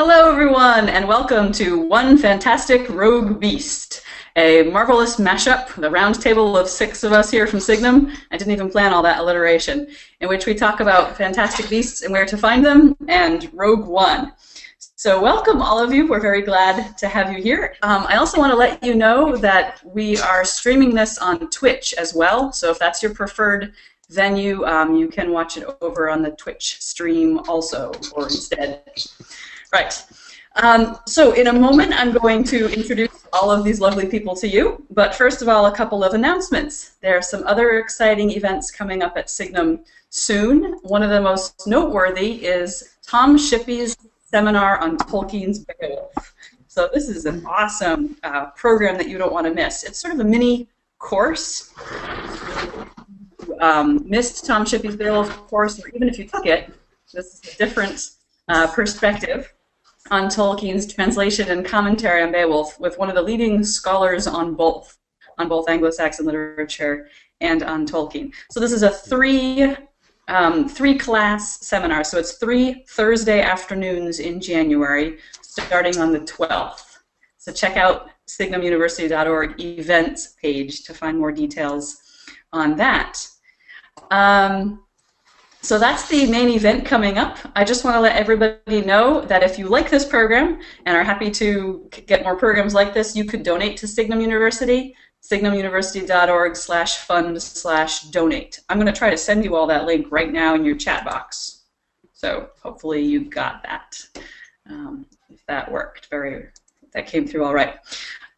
Hello, everyone, and welcome to One Fantastic Rogue Beast, a marvelous mashup, the round table of six of us here from Signum. I didn't even plan all that alliteration, in which we talk about fantastic beasts and where to find them, and Rogue One. So, welcome, all of you. We're very glad to have you here. Um, I also want to let you know that we are streaming this on Twitch as well. So, if that's your preferred venue, um, you can watch it over on the Twitch stream also, or instead. Right. Um, so in a moment, I'm going to introduce all of these lovely people to you. But first of all, a couple of announcements. There are some other exciting events coming up at Signum soon. One of the most noteworthy is Tom Shippey's seminar on Tolkien's Beowulf. So this is an awesome uh, program that you don't want to miss. It's sort of a mini course. Um, missed Tom Shippey's Beowulf course, or even if you took it, this is a different uh, perspective on Tolkien's translation and commentary on Beowulf with one of the leading scholars on both, on both Anglo-Saxon literature and on Tolkien. So this is a three um, three class seminar. So it's three Thursday afternoons in January, starting on the 12th. So check out signumuniversity.org events page to find more details on that. Um, so that's the main event coming up. I just want to let everybody know that if you like this program and are happy to get more programs like this, you could donate to Signum University, signumuniversity.org slash fund slash donate. I'm going to try to send you all that link right now in your chat box. So hopefully you got that. Um, if that worked, very that came through all right.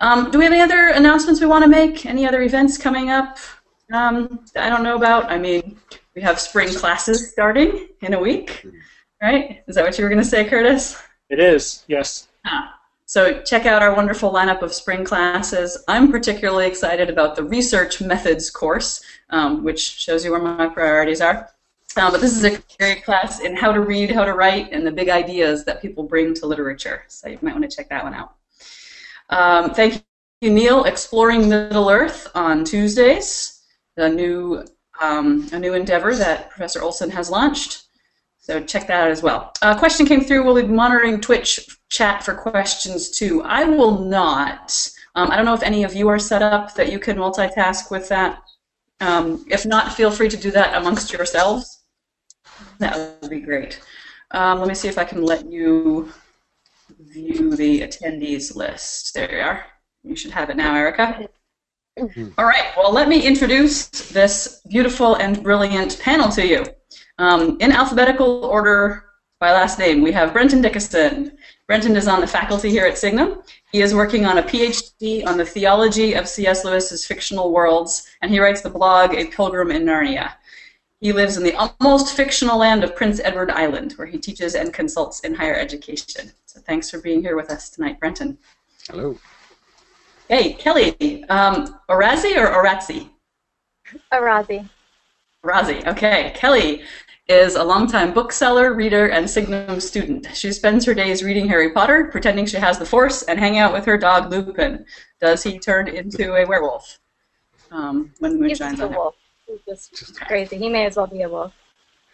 Um, do we have any other announcements we want to make? Any other events coming up? Um, I don't know about. I mean, we have spring classes starting in a week, right? Is that what you were going to say, Curtis? It is, yes. Ah. So check out our wonderful lineup of spring classes. I'm particularly excited about the research methods course, um, which shows you where my priorities are. Uh, but this is a great class in how to read, how to write, and the big ideas that people bring to literature. So you might want to check that one out. Um, thank you, Neil. Exploring Middle Earth on Tuesdays, the new um, a new endeavor that Professor Olson has launched. So check that out as well. A question came through. We'll be monitoring Twitch chat for questions too. I will not. Um, I don't know if any of you are set up that you can multitask with that. Um, if not, feel free to do that amongst yourselves. That would be great. Um, let me see if I can let you view the attendees list. There you are. You should have it now, Erica. All right, well, let me introduce this beautiful and brilliant panel to you. Um, in alphabetical order by last name, we have Brenton Dickieson. Brenton is on the faculty here at Signum. He is working on a PhD on the theology of C.S. Lewis's fictional worlds, and he writes the blog A Pilgrim in Narnia. He lives in the almost fictional land of Prince Edward Island, where he teaches and consults in higher education. So thanks for being here with us tonight, Brenton. Hello. Hey, Kelly, um, Orazi or Oratzi? Orazi. Orazi, okay. Kelly is a longtime bookseller, reader, and Signum student. She spends her days reading Harry Potter, pretending she has the Force, and hanging out with her dog Lupin. Does he turn into a werewolf um, when the moon He's shines just a on him? wolf. He's just crazy. He may as well be a wolf.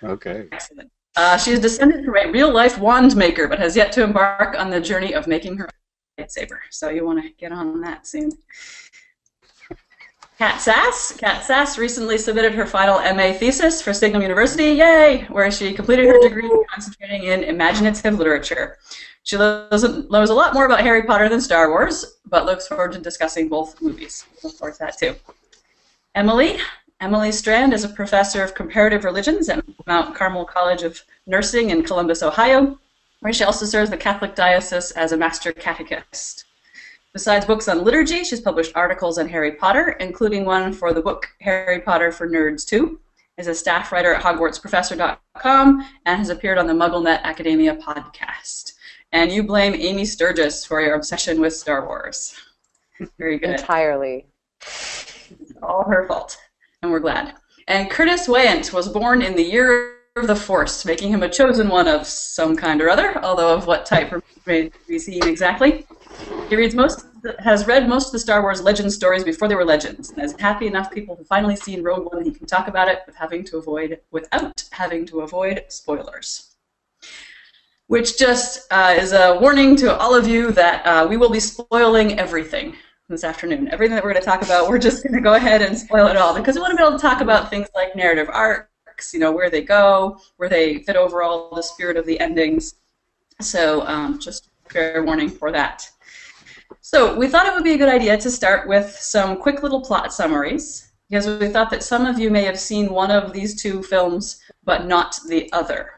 Okay. Excellent. Uh, she is descended from a real-life wand maker, but has yet to embark on the journey of making her own lightsaber. So you want to get on that soon. Kat Sass. Kat Sass recently submitted her final MA thesis for Signum University, yay, where she completed her degree concentrating in imaginative literature. She knows a lot more about Harry Potter than Star Wars, but looks forward to discussing both movies. Look forward to that too. Emily. Emily Strand is a professor of comparative religions at Mount Carmel College of Nursing in Columbus, Ohio, where she also serves the Catholic Diocese as a master catechist. Besides books on liturgy, she's published articles on Harry Potter, including one for the book Harry Potter for Nerds 2, is a staff writer at HogwartsProfessor.com, and has appeared on the MuggleNet Academia podcast. And you blame Amy Sturgis for your obsession with Star Wars. Very good. Entirely. All her fault, and we're glad. And Curtis Wayant was born in the year of the Force, making him a chosen one of some kind or other, although of what type remains to be seen exactly. He reads most, has read most of the Star Wars legend stories before they were legends, and is happy enough people have finally seen Rogue One he can talk about it with having to avoid, without having to avoid spoilers. which just uh, is a warning to all of you that uh, we will be spoiling everything this afternoon. Everything that we're going to talk about, we're just going to go ahead and spoil it all because we want to be able to talk about things like narrative arcs, you know, where they go, where they fit overall, the spirit of the endings. So um, just fair warning for that. So we thought it would be a good idea to start with some quick little plot summaries because we thought that some of you may have seen one of these two films but not the other.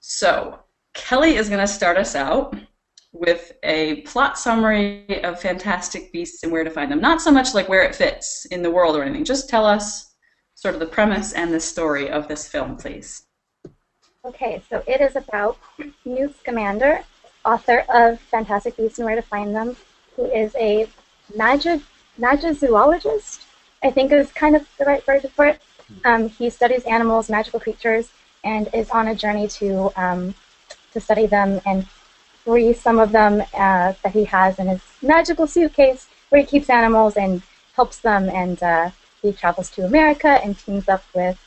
So Kelly is going to start us out with a plot summary of Fantastic Beasts and where to find them. Not so much like where it fits in the world or anything. Just tell us sort of the premise and the story of this film, please. Okay, so it is about Newt Scamander, author of Fantastic Beasts and Where to Find Them, who is a magi- magizoologist, I think is kind of the right word for it. Um, he studies animals, magical creatures, and is on a journey to um, to study them and free some of them uh, that he has in his magical suitcase, where he keeps animals and helps them. And uh, he travels to America and teams up with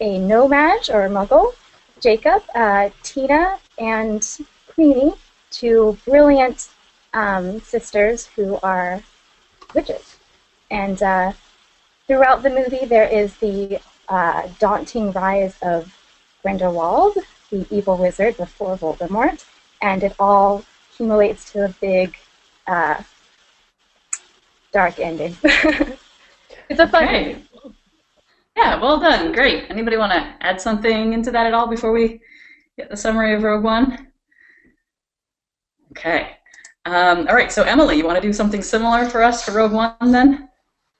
a No-Maj or Muggle, Jacob, uh, Tina, and Queenie, two brilliant um, sisters who are witches. And uh, throughout the movie, there is the uh, daunting rise of Grindelwald, the evil wizard before Voldemort, and it all accumulates to a big, uh, dark ending. it's a fun okay. Yeah, well done. Great. Anybody want to add something into that at all before we get the summary of Rogue One? Okay. Um, all right, so Emily, you want to do something similar for us for Rogue One then?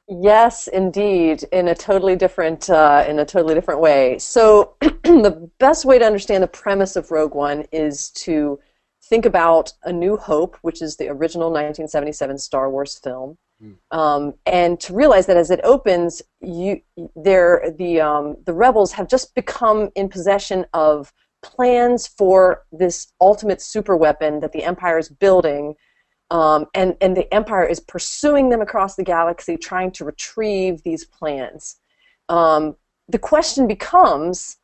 Yes, indeed, in a totally different uh, in a totally different way. So, the best way to understand the premise of Rogue One is to think about A New Hope, which is the original 1977 Star Wars film. Um, and to realize that as it opens, you there the um, the rebels have just become in possession of plans for this ultimate super weapon that the Empire is building um, and, and the Empire is pursuing them across the galaxy, trying to retrieve these plans. Um, the question becomes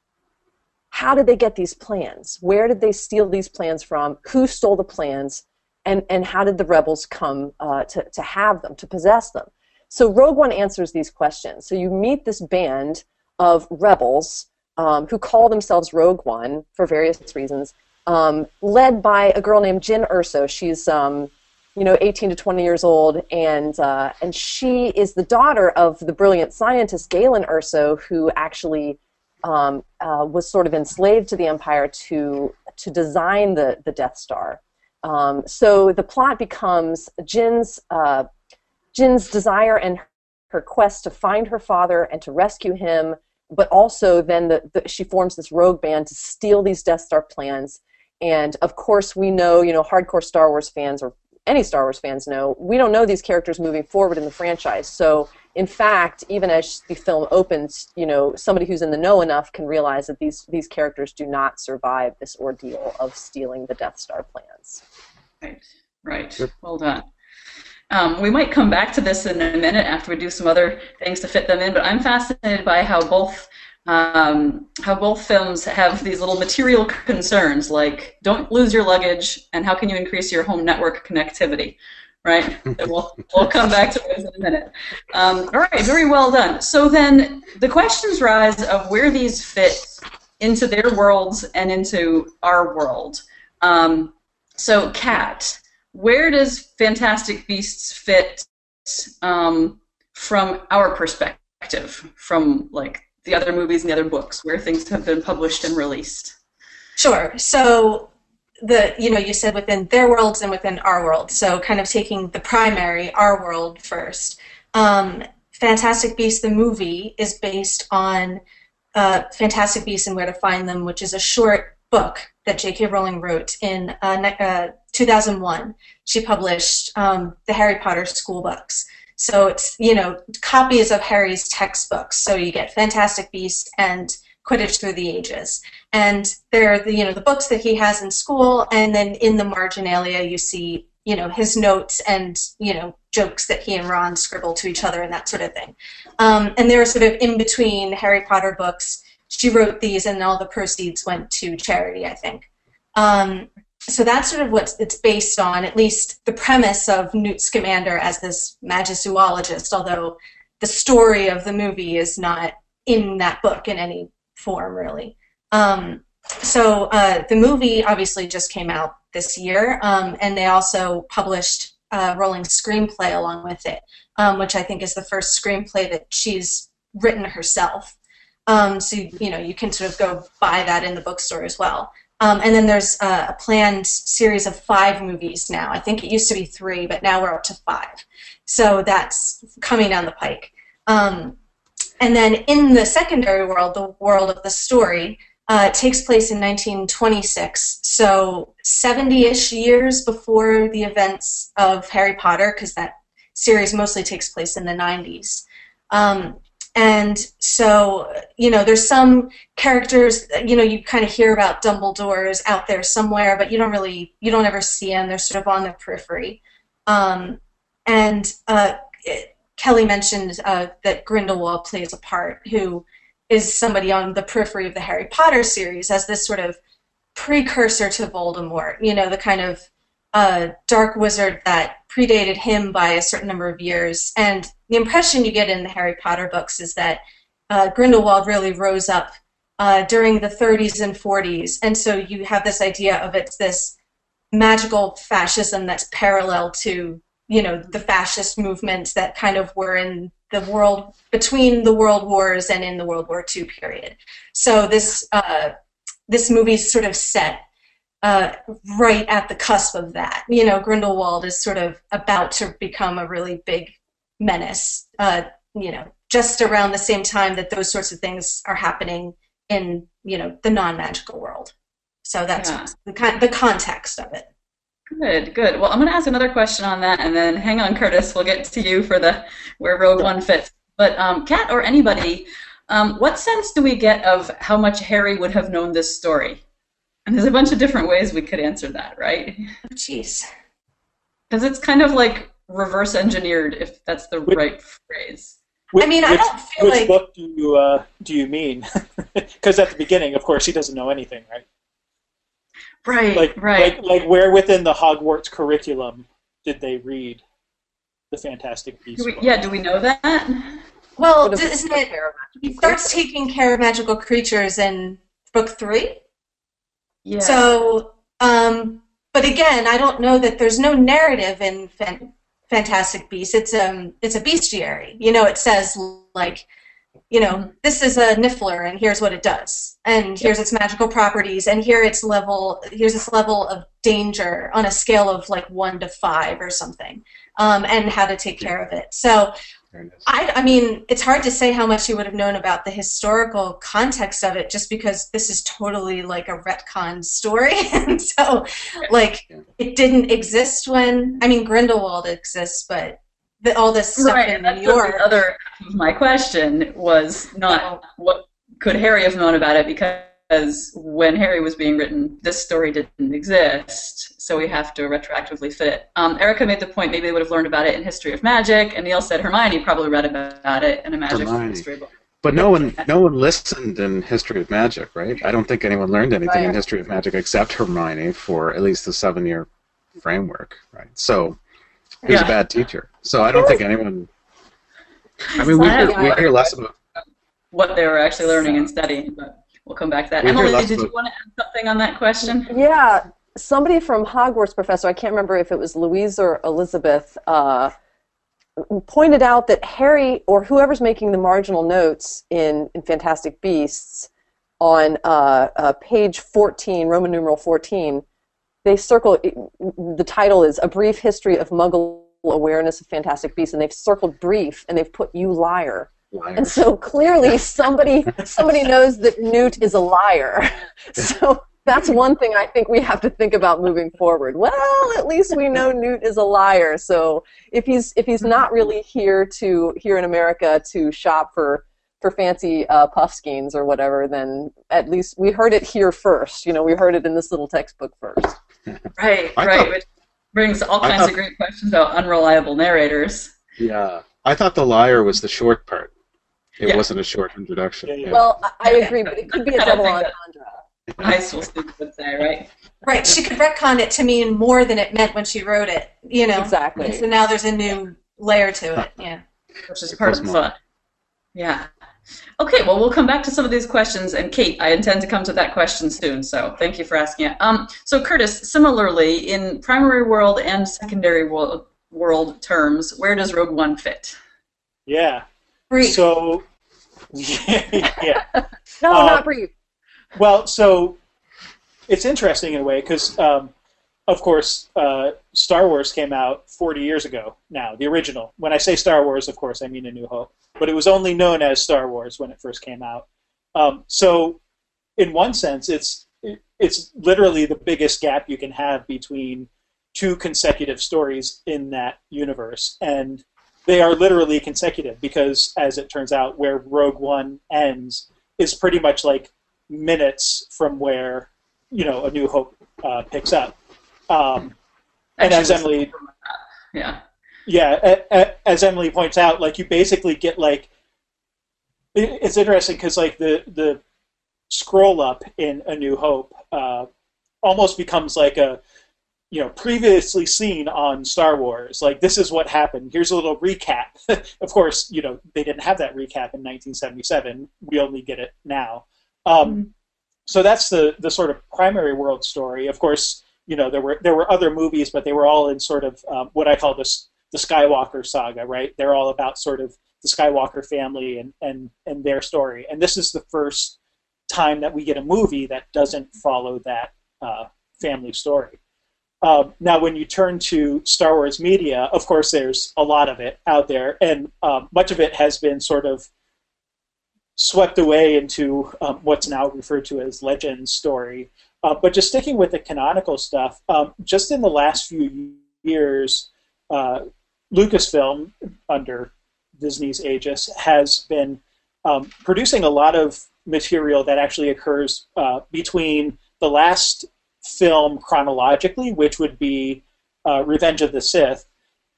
how did they get these plans? Where did they steal these plans from? Who stole the plans? And, and how did the rebels come uh, to, to have them, to possess them? So Rogue One answers these questions. So you meet this band of rebels um, who call themselves Rogue One for various reasons, um, led by a girl named Jyn Erso. She's um, you know, 18 to 20 years old, and uh, and she is the daughter of the brilliant scientist Galen Erso, who actually um, uh, was sort of enslaved to the Empire to to design the the Death Star. Um, so the plot becomes Jyn's uh, Jyn's desire and her quest to find her father and to rescue him, but also then the, the, she forms this rogue band to steal these Death Star plans. And of course, we know, you know, hardcore Star Wars fans or any Star Wars fans know, we don't know these characters moving forward in the franchise. So, in fact, even as the film opens, you know, somebody who's in the know enough can realize that these these characters do not survive this ordeal of stealing the Death Star plans. Right. Right. Well done. Um, we might come back to this in a minute after we do some other things to fit them in, but I'm fascinated by how both um, how both films have these little material concerns like don't lose your luggage and how can you increase your home network connectivity right we'll, we'll come back to those in a minute um, all right very well done so then the questions rise of where these fit into their worlds and into our world um, so kat where does fantastic beasts fit um, from our perspective from like the other movies and the other books where things have been published and released? Sure. So the you know you said within their worlds and within our world. So kind of taking the primary our world first. Um, Fantastic Beasts the movie is based on uh, Fantastic Beasts and Where to Find Them, which is a short book that J.K. Rowling wrote in uh, uh, 2001. She published um, the Harry Potter school books. So it's you know copies of Harry's textbooks. So you get Fantastic Beasts and Quidditch Through the Ages, and they're the you know the books that he has in school, and then in the marginalia you see you know his notes and you know jokes that he and Ron scribble to each other and that sort of thing. Um, and they're sort of in between Harry Potter books. She wrote these, and all the proceeds went to charity, I think. Um, so that's sort of what it's based on, at least the premise of Newt Scamander as this magizoologist, although the story of the movie is not in that book in any form, really. Um, so uh, the movie obviously just came out this year, um, and they also published a Rowling screenplay along with it, um, which I think is the first screenplay that she's written herself. Um, so you know you can sort of go buy that in the bookstore as well. Um, and then there's a, a, planned series of five movies now. I think it used to be three, but now we're up to five. So that's coming down the pike. Um, and then in the secondary world, the world of the story, uh, takes place in 1926. So 70-ish years before the events of Harry Potter, because that series mostly takes place in the 90s. Um, and so, you know, there's some characters, you know, you kind of hear about Dumbledore's out there somewhere, but you don't really, you don't ever see them. They're sort of on the periphery. Um, and uh, it, Kelly mentioned uh, that Grindelwald plays a part, who is somebody on the periphery of the Harry Potter series as this sort of precursor to Voldemort, you know, the kind of uh, dark wizard that predated him by a certain number of years. And the impression you get in the Harry Potter books is that uh, Grindelwald really rose up uh, during the 30s and 40s. And so you have this idea of it's this magical fascism that's parallel to, you know, the fascist movements that kind of were in the world between the world wars and in the World War II period. So this uh, this movie's sort of set uh, right at the cusp of that. You know, Grindelwald is sort of about to become a really big menace. Uh, you know, just around the same time that those sorts of things are happening in you know the non-magical world. So that's yeah. the the context of it. Good, good. Well, I'm going to ask another question on that, and then hang on, Curtis. We'll get to you for the where Rogue One fits. But um, Kat or anybody, um, what sense do we get of how much Harry would have known this story? And there's a bunch of different ways we could answer that, right? Oh, jeez. Because it's kind of like reverse engineered, if that's the which, right phrase. Which, I mean, I don't feel which like. Which book do you uh, do you mean? Because at the beginning, of course, he doesn't know anything, right? Right. Like, right. Like, like where within the Hogwarts curriculum did they read the Fantastic Beasts? Do we, yeah. Do we know that? Well, isn't it? He starts taking care of magical creatures in book three. Yeah. So, um, but again, I don't know that there's no narrative in Fan- Fantastic Beasts. It's um, it's a bestiary. You know, it says like, you know, this is a Niffler, and here's what it does, and here's its magical properties, and here its level, here's its level of danger on a scale of like one to five or something, um, and how to take care of it. So I, I mean, it's hard to say how much you would have known about the historical context of it, just because this is totally like a retcon story, and so like it didn't exist when. I mean, Grindelwald exists, but the, all this stuff right, in New York. The other my question was not what could Harry have known about it because because when Harry was being written, this story didn't exist, so we have to retroactively fit it. Um, Erica made the point maybe they would have learned about it in History of Magic, and Neil said Hermione probably read about it in a Magic Hermione. history book. But no one, no one listened in History of Magic, right? I don't think anyone learned anything right. in History of Magic except Hermione for at least the seven-year framework, right? So he was yeah. a bad teacher. So I don't think anyone. I mean, we hear, we hear less about what they were actually learning and studying, but we'll come back to that. Emily, did you want to add something on that question? Yeah, somebody from Hogwarts professor, I can't remember if it was Louise or Elizabeth, uh, pointed out that Harry or whoever's making the marginal notes in, in Fantastic Beasts on uh, uh, page 14, Roman numeral 14, they circle, the title is A Brief History of Muggle Awareness of Fantastic Beasts, and they've circled brief, and they've put you liar. Liars. And so clearly somebody somebody knows that Newt is a liar. So that's one thing I think we have to think about moving forward. Well, at least we know Newt is a liar. So if he's if he's not really here to here in America to shop for for fancy uh, puffskeins or whatever, then at least we heard it here first. You know, we heard it in this little textbook first. Right, right. Which brings all kinds thought, of great questions about unreliable narrators. Yeah, I thought the liar was the short part. It yeah. wasn't a short introduction. Yeah, yeah. Well, I agree, but it could be a double entendre. high school student would say, right? Right. She could retcon it to mean more than it meant when she wrote it. You know. Exactly. And so now there's a new layer to it. Yeah. Which is part of the fun. Yeah. Okay, well, we'll come back to some of these questions, and Kate, I intend to come to that question soon, so thank you for asking it. Um, so, Curtis, similarly, in primary world and secondary world, world terms, where does Rogue One fit? Yeah. Brief. So, yeah. No, Uh, not brief. Well, so it's interesting in a way because, um, of course, uh, Star Wars came out 40 years ago now, the original. When I say Star Wars, of course, I mean A New Hope. But it was only known as Star Wars when it first came out. Um, so, in one sense, it's it's literally the biggest gap you can have between two consecutive stories in that universe, and they are literally consecutive because, as it turns out, where Rogue One ends is pretty much like minutes from where you know A New Hope uh, picks up. Um, and as Emily, Yeah. Yeah, a, a, as Emily points out, like you basically get like it, it's interesting because like the the scroll up in A New Hope uh, almost becomes like a you know previously seen on Star Wars. Like this is what happened. Here's a little recap. of course, you know they didn't have that recap in 1977. We only get it now. Um, So that's the the sort of primary world story. Of course, you know there were there were other movies, but they were all in sort of um, what I call this the Skywalker saga. Right? They're all about sort of the Skywalker family and and and their story. And this is the first time that we get a movie that doesn't follow that uh, family story. Um, now, when you turn to Star Wars media, of course, there's a lot of it out there, and um, much of it has been sort of swept away into um, what's now referred to as legend story. Uh, but just sticking with the canonical stuff, um, just in the last few years, uh, Lucasfilm, under Disney's aegis, has been um, producing a lot of material that actually occurs uh, between the last film chronologically, which would be uh, Revenge of the Sith,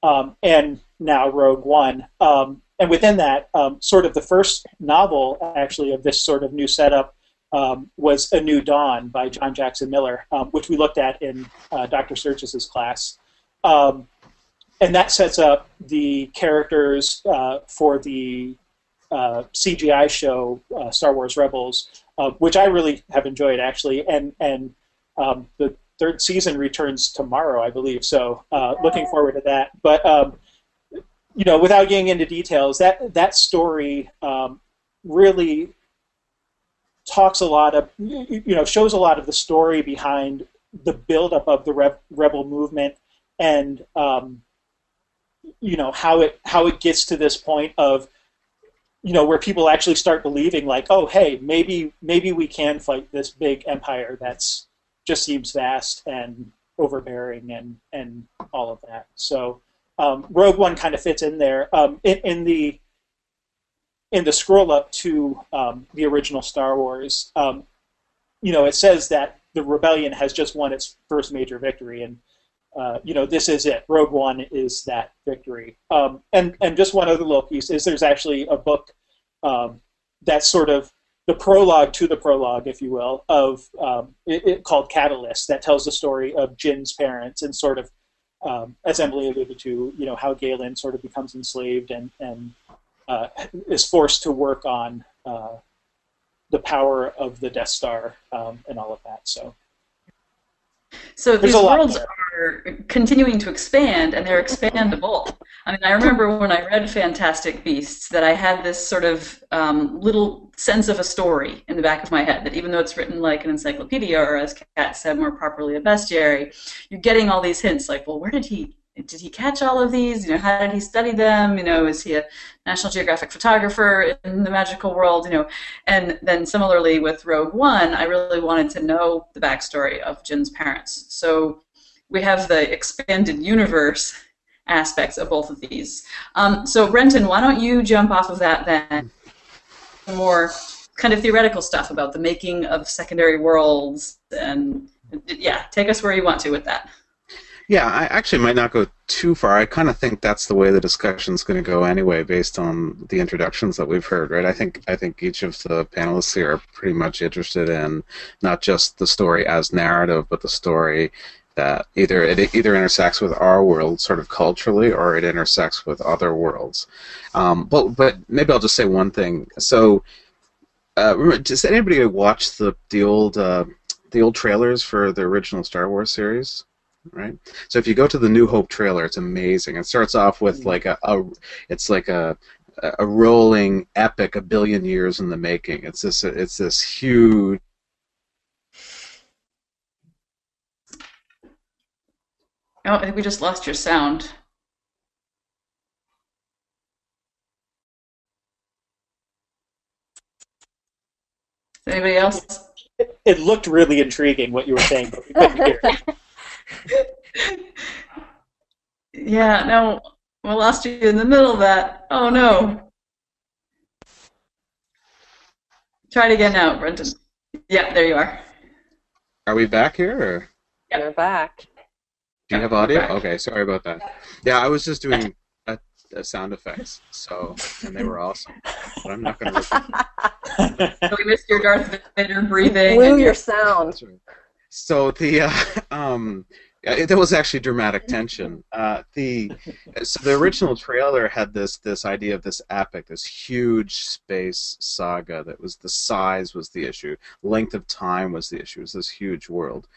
um, and now Rogue One. Um, and within that, um, sort of the first novel, actually, of this sort of new setup um, was A New Dawn by John Jackson Miller, um, which we looked at in uh, Dr. Sturgis's class. Um, and that sets up the characters uh, for the uh, CGI show uh, Star Wars Rebels, uh, which I really have enjoyed actually, and and um, the third season returns tomorrow, I believe. So uh, looking forward to that. But um, you know, without getting into details, that that story um, really talks a lot of you know shows a lot of the story behind the buildup of the Re- rebel movement and um, you know how it how it gets to this point of you know where people actually start believing like oh hey maybe maybe we can fight this big empire that's just seems vast and overbearing and and all of that so um, Rogue One kind of fits in there um, in, in the in the scroll up to um, the original Star Wars. Um, you know, it says that the rebellion has just won its first major victory, and uh, you know this is it. Rogue One is that victory. Um, and and just one other little piece is there's actually a book um, that's sort of the prologue to the prologue, if you will, of um, it, it called Catalyst that tells the story of Jyn's parents and sort of um, as Emily alluded to, you know, how Galen sort of becomes enslaved and, and uh, is forced to work on uh, the power of the Death Star um, and all of that. So, So There's these worlds are continuing to expand, and they're expandable. I mean, I remember when I read Fantastic Beasts that I had this sort of um, little sense of a story in the back of my head. That even though it's written like an encyclopedia, or as Kat said more properly, a bestiary, you're getting all these hints. Like, well, where did he did he catch all of these? You know, how did he study them? You know, is he a National Geographic photographer in the magical world? You know, and then similarly with Rogue One, I really wanted to know the backstory of Jyn's parents. So we have the expanded universe aspects of both of these. Um, so Brenton, why don't you jump off of that then? More kind of theoretical stuff about the making of secondary worlds and yeah, take us where you want to with that. Yeah, I actually might not go too far. I kind of think that's the way the discussion's going to go anyway, based on the introductions that we've heard. Right? I think I think each of the panelists here are pretty much interested in not just the story as narrative, but the story that either it either intersects with our world sort of culturally or it intersects with other worlds. Um, but but maybe I'll just say one thing. So, uh, does anybody watch the the old uh, the old trailers for the original Star Wars series? Right. So if you go to the New Hope trailer, it's amazing. It starts off with mm. like a, a it's like a a rolling epic, a billion years in the making. It's this it's this huge Oh, I think we just lost your sound. Anybody else? It, it, looked really intriguing what you were saying, but we couldn't hear yeah, no, we lost you in the middle of that. Oh no. Try it again now, Brenton. Yeah, there you are. Are we back here? Or? Yep. We're back. Do you have audio? Okay, sorry about that. Yeah, I was just doing a, a sound effects, so and they were awesome. But I'm not going to. we missed your Darth Vader breathing. Blew your sound. So the uh, um, there was actually dramatic tension. Uh, the so the original trailer had this this idea of this epic, this huge space saga that was the size was the issue, length of time was the issue. It was this huge world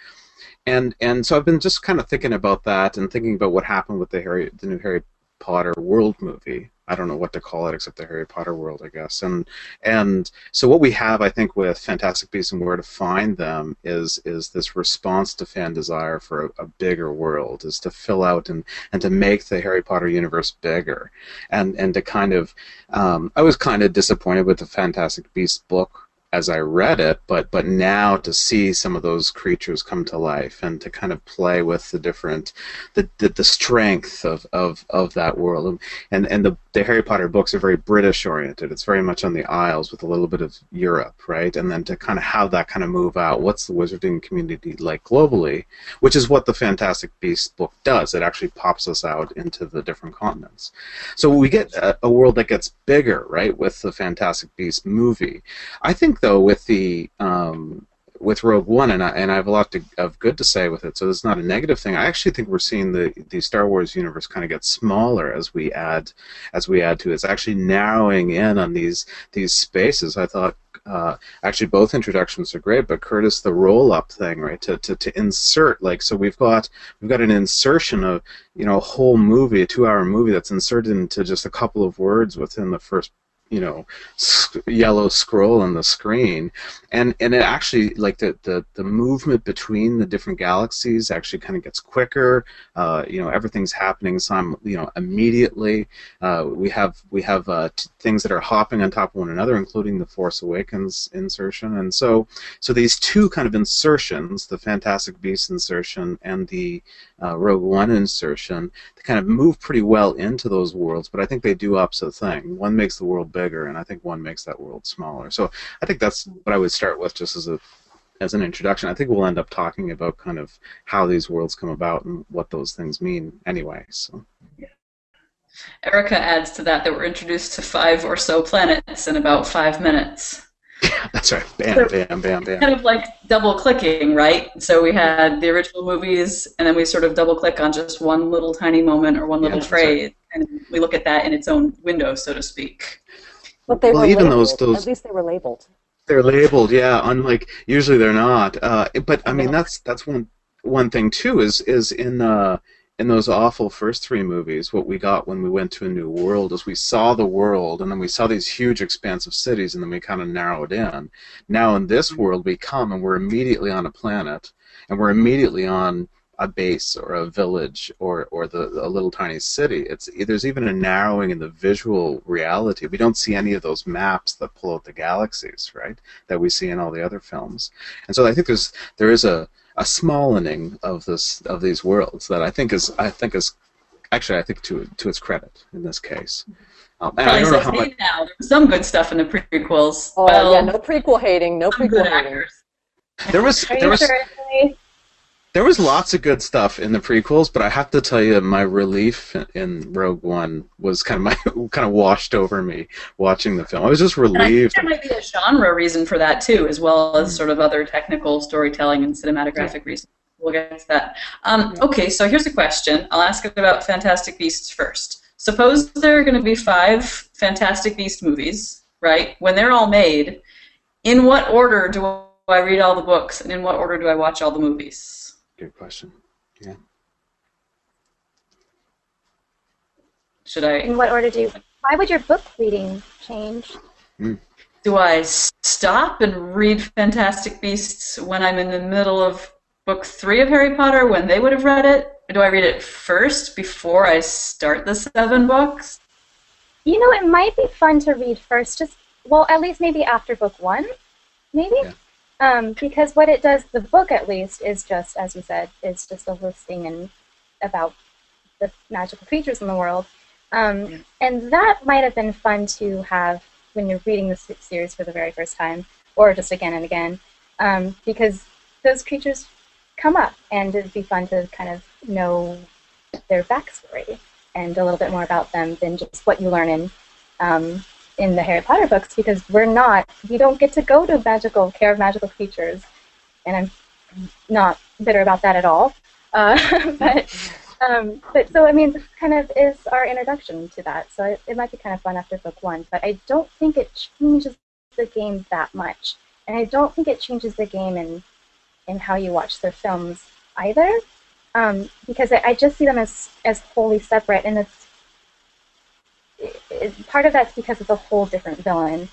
and and so I've been just kind of thinking about that and thinking about what happened with the Harry, the new Harry Potter world movie. I don't know what to call it except the Harry Potter world, I guess. And and so what we have, I think, with Fantastic Beasts and Where to Find Them is is this response to fan desire for a, a bigger world, is to fill out and and to make the Harry Potter universe bigger, and and to kind of, um, I was kind of disappointed with the Fantastic Beasts book as I read it, but but now to see some of those creatures come to life and to kind of play with the different the the, the strength of, of, of that world and and the, the Harry Potter books are very British oriented. It's very much on the Isles with a little bit of Europe, right? And then to kind of have that kind of move out. What's the wizarding community like globally? Which is what the Fantastic Beasts book does. It actually pops us out into the different continents. So we get a, a world that gets bigger, right, with the Fantastic Beasts movie. I think though with the um, with Rogue One, and I, and I have a lot to, of good to say with it, so it's not a negative thing. I actually think we're seeing the the Star Wars universe kind of get smaller as we add as we add to it. It's actually narrowing in on these these spaces. I thought uh, actually both introductions are great, but Curtis the roll up thing, right? To, to, to insert like so we've got we've got an insertion of you know a whole movie, a two hour movie that's inserted into just a couple of words within the first you know yellow scroll on the screen. And and it actually like the the, the movement between the different galaxies actually kind of gets quicker. Uh, you know everything's happening some you know immediately. Uh, we have we have uh, t- things that are hopping on top of one another including the force awakens insertion. And so so these two kind of insertions the fantastic beast insertion and the uh, rogue one insertion they kind of move pretty well into those worlds but i think they do opposite thing one makes the world bigger, and I think one makes that world smaller. So I think that's what I would start with, just as a as an introduction. I think we'll end up talking about kind of how these worlds come about and what those things mean anyway. So. Erica adds to that that we're introduced to five or so planets in about five minutes. Yeah, that's right. Bam, so bam, bam, bam. Kind of like double clicking, right? So we had the original movies, and then we sort of double click on just one little tiny moment or one little yeah, phrase, right. and we look at that in its own window, so to speak. But they well, were even labeled. those, those at least they were labeled. They're labeled, yeah. Unlike usually they're not. Uh, but I mean, that's that's one one thing too. Is is in uh, in those awful first three movies, what we got when we went to a new world is we saw the world, and then we saw these huge, expansive cities, and then we kind of narrowed in. Now in this mm-hmm. world, we come and we're immediately on a planet, and we're immediately on a base or a village or or the a little tiny city. It's there's even a narrowing in the visual reality. We don't see any of those maps that pull out the galaxies, right? That we see in all the other films. And so I think there's there is a a smallening of this of these worlds that I think is I think is actually I think to to its credit in this case. Um, and I don't know how much. Now. There was some good stuff in the prequels. Oh well, yeah, no prequel hating, no prequel hating. There was there was. Sure There was lots of good stuff in the prequels, but I have to tell you, my relief in Rogue One was kind of my kind of washed over me watching the film. I was just relieved. there might be a genre reason for that too, as well as sort of other technical storytelling and cinematographic reasons. We'll get to that. Um, okay, so here's a question. I'll ask it about Fantastic Beasts first. Suppose there are going to be five Fantastic Beast movies, right? When they're all made, in what order do I read all the books, and in what order do I watch all the movies? Good question. Yeah. Should I? In what order do you? Why would your book reading change? Mm. Do I stop and read Fantastic Beasts when I'm in the middle of book three of Harry Potter when they would have read it? Or do I read it first before I start the seven books? You know, it might be fun to read first, just well, at least maybe after book one, maybe. Yeah. Um, because what it does, the book at least, is just, as you said, is just a listing and about the magical creatures in the world. Um, yeah. And that might have been fun to have when you're reading the series for the very first time, or just again and again, um, because those creatures come up, and it'd be fun to kind of know their backstory and a little bit more about them than just what you learn in um, in the Harry Potter books because we're not, we don't get to go to magical care of magical creatures, and I'm not bitter about that at all. Uh, but um, but so I mean, this kind of is our introduction to that. So it, it might be kind of fun after book one, but I don't think it changes the game that much, and I don't think it changes the game in in how you watch the films either, um, because I, I just see them as as wholly separate, and it's it, part of that's because it's a whole different villain,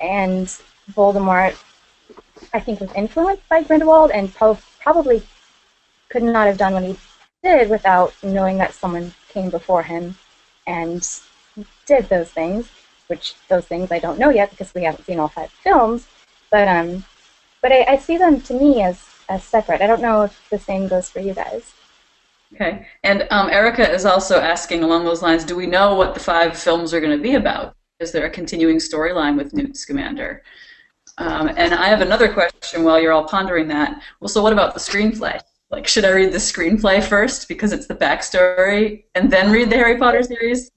and Voldemort, I think, was influenced by Grindelwald, and pro- probably could not have done what he did without knowing that someone came before him and did those things. Which those things I don't know yet because we haven't seen all five films, but um, but I, I see them to me as as separate. I don't know if the same goes for you guys. Okay. And um, Erica is also asking along those lines do we know what the five films are going to be about? Is there a continuing storyline with Newt Scamander? Um, and I have another question while you're all pondering that. Well, so what about the screenplay? Like, should I read the screenplay first because it's the backstory and then read the Harry Potter series?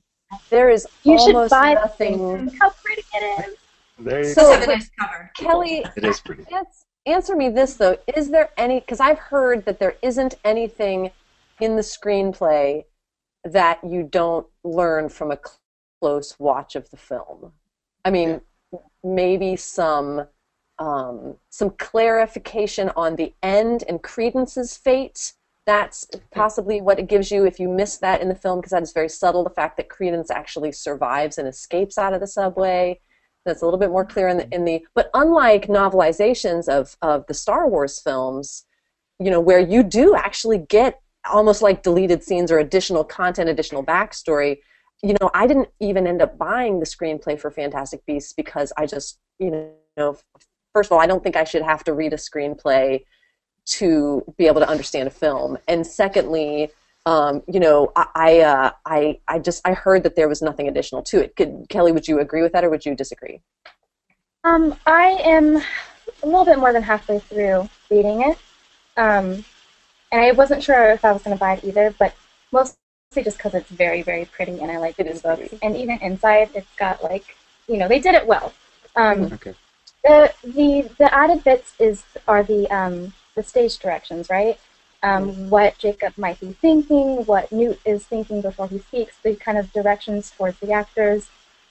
There is you almost should buy nothing. How pretty it is! There you So- go. Have a nice cover. Kelly, It is pretty. answer me this though: Is there any? Because I've heard that there isn't anything in the screenplay that you don't learn from a close watch of the film. I mean, maybe some um, some clarification on the end and Credence's fate. That's possibly what it gives you if you miss that in the film, because that is very subtle. The fact that Credence actually survives and escapes out of the subway. That's a little bit more clear in the in the. But unlike novelizations of of the Star Wars films, you know, where you do actually get almost like deleted scenes or additional content, additional backstory. You know, I didn't even end up buying the screenplay for Fantastic Beasts because I just, you know, first of all, I don't think I should have to read a screenplay to be able to understand a film, and secondly, um, you know, I, I, uh, I, I just I heard that there was nothing additional to it. Could, Kelly, would you agree with that, or would you disagree? Um, I am a little bit more than halfway through reading it. Um, and I wasn't sure if I was going to buy it either, but mostly just because it's very, very pretty and I like It these is books. pretty. And even inside, it's got like, you know, they did it well. Um, Okay. the the the added bits is are the um, the stage directions, right? Um, what Jacob might be thinking, what Newt is thinking before he speaks, the kind of directions towards the actors,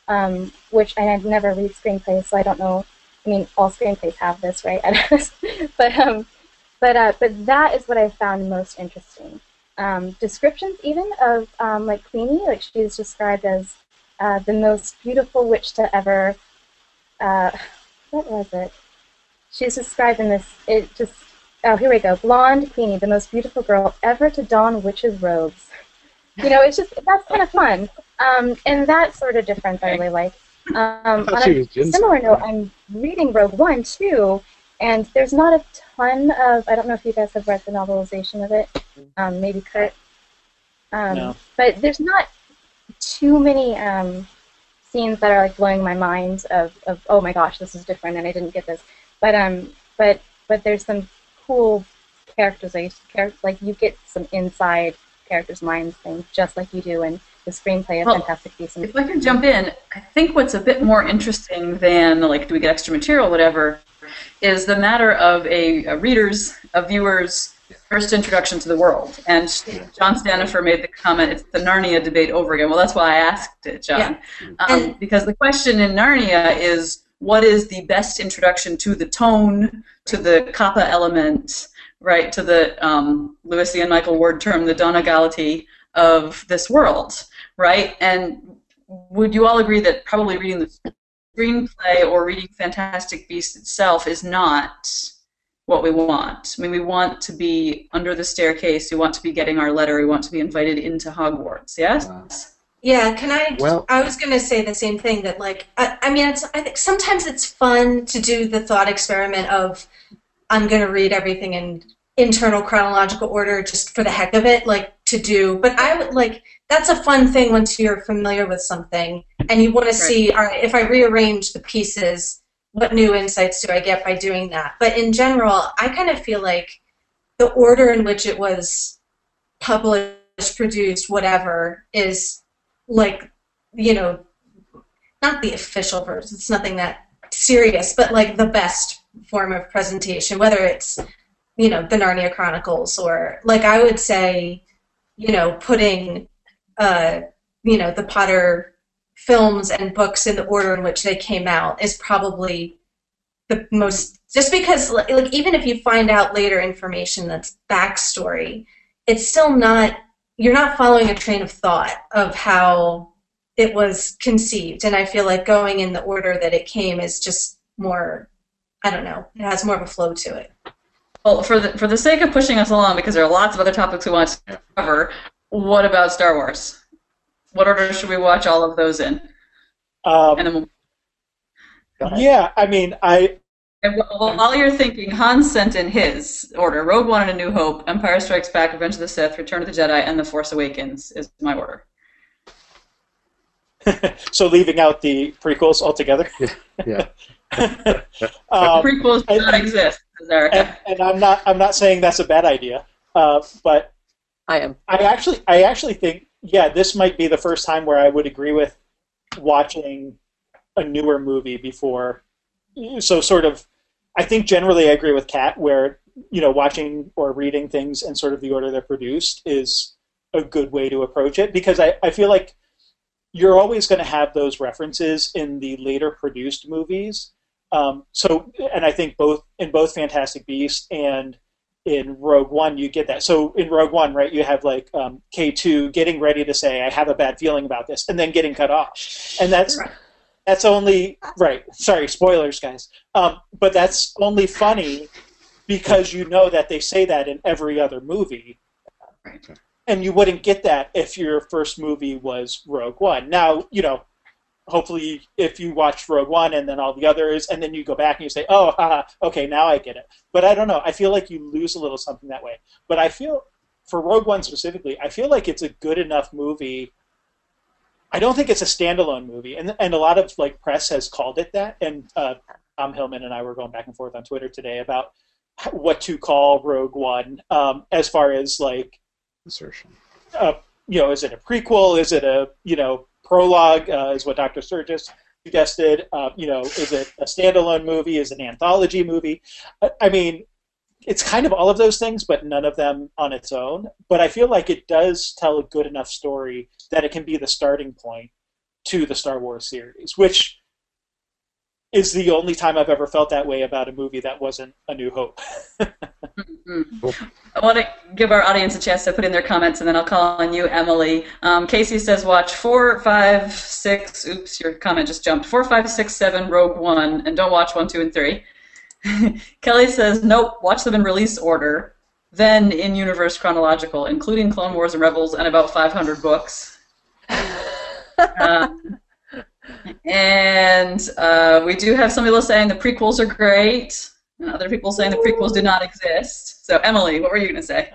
um, which I never read screenplays, so I don't know. I mean, all screenplays have this, right? but um, but uh, but that is what I found most interesting. Um, descriptions even of um, like Queenie, like she's described as uh, the most beautiful witch to ever. Uh, what was it? She's described in this. It just. Oh, here we go. Blonde Queenie, the most beautiful girl ever to don witches' robes. You know, it's just that's kind of fun, um, and that's sort of different. I really like. Um, on a similar note, I'm reading Rogue One too, and there's not a ton of. I don't know if you guys have read the novelization of it. Um, maybe Kurt. Um, No. But there's not too many um, scenes that are like blowing my mind of, of oh my gosh this is different and I didn't get this. But um but but there's some cool characterization, char- like you get some inside characters' minds things, just like you do in the screenplay of Well, Fantastic Beasts. If I can jump in, I think what's a bit more interesting than like do we get extra material, whatever, is the matter of a, a reader's, a viewer's first introduction to the world. And John Stanifer made the comment, it's the Narnia debate over again. Well, that's why I asked it, John. Um, because the question in Narnia is what is the best introduction to the tone, to the kappa element, right, to the um, Lewis and Michael Ward term, the donegality of this world, right? And would you all agree that probably reading the screenplay or reading Fantastic Beasts itself is not what we want? I mean, we want to be under the staircase. We want to be getting our letter. We want to be invited into Hogwarts. Yes. Wow. Yeah, can I? Well- I was gonna say the same thing. That like, I, I mean, it's. I think sometimes it's fun to do the thought experiment of, I'm gonna read everything in internal chronological order just for the heck of it, like to do. But I would like that's a fun thing once you're familiar with something and you want to see. All right, if I rearrange the pieces, what new insights do I get by doing that? But in general, I kind of feel like the order in which it was published, produced, whatever, is like you know not the official version it's nothing that serious but like the best form of presentation whether it's you know the narnia chronicles or like i would say you know putting uh you know the potter films and books in the order in which they came out is probably the most just because like even if you find out later information that's backstory it's still not you're not following a train of thought of how it was conceived. And i feel like going in the order that it came is just more i don't know it has more of a flow to it Well, for the for the sake of pushing us along, because there are lots of other topics we want to cover. What about Star Wars? What order should we watch all of those in? Um, And then we'll yeah, I mean, I And wh- while you're thinking, Hans sent in his order: Rogue One and A New Hope, Empire Strikes Back, Revenge of the Sith, Return of the Jedi, and The Force Awakens is my order. so leaving out the prequels altogether. Yeah. um, Prequels do not exist, says Erica. And, and I'm not I'm not saying that's a bad idea, uh, but I am. I actually I actually think yeah this might be the first time where I would agree with watching a newer movie before. So sort of, I think generally I agree with Kat where you know watching or reading things in sort of the order they're produced is a good way to approach it because I, I feel like you're always going to have those references in the later produced movies. Um, so and I think both in both Fantastic Beasts and in Rogue One, you get that. So in Rogue One, right, you have like um, K2 getting ready to say, "I have a bad feeling about this," and then getting cut off, and that's Right. that's only right. Sorry, spoilers, guys. Um, but that's only funny because you know that they say that in every other movie, Right. and you wouldn't get that if your first movie was Rogue One. Now, you know. Hopefully, if you watch Rogue One and then all the others, and then you go back and you say, "Oh, haha, okay, now I get it." But I don't know. I feel like you lose a little something that way. But I feel for Rogue One specifically, I feel like it's a good enough movie. I don't think it's a standalone movie, and and a lot of like press has called it that. And uh, Tom Hillman and I were going back and forth on Twitter today about what to call Rogue One, um, as far as like Insertion. uh, you know, is it a prequel? Is it a you know prologue? Uh, is what Dr. Sturgis suggested? Uh, you know, is it a standalone movie? Is it an anthology movie? I, I mean, it's kind of all of those things, but none of them on its own. But I feel like it does tell a good enough story that it can be the starting point to the Star Wars series, which is the only time I've ever felt that way about a movie that wasn't A New Hope. Mhm. I want to give our audience a chance to put in their comments, and then I'll call on you, Emily. Um, Casey says, "Watch four, five, six. Oops, your comment just jumped. Four, five, six, seven, Rogue One, and don't watch one, two, and three. Kelly says, "Nope. Watch them in release order, then in universe chronological, including Clone Wars and Rebels, and about 500 books." Uh, and uh, we do have some people saying the prequels are great, and other people saying the prequels do not exist. So, Emily, what were you going to say?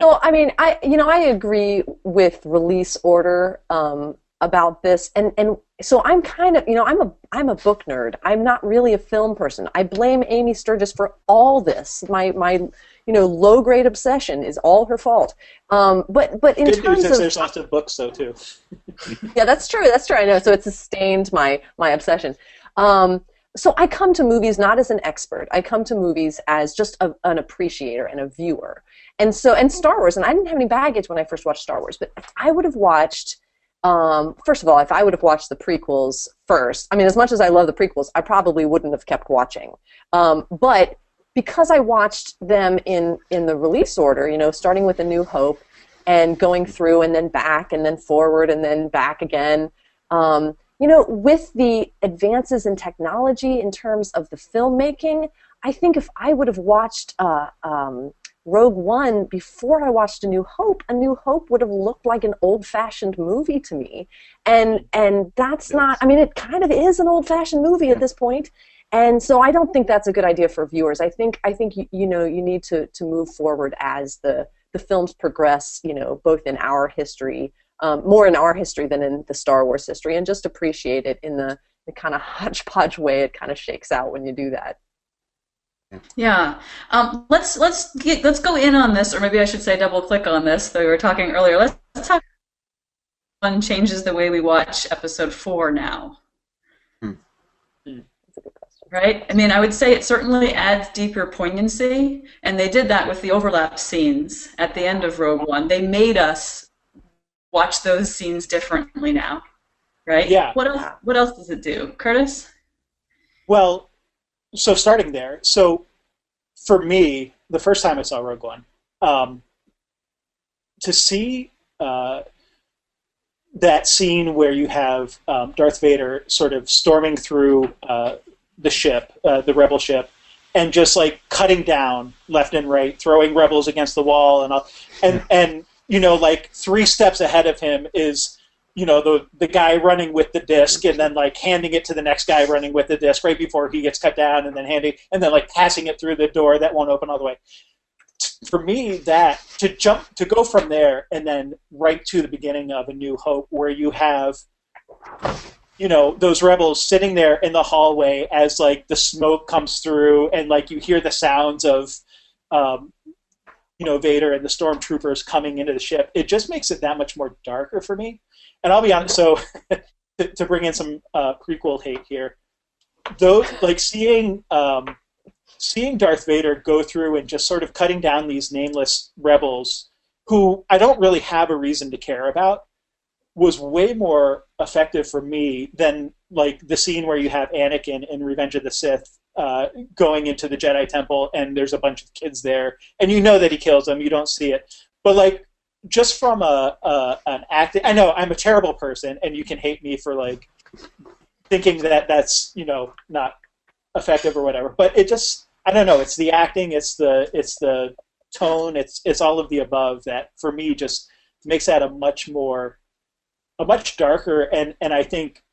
No, I mean, I you know I agree with release order um, about this, and and so I'm kind of you know I'm a I'm a book nerd. I'm not really a film person. I blame Amy Sturgis for all this. My my you know low grade obsession is all her fault. Um, but but in Good terms news of there's lots of books though too. yeah, that's true. That's true. I know. So it sustained my my obsession. Um, so I come to movies not as an expert. I come to movies as just a, an appreciator and a viewer. And so, and Star Wars, and I didn't have any baggage when I first watched Star Wars, but I would have watched, um, first of all, if I would have watched the prequels first, I mean, as much as I love the prequels, I probably wouldn't have kept watching. Um, but because I watched them in in the release order, you know, starting with A New Hope and going through and then back and then forward and then back again. Um, you know, with the advances in technology in terms of the filmmaking, I think if I would have watched uh, um, Rogue One before I watched A New Hope, A New Hope would have looked like an old-fashioned movie to me, and and that's not. I mean, it kind of is an old-fashioned movie at this point, and so I don't think that's a good idea for viewers. I think I think you, you know you need to to move forward as the the films progress. You know, both in our history um, more in our history than in the Star Wars history, and just appreciate it in the, the kind of hodgepodge way it kind of shakes out when you do that. Yeah, um, let's let's get let's go in on this, or maybe I should say double click on this. Though we were talking earlier. Let's, let's talk. One changes the way we watch Episode Four now. Right? I mean, I would say it certainly adds deeper poignancy, and they did that with the overlap scenes at the end of Rogue One. They made us watch those scenes differently now, right? Yeah. What else? What else does it do, Curtis? Well, so starting there, so for me, the first time I saw Rogue One, um, to see uh, that scene where you have um, Darth Vader sort of storming through uh, the ship, uh, the Rebel ship, and just like cutting down left and right, throwing rebels against the wall, and all, and and you know, like three steps ahead of him is, you know, the the guy running with the disc, and then like handing it to the next guy running with the disc right before he gets cut down, and then handing, and then like passing it through the door that won't open all the way. For me, that to jump to go from there and then right to the beginning of A New Hope, where you have, you know, those rebels sitting there in the hallway as like the smoke comes through, and like you hear the sounds of. Um, you know Vader and the stormtroopers coming into the ship, it just makes it that much more darker for me. And I'll be honest, so to, to bring in some uh, prequel hate here, though, like seeing um, seeing Darth Vader go through and just sort of cutting down these nameless rebels who I don't really have a reason to care about was way more effective for me than like the scene where you have Anakin in Revenge of the Sith uh, going into the Jedi Temple, and there's a bunch of kids there, and you know that he kills them. You don't see it, but like just from a, a an acting, I know I'm a terrible person, and you can hate me for like thinking that that's you know not effective or whatever. But it just I don't know. It's the acting. It's the it's the tone. It's it's all of the above that for me just makes that a much more a much darker and and I think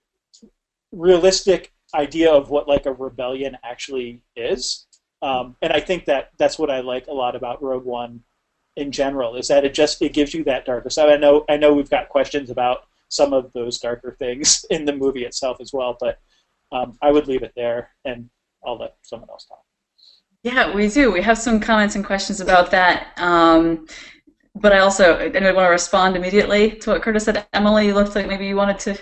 realistic idea of what like a rebellion actually is. Um, and I think that that's what I like a lot about Rogue One in general is that it just it gives you that darker side. I know I know we've got questions about some of those darker things in the movie itself as well, but um, I would leave it there and I'll let someone else talk. Yeah, we do. We have some comments and questions about that. Um, but I also anybody want to respond immediately to what Curtis said. Emily, you looked like maybe you wanted to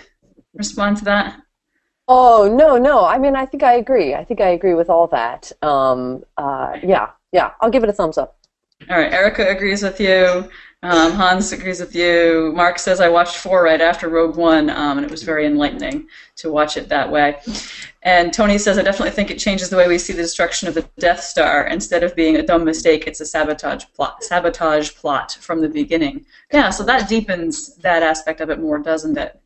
respond to that. Oh no, no. I mean, I think I agree. I think I agree with all that. Um, uh, yeah, yeah. I'll give it a thumbs up. All right, Erica agrees with you. Um, Hans agrees with you. Mark says I watched four right after Rogue One, um, and it was very enlightening to watch it that way. And Tony says I definitely think it changes the way we see the destruction of the Death Star. Instead of being a dumb mistake, it's a sabotage plot. Sabotage plot from the beginning. Yeah, so that deepens that aspect of it more, doesn't it?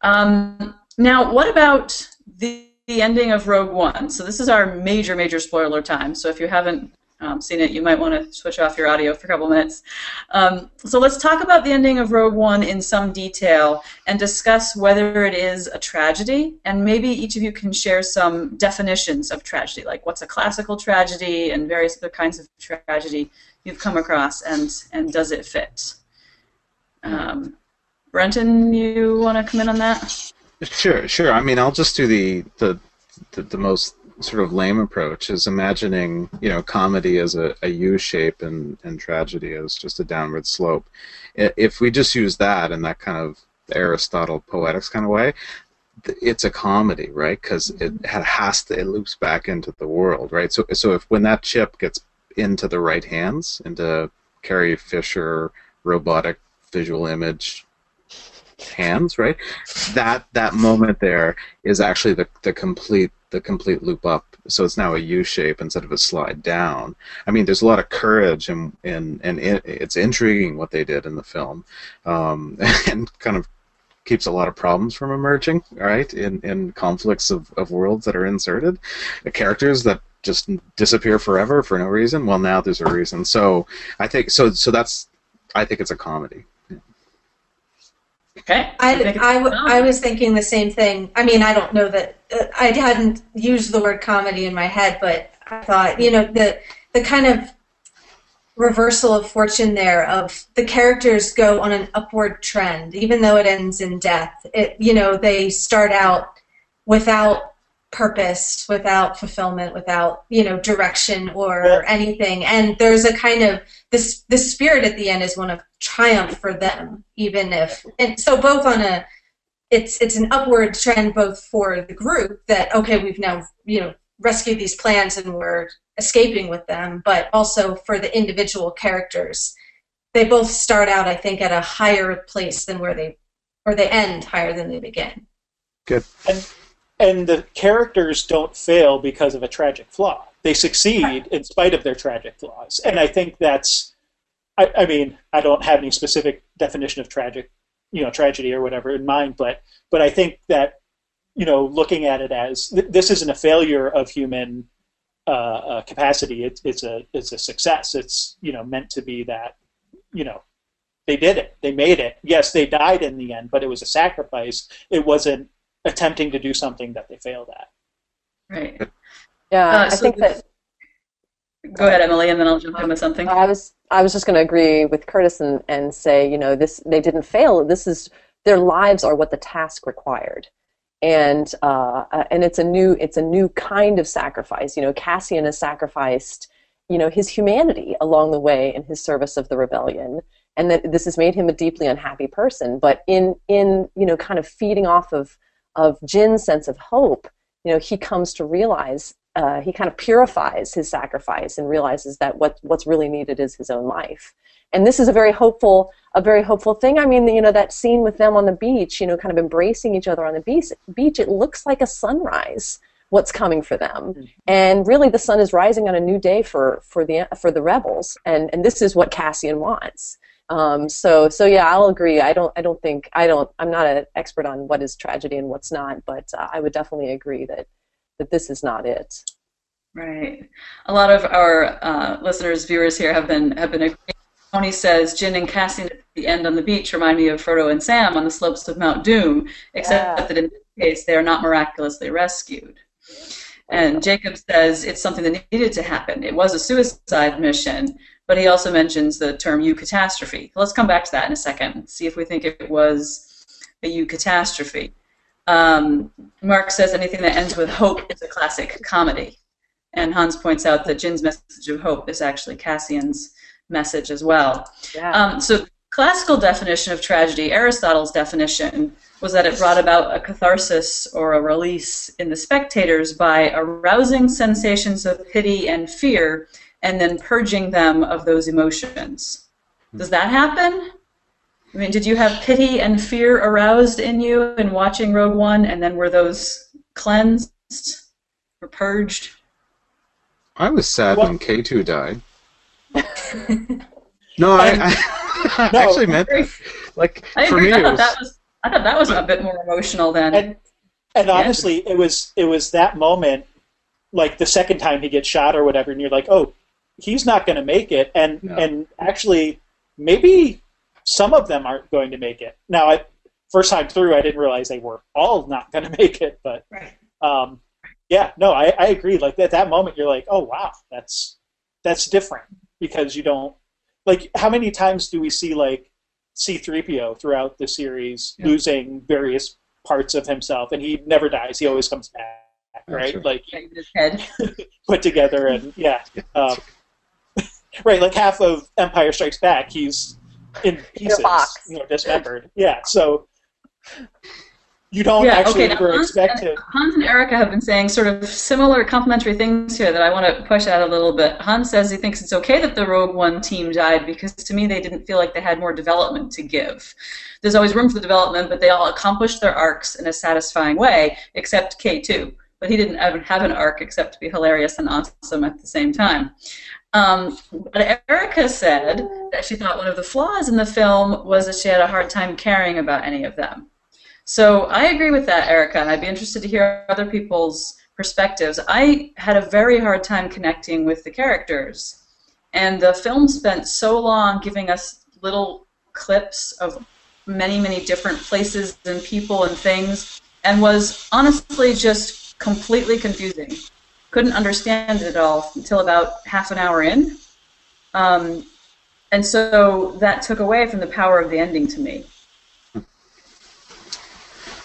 Um, now, what about the, the ending of Rogue One? So this is our major, major spoiler time. So if you haven't um, seen it, you might want to switch off your audio for a couple minutes. Um, so let's talk about the ending of Rogue One in some detail and discuss whether it is a tragedy, and maybe each of you can share some definitions of tragedy, like what's a classical tragedy and various other kinds of tragedy you've come across, and and does it fit? Um, Brenton, you want to come in on that? Sure, sure. I mean, I'll just do the the the, the most sort of lame approach is imagining you know comedy as a, a U shape and and tragedy as just a downward slope. If we just use that in that kind of Aristotle poetics kind of way, it's a comedy, right? Because mm-hmm. it has to it loops back into the world, right? So so if when that chip gets into the right hands, into Carrie Fisher robotic visual image hands, right? That that moment there is actually the the complete the complete loop up. So it's now a U shape instead of a slide down. I mean, there's a lot of courage and and and it, it's intriguing what they did in the film, um, and kind of keeps a lot of problems from emerging, right? In in conflicts of, of worlds that are inserted, the characters that just disappear forever for no reason. Well, now there's a reason. So I think so. So that's I think it's a comedy. Okay. I was thinking the same thing. I mean, I don't know that uh, I hadn't used the word comedy in my head, but I thought, you know, the the kind of reversal of fortune there of the characters go on an upward trend, even though it ends in death. It, you know, they start out without purpose, without fulfillment, without you know direction or anything, and there's a kind of this the spirit at the end is one of triumph for them, even if and so both on a it's it's an upward trend both for the group that okay we've now you know rescued these plans and we're escaping with them, but also for the individual characters. They both start out, I think, at a higher place than where they or they end higher than they begin. Good. And and the characters don't fail because of a tragic flaw. They succeed in spite of their tragic flaws. And I think that's I, I mean, I don't have any specific definition of tragic, you know, tragedy or whatever in mind, but but I think that you know, looking at it as th- this isn't a failure of human uh, uh, capacity. It's it's a it's a success. It's you know meant to be that you know they did it. They made it. Yes, they died in the end, but it was a sacrifice. It wasn't attempting to do something that they failed at. Right. Yeah, Uh, I so think that Go ahead, Emily, and then I'll jump in with something. I was I was just going to agree with Curtis and, and say, you know, this they didn't fail. This is their lives are what the task required, and uh, uh, and it's a new it's a new kind of sacrifice. You know, Cassian has sacrificed, you know, his humanity along the way in his service of the rebellion, and that this has made him a deeply unhappy person. But in in you know, kind of feeding off of of Jyn's sense of hope, you know, he comes to realize uh, he kind of purifies his sacrifice and realizes that what what's really needed is his own life. And this is a very hopeful a very hopeful thing. I mean, you know, that scene with them on the beach, you know, kind of embracing each other on the beach. Beach, it looks like a sunrise. What's coming for them, Mm-hmm. and really, the sun is rising on a new day for for the for the rebels, and and this is what Cassian wants. Um, so so yeah, I'll agree. I don't I don't think I don't I'm not an expert on what is tragedy and what's not, but uh, I would definitely agree that that this is not it. Right. A lot of our uh, listeners, viewers here have been have been agreeing. Tony says Jyn and Cassie at the end on the beach remind me of Frodo and Sam on the slopes of Mount Doom, except Yeah. that in this case they are not miraculously rescued. And Jacob says it's something that needed to happen. It was a suicide mission, but he also mentions the term eucatastrophe. Let's come back to that in a second see if we think it was a eucatastrophe. Um, Mark says anything that ends with hope is a classic comedy. And Hans points out that Jyn's message of hope is actually Cassian's message as well. Yeah. Um, so, classical definition of tragedy, Aristotle's definition, was that it brought about a catharsis or a release in the spectators by arousing sensations of pity and fear and then purging them of those emotions. Hmm. Does that happen? I mean, did you have pity and fear aroused in you in watching Rogue One, and then were those cleansed or purged? I was sad Well- when K2 died. no, I, um, I, I No. actually meant that. Like I for me, I it thought was, that was I thought that was a bit more emotional than And and honestly, it was it was that moment, like the second time he gets shot or whatever, and you're like, oh, he's not going to make it, and No. and actually, maybe some of them aren't going to make it. Now, I first time through, I didn't realize they were all not going to make it, but Right. um, yeah, no, I, I agree. Like at that moment, you're like, oh wow, that's that's different because you don't like how many times do we see like C3PO throughout the series Yeah. losing various parts of himself, and he never dies. He always comes back. right? Like His head. put together and yeah, um, right. Like half of Empire Strikes Back, he's in pieces, box. you know, dismembered. Yeah, so you don't Yeah, actually okay, ever Hans expect and, him. Hans and Erica have been saying sort of similar complimentary things here that I want to push out a little bit. Hans says he thinks it's okay that the Rogue One team died because to me they didn't feel like they had more development to give. There's always room for development, but they all accomplished their arcs in a satisfying way, except K2. But he didn't even have an arc except to be hilarious and awesome at the same time. Um, but Erica said that she thought one of the flaws in the film was that she had a hard time caring about any of them. So I agree with that, Erica, and I'd be interested to hear other people's perspectives. I had a very hard time connecting with the characters, and the film spent so long giving us little clips of many, many different places and people and things, and was honestly just completely confusing. Couldn't understand it at all until about half an hour in. Um, and so that took away from the power of the ending to me.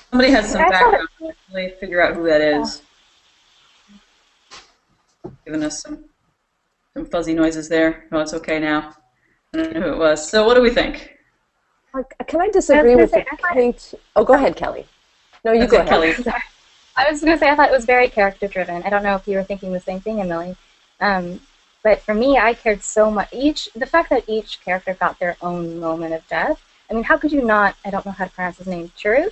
Somebody has some I thought background. Really figure out who that is. Giving us some some fuzzy noises there. Oh, it's okay now. I don't know who it was. So, what do we think? Can I disagree gonna with say, I thought- Kate? Oh, go ahead, Kelly. No, you That's go ahead. Kelly. Sorry. I was going to say I thought it was very character driven. I don't know if you were thinking the same thing, Emily. Um, but for me, I cared so much. Each the fact that each character got their own moment of death. I mean, how could you not? I don't know how to pronounce his name. Chirrut.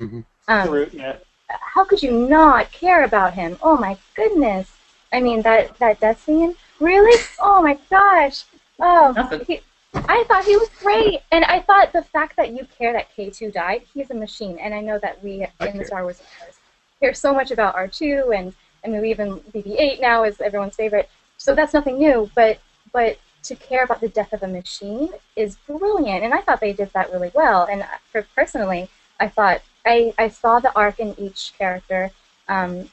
Mhm. Um, Root, yeah. how could you not care about him? Oh my goodness! I mean that that death scene. Really? Oh my gosh! Oh, Nothing. he, I thought he was great, and I thought the fact that you care that K two died, he's a machine, and I know that we I in the. Star Wars universe hear so much about R two, and I mean even BB eight now is everyone's favorite, so that's nothing new. But but to care about the death of a machine is brilliant, and I thought they did that really well. And for personally, I thought I, I saw the arc in each character. Um,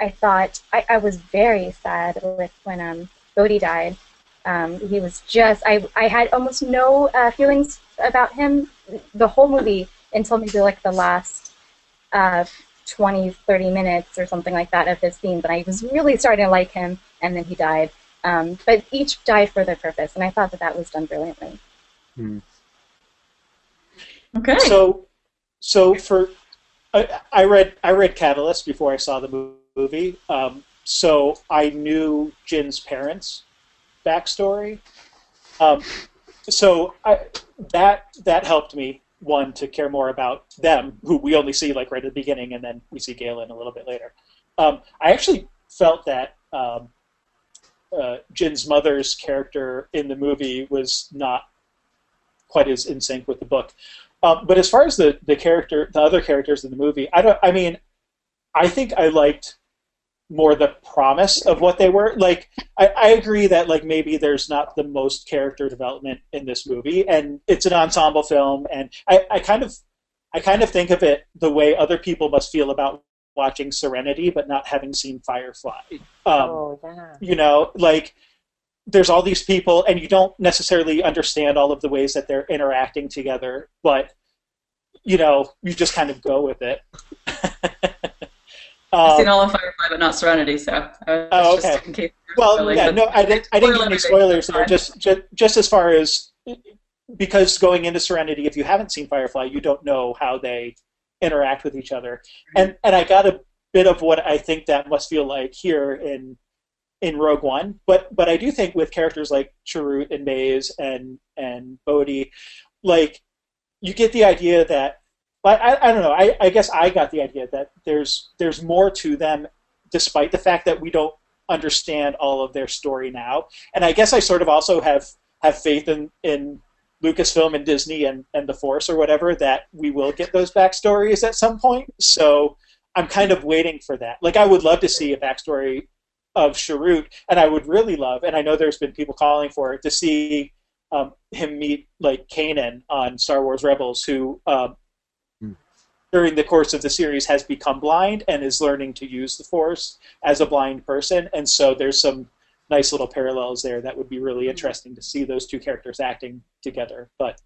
I thought I, I was very sad with when um, Bodhi died. Um, he was just I, I had almost no uh, feelings about him the whole movie until maybe like the last uh, 20, 30 minutes or something like that of his scenes, and I was really starting to like him, and then he died. Um, but each died for their purpose, and I thought that that was done brilliantly. Okay. So, so for I, I read I read Catalyst before I saw the movie, um, so I knew Jyn's parents' backstory. Um, so I, that that helped me one to care more about them, who we only see like right at the beginning, and then we see Galen a little bit later. Um, I actually felt that um, uh, Jyn's mother's character in the movie was not quite as in sync with the book. Um, but as far as the, the character, the other characters in the movie, I don't. I mean, I think I liked more the promise of what they were. Like, I, I agree that like maybe there's not the most character development in this movie, and it's an ensemble film, and I, I kind of, I kind of think of it the way other people must feel about watching Serenity, but not having seen Firefly. Um, oh, yeah. you know, like there's all these people, and you don't necessarily understand all of the ways that they're interacting together, but you know, you just kind of go with it. I've seen Um, all of Firefly, but not Serenity, so. Oh, just okay. in case well, spoiling, yeah, no, I didn't. I didn't give any spoilers there. Just, just, just as far as because going into Serenity, if you haven't seen Firefly, you don't know how they interact with each other, and and I got a bit of what I think that must feel like here in in Rogue One. But but I do think with characters like Chirrut and Baze and and Bodhi, like you get the idea that I, I, I don't know. I, I guess I got the idea that there's there's more to them, despite the fact that we don't understand all of their story now. And I guess I sort of also have have faith in in Lucasfilm and Disney and, and the Force or whatever that we will get those backstories at some point. So I'm kind of waiting for that. Like I would love to see a backstory of Chirrut, and I would really love, and I know there's been people calling for it to see um, him meet like Kanan on Star Wars Rebels, who um, during the course of the series has become blind and is learning to use the Force as a blind person, and so there's some nice little parallels there that would be really interesting to see those two characters acting together. But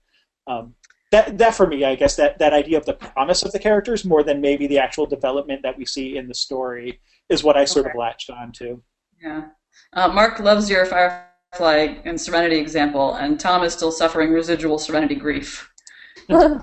um, that that for me, I guess that that idea of the promise of the characters more than maybe the actual development that we see in the story is what I sort okay. of latched on to. Yeah, uh, Mark loves your Firefly and Serenity example, and Tom is still suffering residual Serenity grief. um,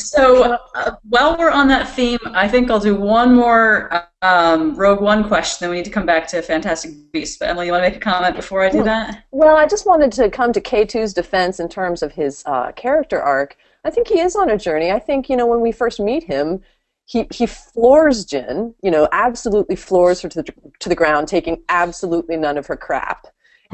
so uh, while we're on that theme, I think I'll do one more um, Rogue One question. Then we need to come back to Fantastic Beasts. But Emily, you want to make a comment before I do that? Well, I just wanted to come to K2's defense in terms of his uh, character arc. I think he is on a journey. I think you know when we first meet him, he he floors Jyn. You know, absolutely floors her to the to the ground, taking absolutely none of her crap.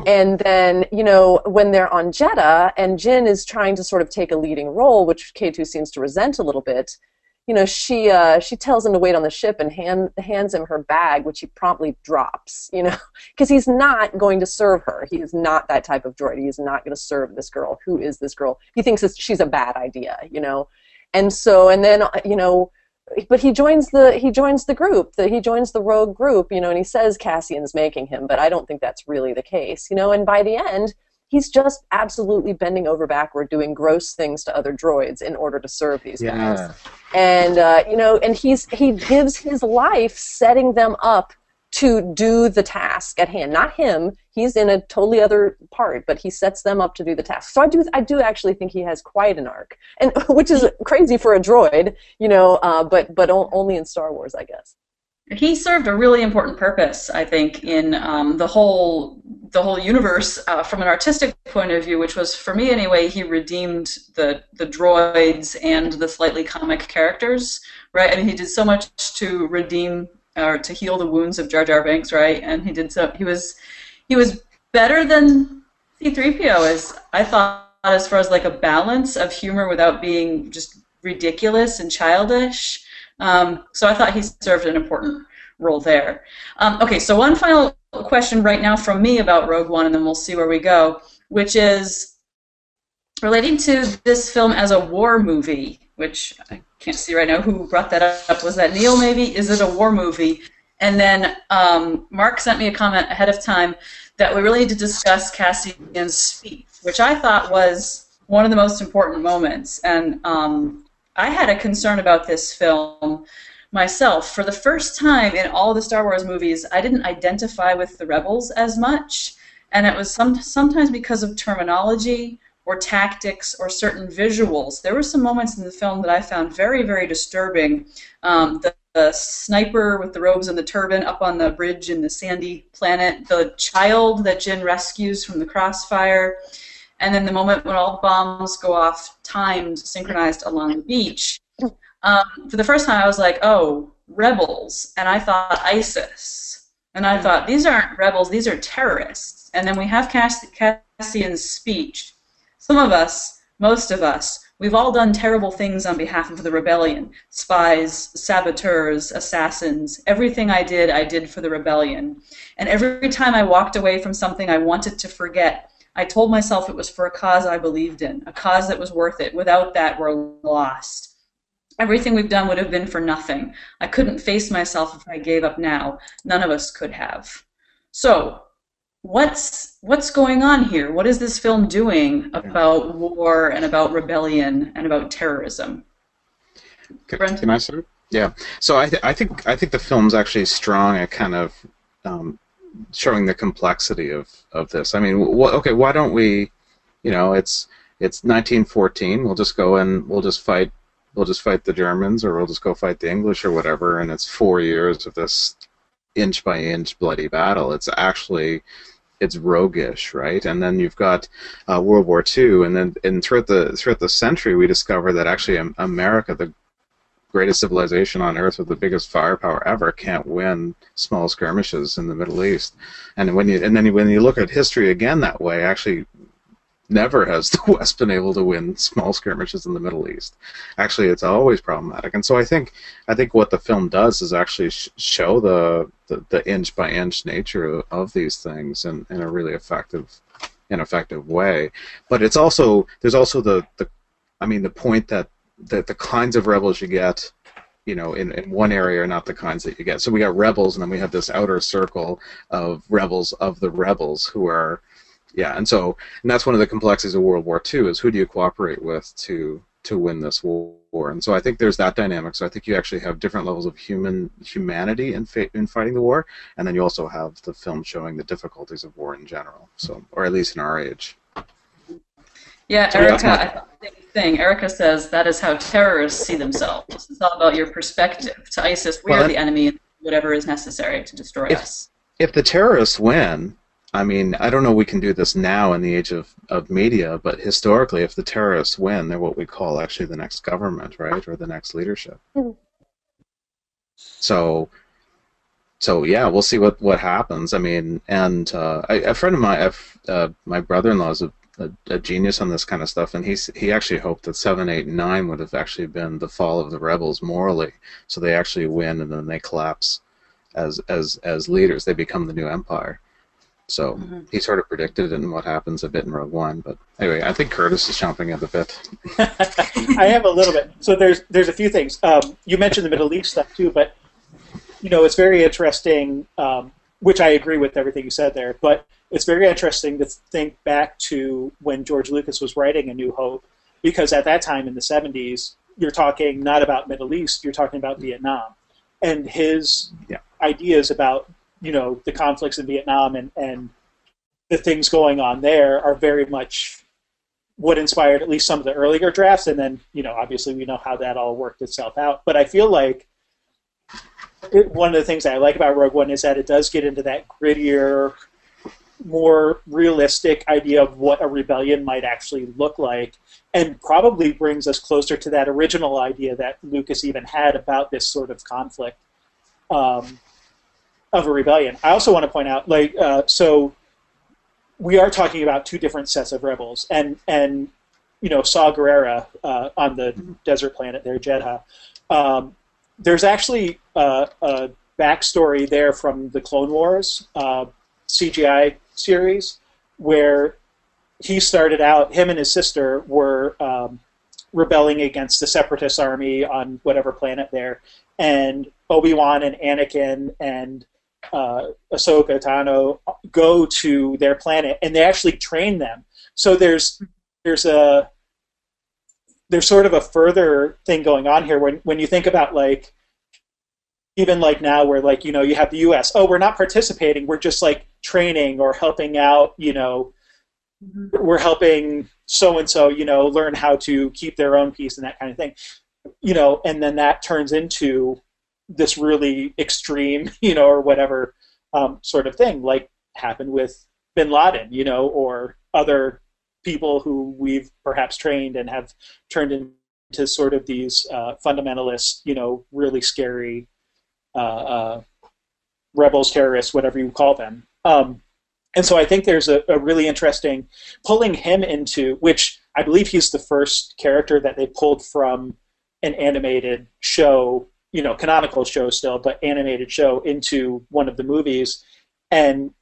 And then, you know, when they're on Jedha and Jyn is trying to sort of take a leading role, which K2 seems to resent a little bit, you know, she uh, she tells him to wait on the ship and hand, hands him her bag, which he promptly drops, you know, because he's not going to serve her. He is not that type of droid. He is not going to serve this girl. Who is this girl? He thinks she's a bad idea, you know. And so, and then, you know, but he joins the he joins the group the, he joins the rogue group you know and he says cassian's making him but i don't think that's really the case you know and by the end he's just absolutely bending over backward doing gross things to other droids in order to serve these yeah. guys and uh, you know and he's he gives his life setting them up to do the task at hand. Not him. He's in a totally other part, but he sets them up to do the task. So I do, I do actually think he has quite an arc, and which is crazy for a droid, you know. Uh, but but only in Star Wars, I guess. He served a really important purpose, I think, in um, the whole the whole universe uh, from an artistic point of view, which was, for me anyway, he redeemed the the droids and the slightly comic characters, right? I mean, he did so much to redeem or to heal the wounds of Jar Jar Binks, right? And he did so. He was he was better than C-3PO is. I thought as far as like a balance of humor without being just ridiculous and childish. Um, so I thought he served an important role there. Um, okay, so one final question right now from me about Rogue One, and then we'll see where we go, which is relating to this film as a war movie, which I can't see right now who brought that up. Was that Neil? Maybe is it a war movie? And then um, Mark sent me a comment ahead of time that we really need to discuss Cassian's speech, which I thought was one of the most important moments. And um, I had a concern about this film myself. For the first time in all the Star Wars movies, I didn't identify with the rebels as much, and it was some, sometimes because of terminology or tactics or certain visuals. There were some moments in the film that I found very, very disturbing. Um, the, the, sniper with the robes and the turban up on the bridge in the sandy planet, the child that Jyn rescues from the crossfire, and then the moment when all the bombs go off, timed, synchronized along the beach. Um, for the first time, I was like, oh, rebels. And I thought ISIS. And I thought, these aren't rebels, these are terrorists. And then we have Cass- Cassian's speech some of us, most of us, we've all done terrible things on behalf of the rebellion spies, saboteurs, assassins. Everything I did, I did for the rebellion. And every time I walked away from something I wanted to forget, I told myself it was for a cause I believed in, a cause that was worth it. Without that, we're lost. Everything we've done would have been for nothing. I couldn't face myself if I gave up now. None of us could have. So, what's what's going on here? What is this film doing about war and about rebellion and about terrorism? Can, can I start? Yeah. So I, th- I think I think the film's actually strong at kind of um, showing the complexity of, of this. I mean, wh- okay, why don't we? You know, it's it's 1914. We'll just go and we'll just fight. We'll just fight the Germans, or we'll just go fight the English, or whatever. And it's four years of this inch by inch bloody battle. It's actually it's roguish, right? And then you've got uh, World War II, and then and throughout the throughout the century, we discover that actually America, the greatest civilization on earth with the biggest firepower ever, can't win small skirmishes in the Middle East. And when you and then when you look at history again that way, actually never has the West been able to win small skirmishes in the Middle East. Actually, it's always problematic. And so I think I think what the film does is actually sh- show the, the, the inch by inch nature of these things in, in a really effective in effective way. But it's also there's also the, the I mean the point that that the kinds of rebels you get you know, in, in one area are not the kinds that you get. So we got rebels, and then we have this outer circle of rebels of the rebels who are Yeah, and so and that's one of the complexities of World War II is who do you cooperate with to to win this war. And so I think there's that dynamic. So I think you actually have different levels of human humanity in fa- in fighting the war, and then you also have the film showing the difficulties of war in general. So, or at least in our age. Yeah, so Erica, same thing. Erica says that is how terrorists see themselves. This is all about your perspective. To ISIS, we well, are the enemy, whatever is necessary to destroy if, us. If the terrorists win, I mean, I don't know we can do this now in the age of, of media, but historically, if the terrorists win, they're what we call actually the next government, right, or the next leadership. Mm-hmm. So, so yeah, we'll see what, what happens. I mean, and uh, I, a friend of mine, uh, my brother-in-law is a, a, a, genius on this kind of stuff, and he's he actually hoped that seven, eight, nine would have actually been the fall of the rebels morally, so they actually win and then they collapse as as as leaders. They become the new empire. So mm-hmm. he sort of predicted it and what happens a bit in Rogue One. But anyway, I think Curtis is chomping at the bit. I have a little bit. So there's there's a few things. Um, you mentioned the Middle East stuff too, but you know it's very interesting. Um, which I agree with everything you said there, but it's very interesting to think back to when George Lucas was writing A New Hope, because at that time in the 70s, you're talking not about Middle East, you're talking about Vietnam, and his yeah. ideas about you know the conflicts in Vietnam and and the things going on there are very much what inspired at least some of the earlier drafts, and then you know obviously we know how that all worked itself out. But I feel like it, one of the things I like about Rogue One is that it does get into that grittier, more realistic idea of what a rebellion might actually look like, and probably brings us closer to that original idea that Lucas even had about this sort of conflict. Um, of a rebellion. I also want to point out, like, uh, so we are talking about two different sets of rebels, and and you know Saw Gerrera uh, on the mm-hmm. desert planet there, Jedha. Um, there's actually uh, a backstory there from the Clone Wars uh, CGI series where he started out. Him and his sister were um, rebelling against the Separatist army on whatever planet there, and Obi Wan and Anakin and uh, Ahsoka Tano go to their planet, and they actually train them. So there's there's a there's sort of a further thing going on here when when you think about like even like now where like you know you have the US oh we're not participating we're just like training or helping out you know mm-hmm. we're helping so and so you know learn how to keep their own peace and that kind of thing you know and then that turns into this really extreme, you know, or whatever um, sort of thing, like happened with Bin Laden, you know, or other people who we've perhaps trained and have turned into sort of these uh, you know, really scary uh, uh, rebels, terrorists, whatever you call them. Um, and so I think there's a, a, really interesting pulling him into which I believe he's the first character that they pulled from an animated show you know canonical show still, but animated show into one of the movies, and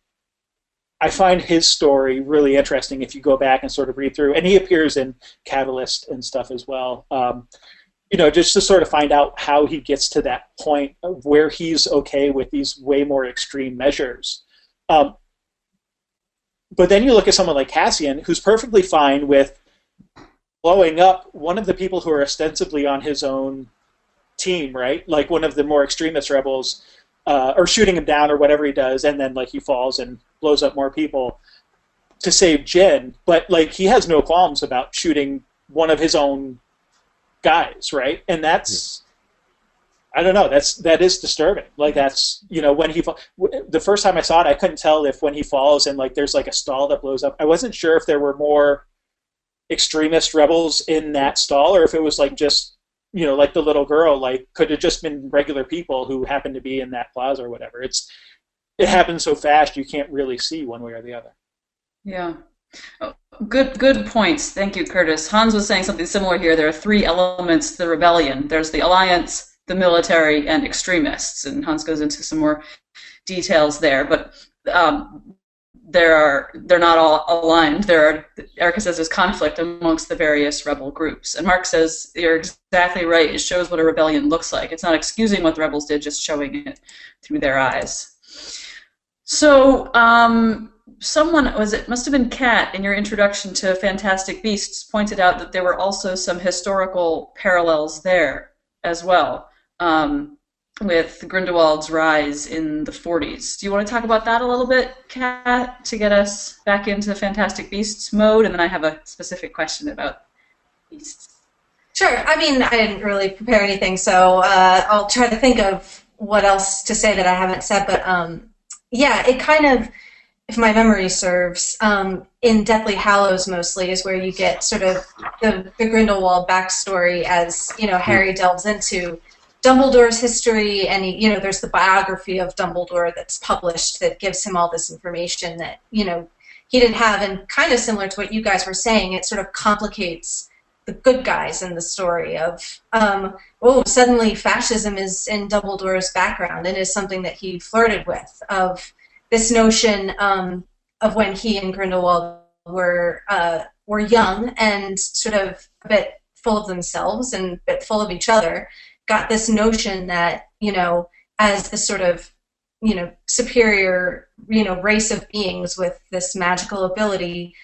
I find his story really interesting if you go back and sort of read through. And he appears in Catalyst and stuff as well. Um, you know, just to sort of find out how he gets to that point where he's okay with these way more extreme measures. Um, but then you look at someone like Cassian, who's perfectly fine with blowing up one of the people who are ostensibly on his own team, right? Like one of the more extremist rebels, uh, or shooting him down or whatever he does, and then like he falls and blows up more people to save Jyn. But like he has no qualms about shooting one of his own guys, right? And that's. I don't know. That's that is disturbing. Like that's you know when he the first time I saw it, I couldn't tell if when he falls and like there's like a stall that blows up. I wasn't sure if there were more extremist rebels in that stall or if it was like just you know, like the little girl, like could have just been regular people who happened to be in that plaza or whatever. It's it happens so fast you can't really see one way or the other. Yeah. Oh, good good points. Thank you, Curtis. Hans was saying something similar here. There are three elements to the rebellion. There's the alliance, the military, and extremists. And Hans goes into some more details there. But um, there are they're not all aligned. There are Erica says there's conflict amongst the various rebel groups, and Mark says you're exactly right. It shows what a rebellion looks like. It's not excusing what the rebels did, just showing it through their eyes. So um, someone was it must have been Kat in your introduction to Fantastic Beasts pointed out that there were also some historical parallels there as well. Um, with Grindelwald's rise in the 40s. Do you want to talk about that a little bit, Kat, to get us back into the Fantastic Beasts mode? And then I have a specific question about beasts. Sure. I mean, I didn't really prepare anything, so uh, I'll try to think of what else to say that I haven't said. But um, yeah, it kind of, if my memory serves, um, in Deathly Hallows mostly is where you get sort of the, the Grindelwald backstory as you know Harry delves into Dumbledore's history, and he, you know, there's the biography of Dumbledore that's published that gives him all this information that you know he didn't have, and kind of similar to what you guys were saying, it sort of complicates the good guys in the story of um, oh suddenly fascism is in Dumbledore's background and is something that he flirted with of this notion um, of when he and Grindelwald were uh, were young and sort of a bit full of themselves and a bit full of each other got this notion that you know as the sort of you know superior you know race of beings with this magical ability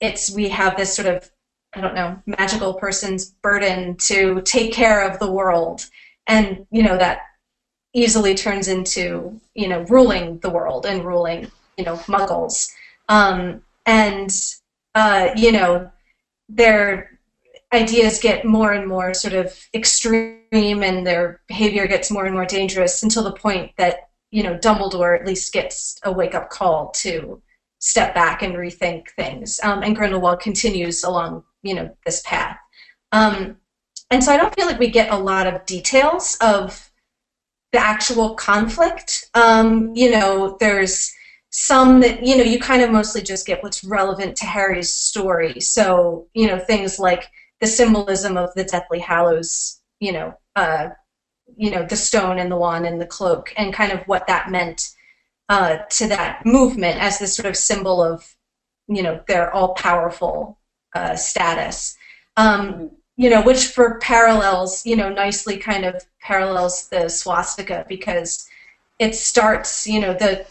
it's we have this sort of i don't know magical person's burden to take care of the world. And you know that easily turns into you know ruling the world and ruling you know muggles. Um, and uh, you know they're ideas get more and more sort of extreme and their behavior gets more and more dangerous until the point that you know Dumbledore at least gets a wake up call to step back and rethink things. Um, and Grindelwald continues along you know this path. Um, and so I don't feel like we get a lot of details of the actual conflict. Um, you know, there's some that you know you kind of mostly just get what's relevant to Harry's story. So you know things like the symbolism of the Deathly Hallows, you know, uh, you know, the stone and the wand and the cloak, and kind of what that meant uh, to that movement as this sort of symbol of, you know, their all-powerful uh, status. Um, you know, which for parallels, you know, nicely kind of parallels the swastika because it starts, you know, the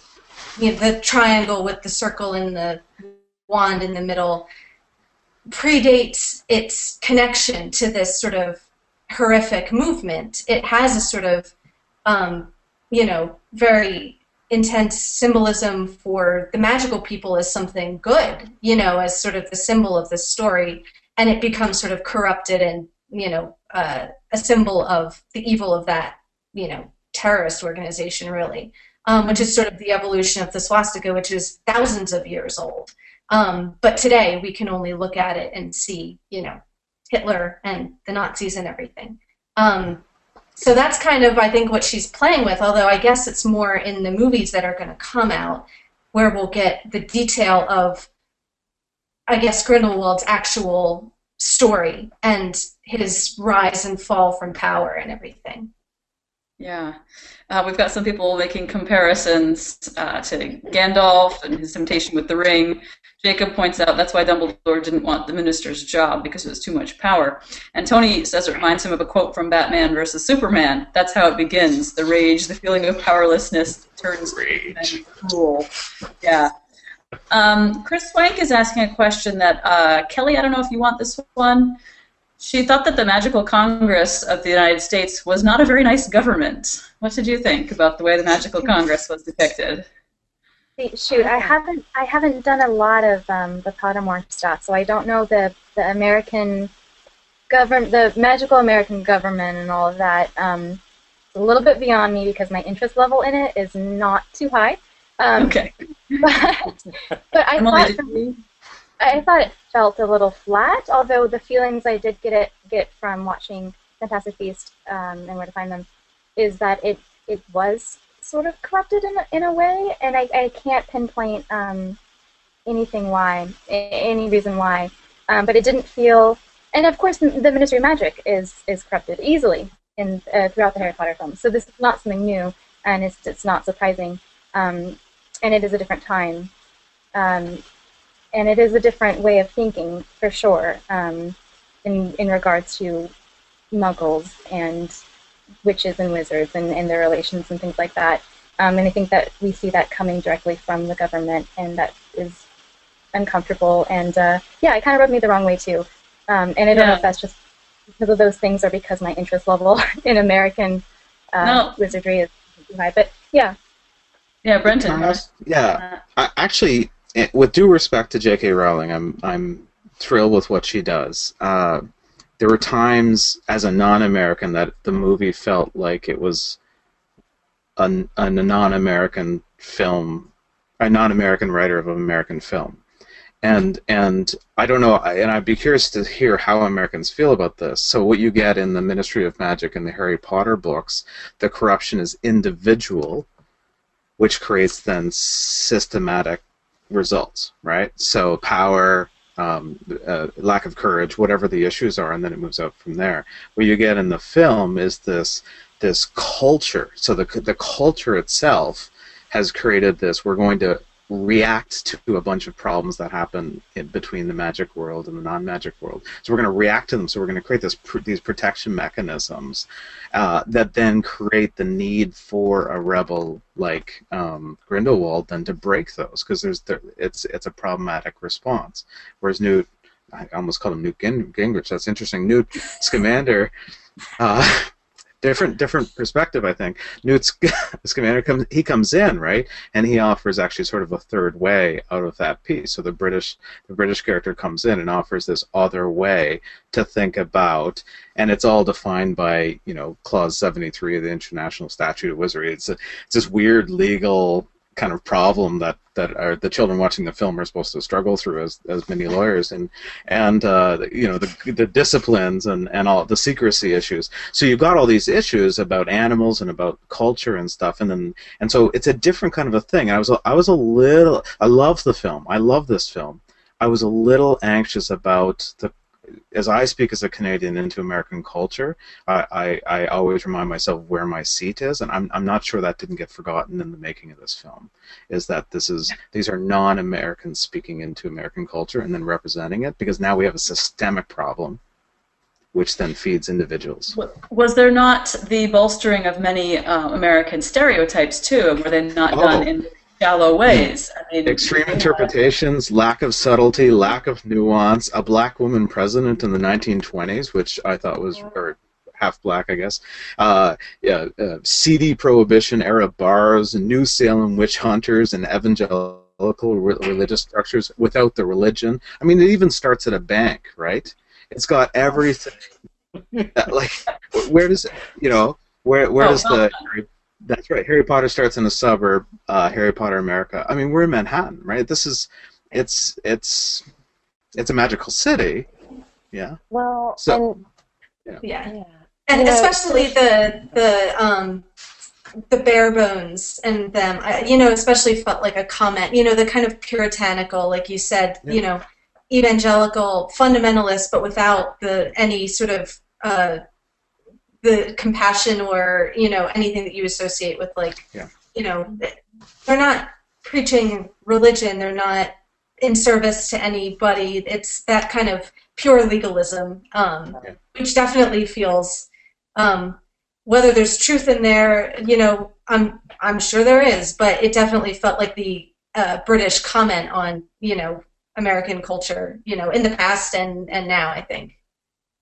you know, the triangle with the circle and the wand in the middle predates its connection to this sort of horrific movement. It has a sort of, um, you know, very intense symbolism for the magical people as something good, you know, as sort of the symbol of the story, and it becomes sort of corrupted and, you know, uh, a symbol of the evil of that, you know, terrorist organization, really, um, which is sort of the evolution of the swastika, which is thousands of years old. Um, but today we can only look at it and see, you know, Hitler and the Nazis and everything. Um, so that's kind of, I think, what she's playing with, although I guess it's more in the movies that are going to come out where we'll get the detail of, I guess, Grindelwald's actual story and his rise and fall from power and everything. Yeah. Uh, we've got some people making comparisons uh, to Gandalf and his temptation with the ring Jacob points out that's why Dumbledore didn't want the minister's job because it was too much power. And Tony says it reminds him of a quote from Batman versus Superman. That's how it begins. The rage, the feeling of powerlessness turns rage. cruel. Yeah. Um, Chris Swank is asking a question that uh, Kelly, I don't know if you want this one. She thought that the Magical Congress of the United States was not a very nice government. What did you think about the way the Magical Congress was depicted? Shoot, I haven't I haven't done a lot of um, the Pottermore stuff, so I don't know the the American government, the magical American government, and all of that. Um, it's a little bit beyond me because my interest level in it is not too high. Um, okay. But, but I thought I thought it felt a little flat, although the feelings I did get it get from watching Fantastic Beast um, and Where to Find Them is that it it was sort of corrupted in a, in a way, and I, I can't pinpoint um, anything why, any reason why. Um, but it didn't feel, and of course, the Ministry of Magic is is corrupted easily in uh, throughout the Harry Potter films. So this is not something new, and it's it's not surprising, um, and it is a different time, um, and it is a different way of thinking for sure um, in in regards to Muggles and witches and wizards and, and their relations and things like that. Um, and I think that we see that coming directly from the government, and that is uncomfortable, and uh, yeah, it kind of rubbed me the wrong way too. Um, and I don't Yeah. know if that's just because of those things or because my interest level in American uh, No. wizardry is high. But yeah, Yeah, Brenton. Yeah, Uh, I, actually, with due respect to J.K. Rowling, I'm I'm thrilled with what she does. Uh, there were times as a non-American that the movie felt like it was a, a non-American film, a non-American writer of an American film, and and I don't know, and I'd be curious to hear how Americans feel about this. So what you get in the Ministry of Magic and the Harry Potter books, the corruption is individual which creates then systematic results, right? So power, um, uh, lack of courage, whatever the issues are, and then it moves up from there. What you get in the film is this this culture. So the the culture itself has created this. We're going to react to a bunch of problems that happen between the magic world and the non-magic world. So we're going to react to them. So we're going to create this pr- these protection mechanisms uh, that then create the need for a rebel like um, Grindelwald then to break those because there's there, it's it's a problematic response. Whereas Newt, I almost called him Newt Ging- Gingrich. That's interesting. Newt Scamander. Uh, Different, different perspective, I think. Newt Sc- Scamander comes, he comes in, right, and he offers actually sort of a third way out of that piece. So the British, the British character comes in and offers this other way to think about, and it's all defined by you know clause 73 of the international statute of wizardry it's, a, it's this weird legal kind of problem that that are the children watching the film are supposed to struggle through as as many lawyers and and uh, you know the the disciplines and and all the secrecy issues. So you've got all these issues about animals and about culture and stuff and then and so it's a different kind of a thing. I was i was a little i love the film. I love this film. I was a little anxious about the as I speak as a Canadian into American culture, I, I, I always remind myself where my seat is, and I'm, I'm not sure that didn't get forgotten in the making of this film. Is that this is these are non-Americans speaking into American culture and then representing it because now we have a systemic problem, which then feeds individuals. Was there not the bolstering of many uh, American stereotypes too? Were they not Oh. done in shallow ways? I mean, Extreme interpretations, lack of subtlety, lack of nuance. A black woman president in the 1920s, which I thought was, or half black, I guess. Uh, yeah, uh, seedy prohibition era bars, New Salem witch hunters, and evangelical re- religious structures without the religion. I mean, it even starts at a bank, right? It's got everything. Like, where does you know where where Oh, does the that's right. Harry Potter starts in a suburb. Uh, Harry Potter America. I mean, we're in Manhattan, right? This is it's it's it's a magical city. Yeah. Well, So- and Yeah. yeah. and You know, especially the the um the Barebones and them I, you know especially felt like a comment you know the kind of puritanical like you said Yeah. you know evangelical fundamentalist but without the any sort of uh the compassion or you know anything that you associate with like Yeah. you know they're not preaching religion they're not in service to anybody it's that kind of pure legalism um, Yeah. which definitely feels um, whether there's truth in there you know i'm i'm sure there is but it definitely felt like the uh, british comment on you know american culture you know in the past and and now i think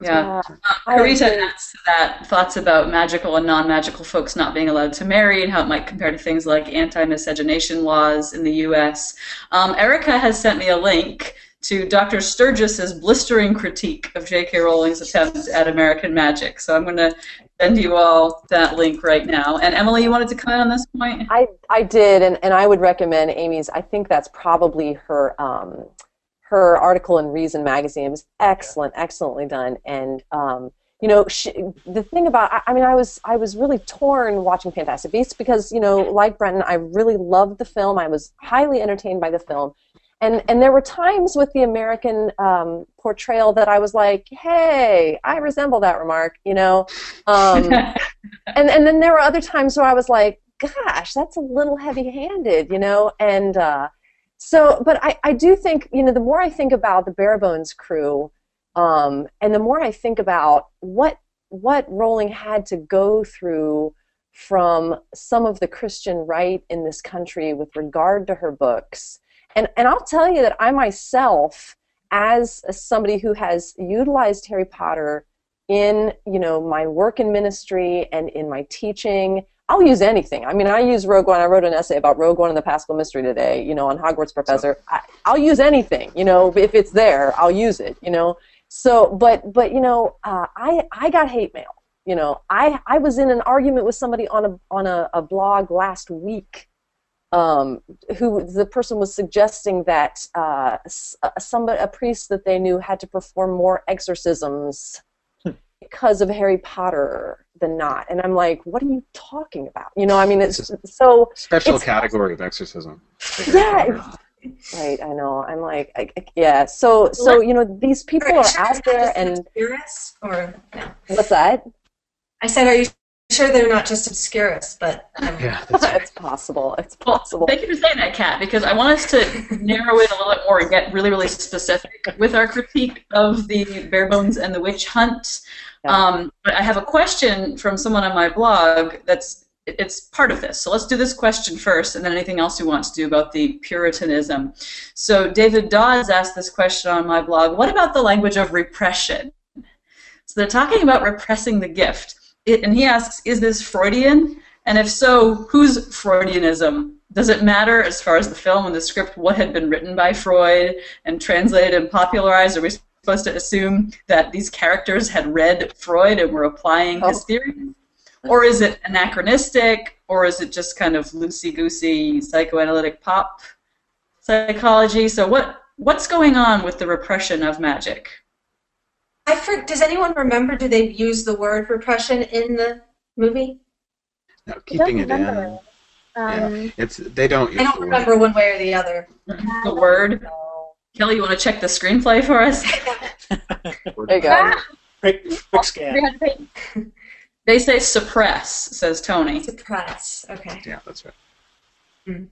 yeah. I Karita agree. adds to that thoughts about magical and non-magical folks not being allowed to marry and how it might compare to things like anti-miscegenation laws in the U.S. Um, Erica has sent me a link to Dr. Sturgis's blistering critique of J.K. Rowling's attempt at American magic. So I'm going to send you all that link right now. And Emily, you wanted to comment on this point? I, I did, and, and I would recommend Amy's. I think that's probably her um, her article in Reason magazine. Was excellent, excellently done. And um, you know, she, the thing about I, I mean, I was I was really torn watching Fantastic Beasts because you know, like Brenton, I really loved the film. I was highly entertained by the film. And, and there were times with the American um, portrayal that I was like, "Hey, I resemble that remark," you know. Um, and and then there were other times where I was like, gosh, that's a little heavy-handed, you know, and uh, so, but I, I do think, you know, the more I think about the Barebones crew, um, and the more I think about what what Rowling had to go through from some of the Christian right in this country with regard to her books, And and I'll tell you that I myself, as somebody who has utilized Harry Potter in you know my work in ministry and in my teaching I'll use anything. I mean, I use Rogue One. I wrote an essay about Rogue One and the Paschal Mystery today, you know, on Hogwarts Professor. I, will use anything, you know, if it's there, I'll use it, you know. So, but, but you know, uh, I, I got hate mail. You know, I, I was in an argument with somebody on a, on a, a blog last week um, who the person was suggesting that uh, somebody, a priest that they knew had to perform more exorcisms because of Harry Potter than not. And I'm like, what are you talking about? You know, I mean, it's, it's so special it's, category of exorcism. Yeah. Right, I know. I'm like, I, I, yeah. So, so you know, these people are, are out there, and or no. what's that? I said, are you sure they're not just obscurists? But um, yeah, it's possible. It's possible. Well, thank you for saying that, Kat, because I want us to narrow it a little bit more and get really, really specific with our critique of the Barebones and the witch hunt. Um, but I have a question from someone on my blog that's it's part of this. So let's do this question first, and then anything else you want to do about the Puritanism. So David Dawes asked this question on my blog. What about the language of repression? So they're talking about repressing the gift, it, and he asks, is this Freudian? And if so, whose Freudianism? Does it matter as far as the film and the script what had been written by Freud and translated and popularized? Are we supposed to assume that these characters had read Freud and were applying his oh. theories? Or is it anachronistic? Or is it just kind of loosey goosey psychoanalytic pop psychology? So, what what's going on with the repression of magic? I for, does anyone remember? Do they use the word repression in the movie? No, keeping it in. Um, yeah, it's they don't. I don't remember one way or the other. The word. Kelly, you want to check the screenplay for us? there you go. Quick, quick scan. They say suppress, says Tony. Suppress. Okay. Yeah, that's right. Mm.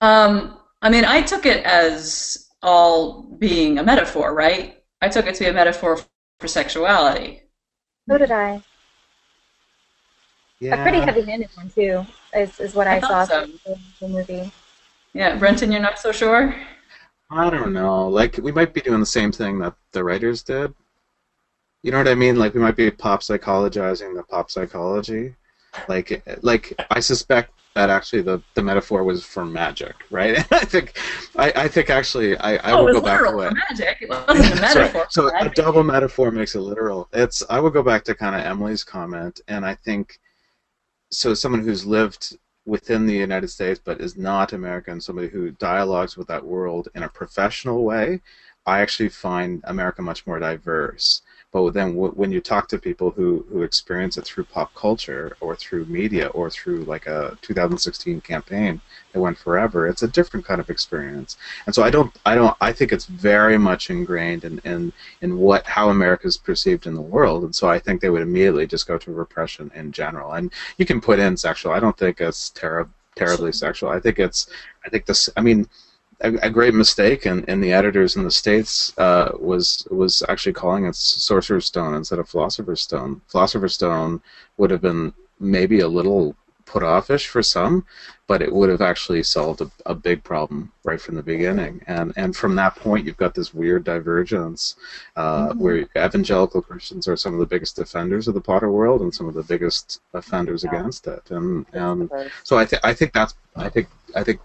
Um, I mean, I took it as all being a metaphor, right? I took it to be a metaphor for sexuality. So did I. Yeah. A pretty heavy-handed one too, is, is what I, I saw so. from the movie. Yeah, Brenton, you're not so sure? I don't hmm. know. Like, we might be doing the same thing that the writers did. You know what I mean? Like, we might be pop psychologizing the pop psychology. Like, like I suspect that actually the, the metaphor was for magic, right? I think, I, I think actually I, I oh, will go back to it. magic. It wasn't a metaphor. right. So a double metaphor makes it literal. It's I will go back to kind of Emily's comment, and I think so. Someone who's lived within the United States but is not American, somebody who dialogues with that world in a professional way, I actually find America much more diverse. But then w- when you talk to people who, who experience it through pop culture or through media or through like a 2016 campaign that went forever, it's a different kind of experience. And so I don't I don't I think it's very much ingrained in, in, in what how America is perceived in the world. And so I think they would immediately just go to repression in general. And you can put in sexual. I don't think it's ter- terribly sexual. I think it's I think this I mean a, a, great mistake, and, and the editors in the states uh, was was actually calling it Sorcerer's Stone instead of Philosopher's Stone. Philosopher's Stone would have been maybe a little put offish for some, but it would have actually solved a, a, big problem right from the beginning. And and from that point, you've got this weird divergence uh, mm-hmm. where evangelical Christians are some of the biggest defenders of the Potter world and some of the biggest offenders yeah. against it. And and so I think I think that's I think I think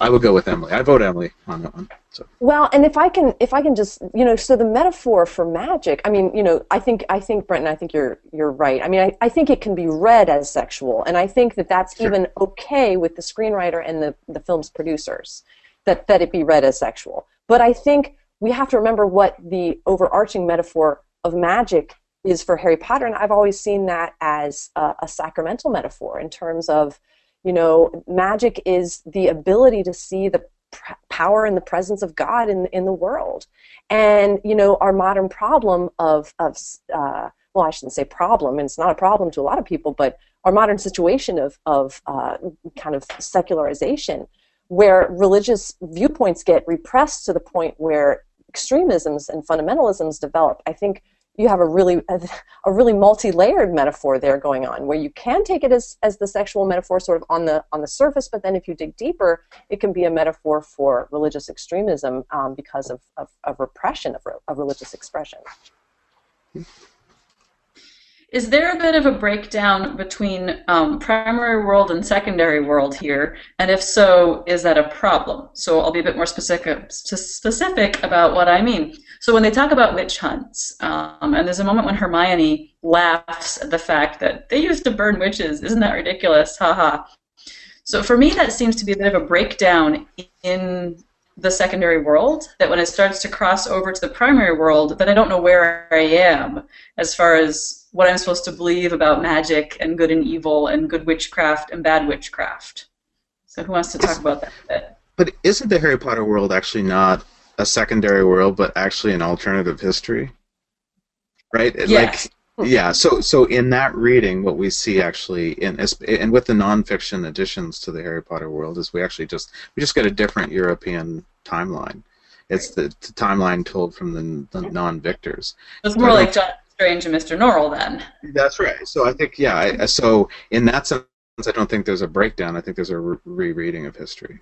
I would go with Emily. I vote Emily on that one. So. Well, and if I can, if I can just, you know, so the metaphor for magic. I mean, you know, I think, I think, Brenton, I think you're, you're right. I mean, I, I think it can be read as sexual, and I think that that's sure. even okay with the screenwriter and the the film's producers, that that it be read as sexual. But I think we have to remember what the overarching metaphor of magic is for Harry Potter, and I've always seen that as a, a sacramental metaphor in terms of you know, magic is the ability to see the power and the presence of God in in the world. And you know, our modern problem of of uh, well, I shouldn't say problem, and it's not a problem to a lot of people, but our modern situation of of uh, kind of secularization, where religious viewpoints get repressed to the point where extremisms and fundamentalisms develop. I think you have a really a, really multi-layered metaphor there going on where you can take it as, as the sexual metaphor sort of on the on the surface but then if you dig deeper it can be a metaphor for religious extremism um, because of, of, of, repression of, of religious expression is there a bit of a breakdown between um, primary world and secondary world here? And if so, is that a problem? So I'll be a bit more specific, specific about what I mean. So when they talk about witch hunts, um, and there's a moment when Hermione laughs at the fact that they used to burn witches. Isn't that ridiculous? Ha ha. So for me, that seems to be a bit of a breakdown in the secondary world that when it starts to cross over to the primary world, then I don't know where I am as far as what I'm supposed to believe about magic and good and evil and good witchcraft and bad witchcraft. So who wants to talk about that bit? But isn't the Harry Potter world actually not a secondary world, but actually an alternative history? Right? Yes. Like, yeah. So, so in that reading, what we see actually in and with the nonfiction additions to the Harry Potter world is we actually just we just get a different European timeline. It's the, the timeline told from the, the non-victors. It's more like John Strange and Mr. Norrell then. That's right. So I think yeah. I, so in that sense, I don't think there's a breakdown. I think there's a re- rereading of history.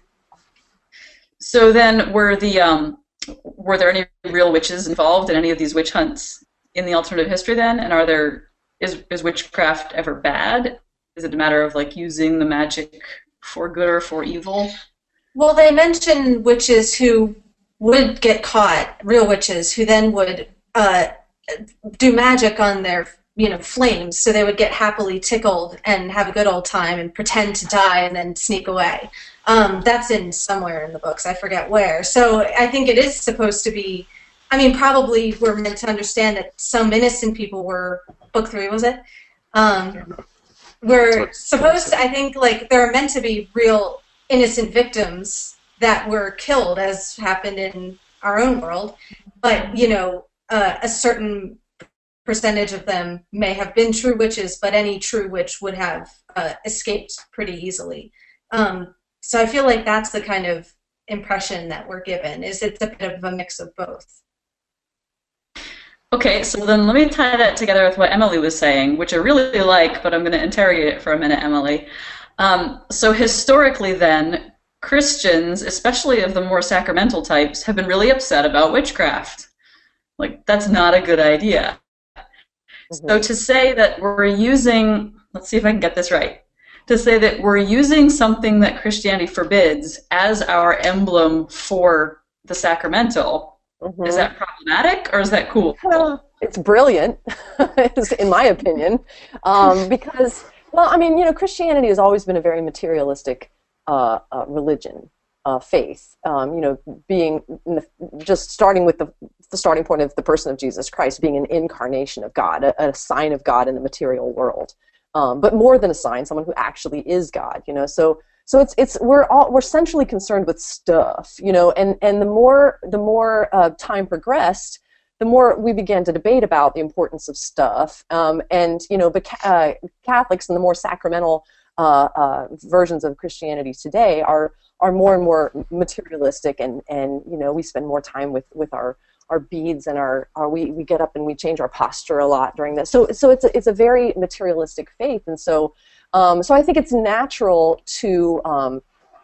So then, were the um, were there any real witches involved in any of these witch hunts in the alternative history then? And are there is is witchcraft ever bad? Is it a matter of like using the magic for good or for evil? Well, they mention witches who would get caught, real witches, who then would uh, do magic on their you know flames so they would get happily tickled and have a good old time and pretend to die and then sneak away. Um, that's in somewhere in the books i forget where. So i think it is supposed to be i mean probably we're meant to understand that some innocent people were book three was it? Um, we're supposed to i think like there are meant to be real innocent victims that were killed as happened in our own world. But you know uh, a certain percentage of them may have been true witches, but any true witch would have uh, escaped pretty easily. Um, so I feel like that's the kind of impression that we're given is it's a bit of a mix of both. Okay, so then let me tie that together with what Emily was saying, which I really like, but I'm going to interrogate it for a minute, Emily. Um, so historically, then, Christians, especially of the more sacramental types, have been really upset about witchcraft. Like, that's not a good idea. Mm-hmm. So to say that we're using, let's see if I can get this right, to say that we're using something that Christianity forbids as our emblem for the sacramental, mm-hmm. is that problematic or is that cool? it's brilliant, in my opinion, um, because, well, I mean, you know, Christianity has always been a very materialistic uh, uh, religion uh, faith. Um, you know, being the, just starting with the, the starting point of the person of Jesus Christ being an incarnation of God, a, a sign of God in the material world. Um, but more than a sign, someone who actually is God. You know, so so it's it's we're all we're centrally concerned with stuff. You know, and and the more the more uh, time progressed. The more we began to debate about the importance of stuff, um, and you know, but uh, Catholics and the more sacramental uh, uh, versions of Christianity today are are more and more materialistic, and and you know we spend more time with with our our beads and our, our we, we get up and we change our posture a lot during this. So so it's a, it's a very materialistic faith, and so um, so I think it's natural to um,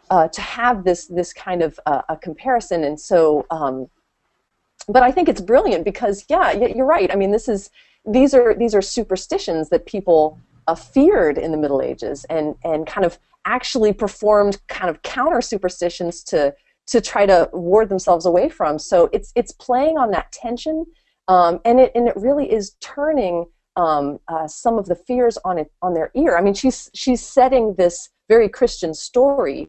uh, to have this this kind of uh, a comparison, and so. Um, but I think it's brilliant because yeah, you're right. I mean, this is these are these are superstitions that people uh, feared in the Middle Ages and, and kind of actually performed kind of counter superstitions to, to try to ward themselves away from. So it's, it's playing on that tension, um, and, it, and it really is turning um, uh, some of the fears on, it, on their ear. I mean, she's, she's setting this very Christian story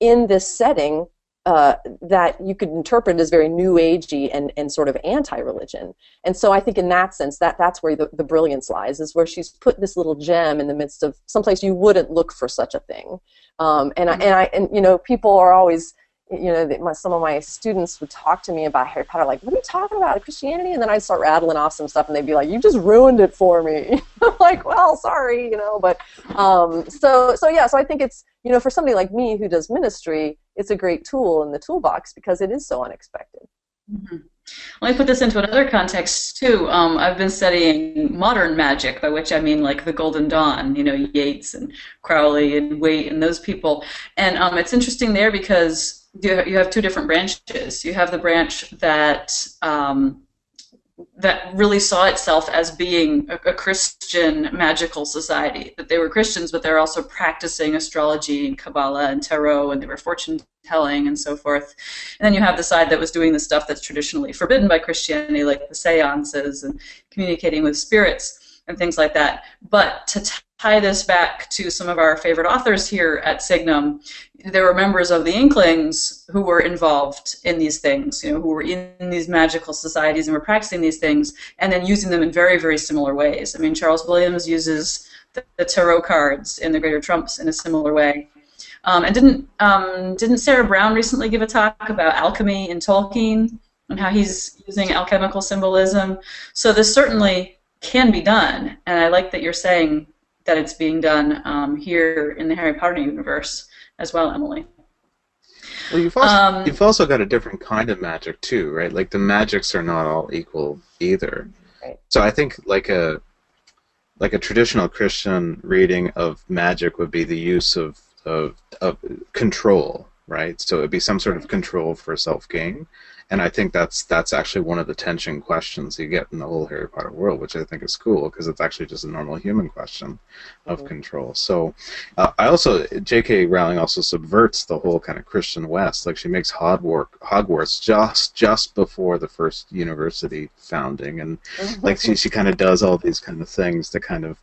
in this setting uh, that you could interpret as very new agey and, and sort of anti-religion. And so I think in that sense that that's where the, the brilliance lies, is where she's put this little gem in the midst of someplace you wouldn't look for such a thing. Um, and, I, and I and you know people are always you know, my, some of my students would talk to me about Harry Potter, like, what are you talking about, Christianity? And then I'd start rattling off some stuff, and they'd be like, you just ruined it for me. Like, well, sorry, you know, but, um, so, so yeah, so I think it's, you know, for somebody like me who does ministry, it's a great tool in the toolbox because it is so unexpected. Mm-hmm. Let me put this into another context too. Um, I've been studying modern magic, by which I mean like the Golden Dawn, you know, Yeats and Crowley and Waite and those people. And um, it's interesting there because you have two different branches. You have the branch that um, that really saw itself as being a, a, Christian magical society. That they were Christians, but they were also practicing astrology and Kabbalah and tarot, and they were fortune telling and so forth. And then you have the side that was doing the stuff that's traditionally forbidden by Christianity, like the seances and communicating with spirits and things like that. But to tie this back to some of our favorite authors here at Signum, there were members of the Inklings who were involved in these things, you know, who were in these magical societies and were practicing these things, and then using them in very, very similar ways. I mean, Charles Williams uses the, the tarot cards in the Greater Trumps in a similar way. Um, and didn't um, didn't Sarah Brown recently give a talk about alchemy in Tolkien and how he's using alchemical symbolism? So this certainly can be done, and I like that you're saying that it's being done um, here in the Harry Potter universe as well, Emily. Well, you've also, um, you've also got a different kind of magic too, right? Like the magics are not all equal either. Right. So I think like a like a traditional Christian reading of magic would be the use of of, of control, right? So it'd be some sort of control for self gain, and I think that's that's actually one of the tension questions you get in the whole Harry Potter world, which I think is cool because it's actually just a normal human question of mm-hmm. control. So, uh, I also J.K. Rowling also subverts the whole kind of Christian West. Like she makes Hogwarts, Hogwarts just just before the first university founding, and mm-hmm. like she she kind of does all these kind of things to kind of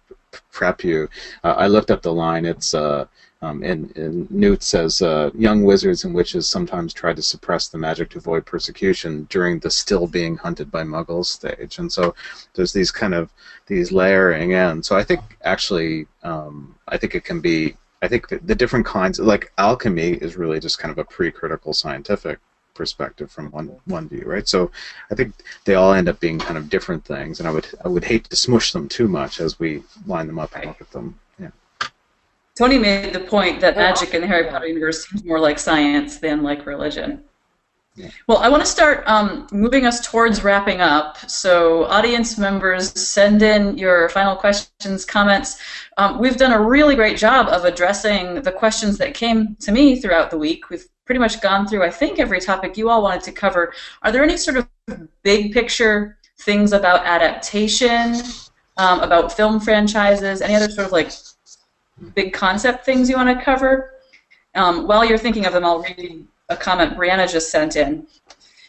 prep you. Uh, I looked up the line. It's uh, um, and, and, Newt says, uh, young wizards and witches sometimes try to suppress the magic to avoid persecution during the still being hunted by muggles stage. And so there's these kind of these layering in. So I think actually, um, I think it can be, I think the, the different kinds, like alchemy is really just kind of a pre-critical scientific perspective from one one view, right? So I think they all end up being kind of different things, and I would I would hate to smush them too much as we line them up and look at them. Yeah. Tony made the point that magic in the Harry Potter universe seems more like science than like religion. Well, I want to start um, moving us towards wrapping up. So, audience members, send in your final questions, comments. Um, we've done a really great job of addressing the questions that came to me throughout the week. We've pretty much gone through, I think, every topic you all wanted to cover. Are there any sort of big picture things about adaptation, um, about film franchises, any other sort of like big concept things you want to cover. Um, while you're thinking of them, I'll read a comment Brianna just sent in.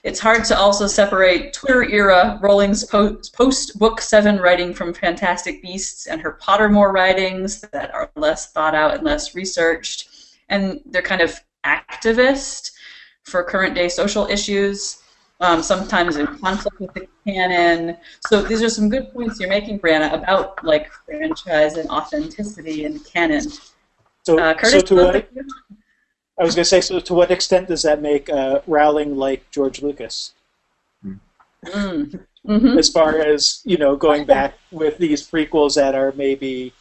It's hard to also separate Twitter era Rowling's post Book 7 writing from Fantastic Beasts and her Pottermore writings that are less thought out and less researched. And they're kind of activist for current day social issues, um, sometimes in conflict with the canon. So these are some good points you're making, Brianna, about like franchise and authenticity and canon. So, uh, Curtis, so to what, I was going to say, so to what extent does that make uh, Rowling like George Lucas? Mm. Mm-hmm. As far as you know, going back with these prequels that are maybe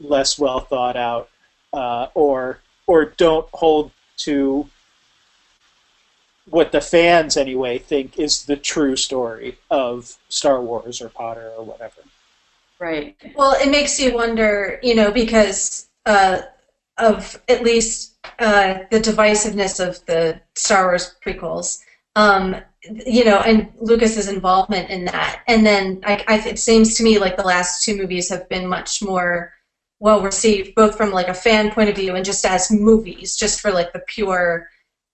less well thought out, uh, or or don't hold to what the fans anyway think is the true story of Star Wars or Potter or whatever. Right. Well, it makes you wonder, you know, because uh, of at least uh, the divisiveness of the Star Wars prequels, um, you know, and Lucas's involvement in that. And then I, I, it seems to me like the last two movies have been much more well received, both from like a fan point of view and just as movies, just for like the pure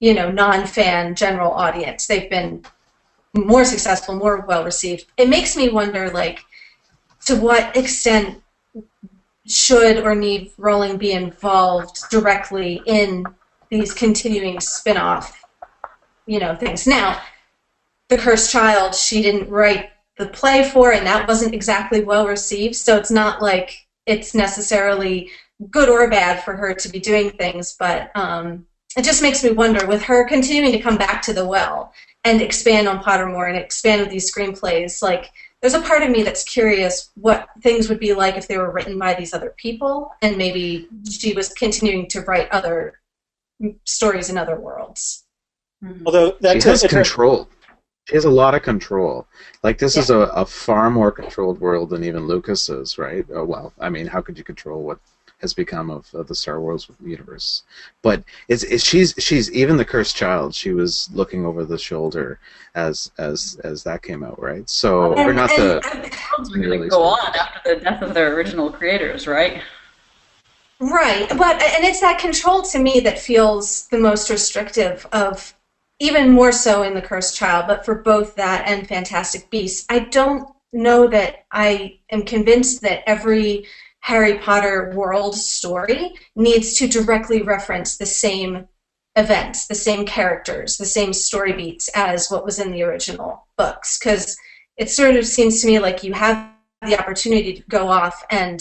you know, non-fan general audience. They've been more successful, more well received. It makes me wonder, like, to what extent should or need Rowling be involved directly in these continuing spin-off, you know, things. Now, The Cursed Child, she didn't write the play for, and that wasn't exactly well received. So it's not like it's necessarily good or bad for her to be doing things, but um, it just makes me wonder with her continuing to come back to the well and expand on Pottermore and expand with these screenplays, like there's a part of me that's curious what things would be like if they were written by these other people and maybe she was continuing to write other stories in other worlds. Mm-hmm. Although that she has control. she has a lot of control. Like this yeah. is a, a far more controlled world than even Lucas's, right? Oh, well, I mean, how could you control what has become of, of the Star Wars universe? But it's, it's she's she's even the cursed child. She was looking over the shoulder as as as that came out, right? So and, or not and, the. And the really go on after the death of their original creators, right? Right, but and it's that control to me that feels the most restrictive of even more so in the cursed child but for both that and fantastic beasts i don't know that i am convinced that every harry potter world story needs to directly reference the same events the same characters the same story beats as what was in the original books. Because it sort of seems to me like you have the opportunity to go off and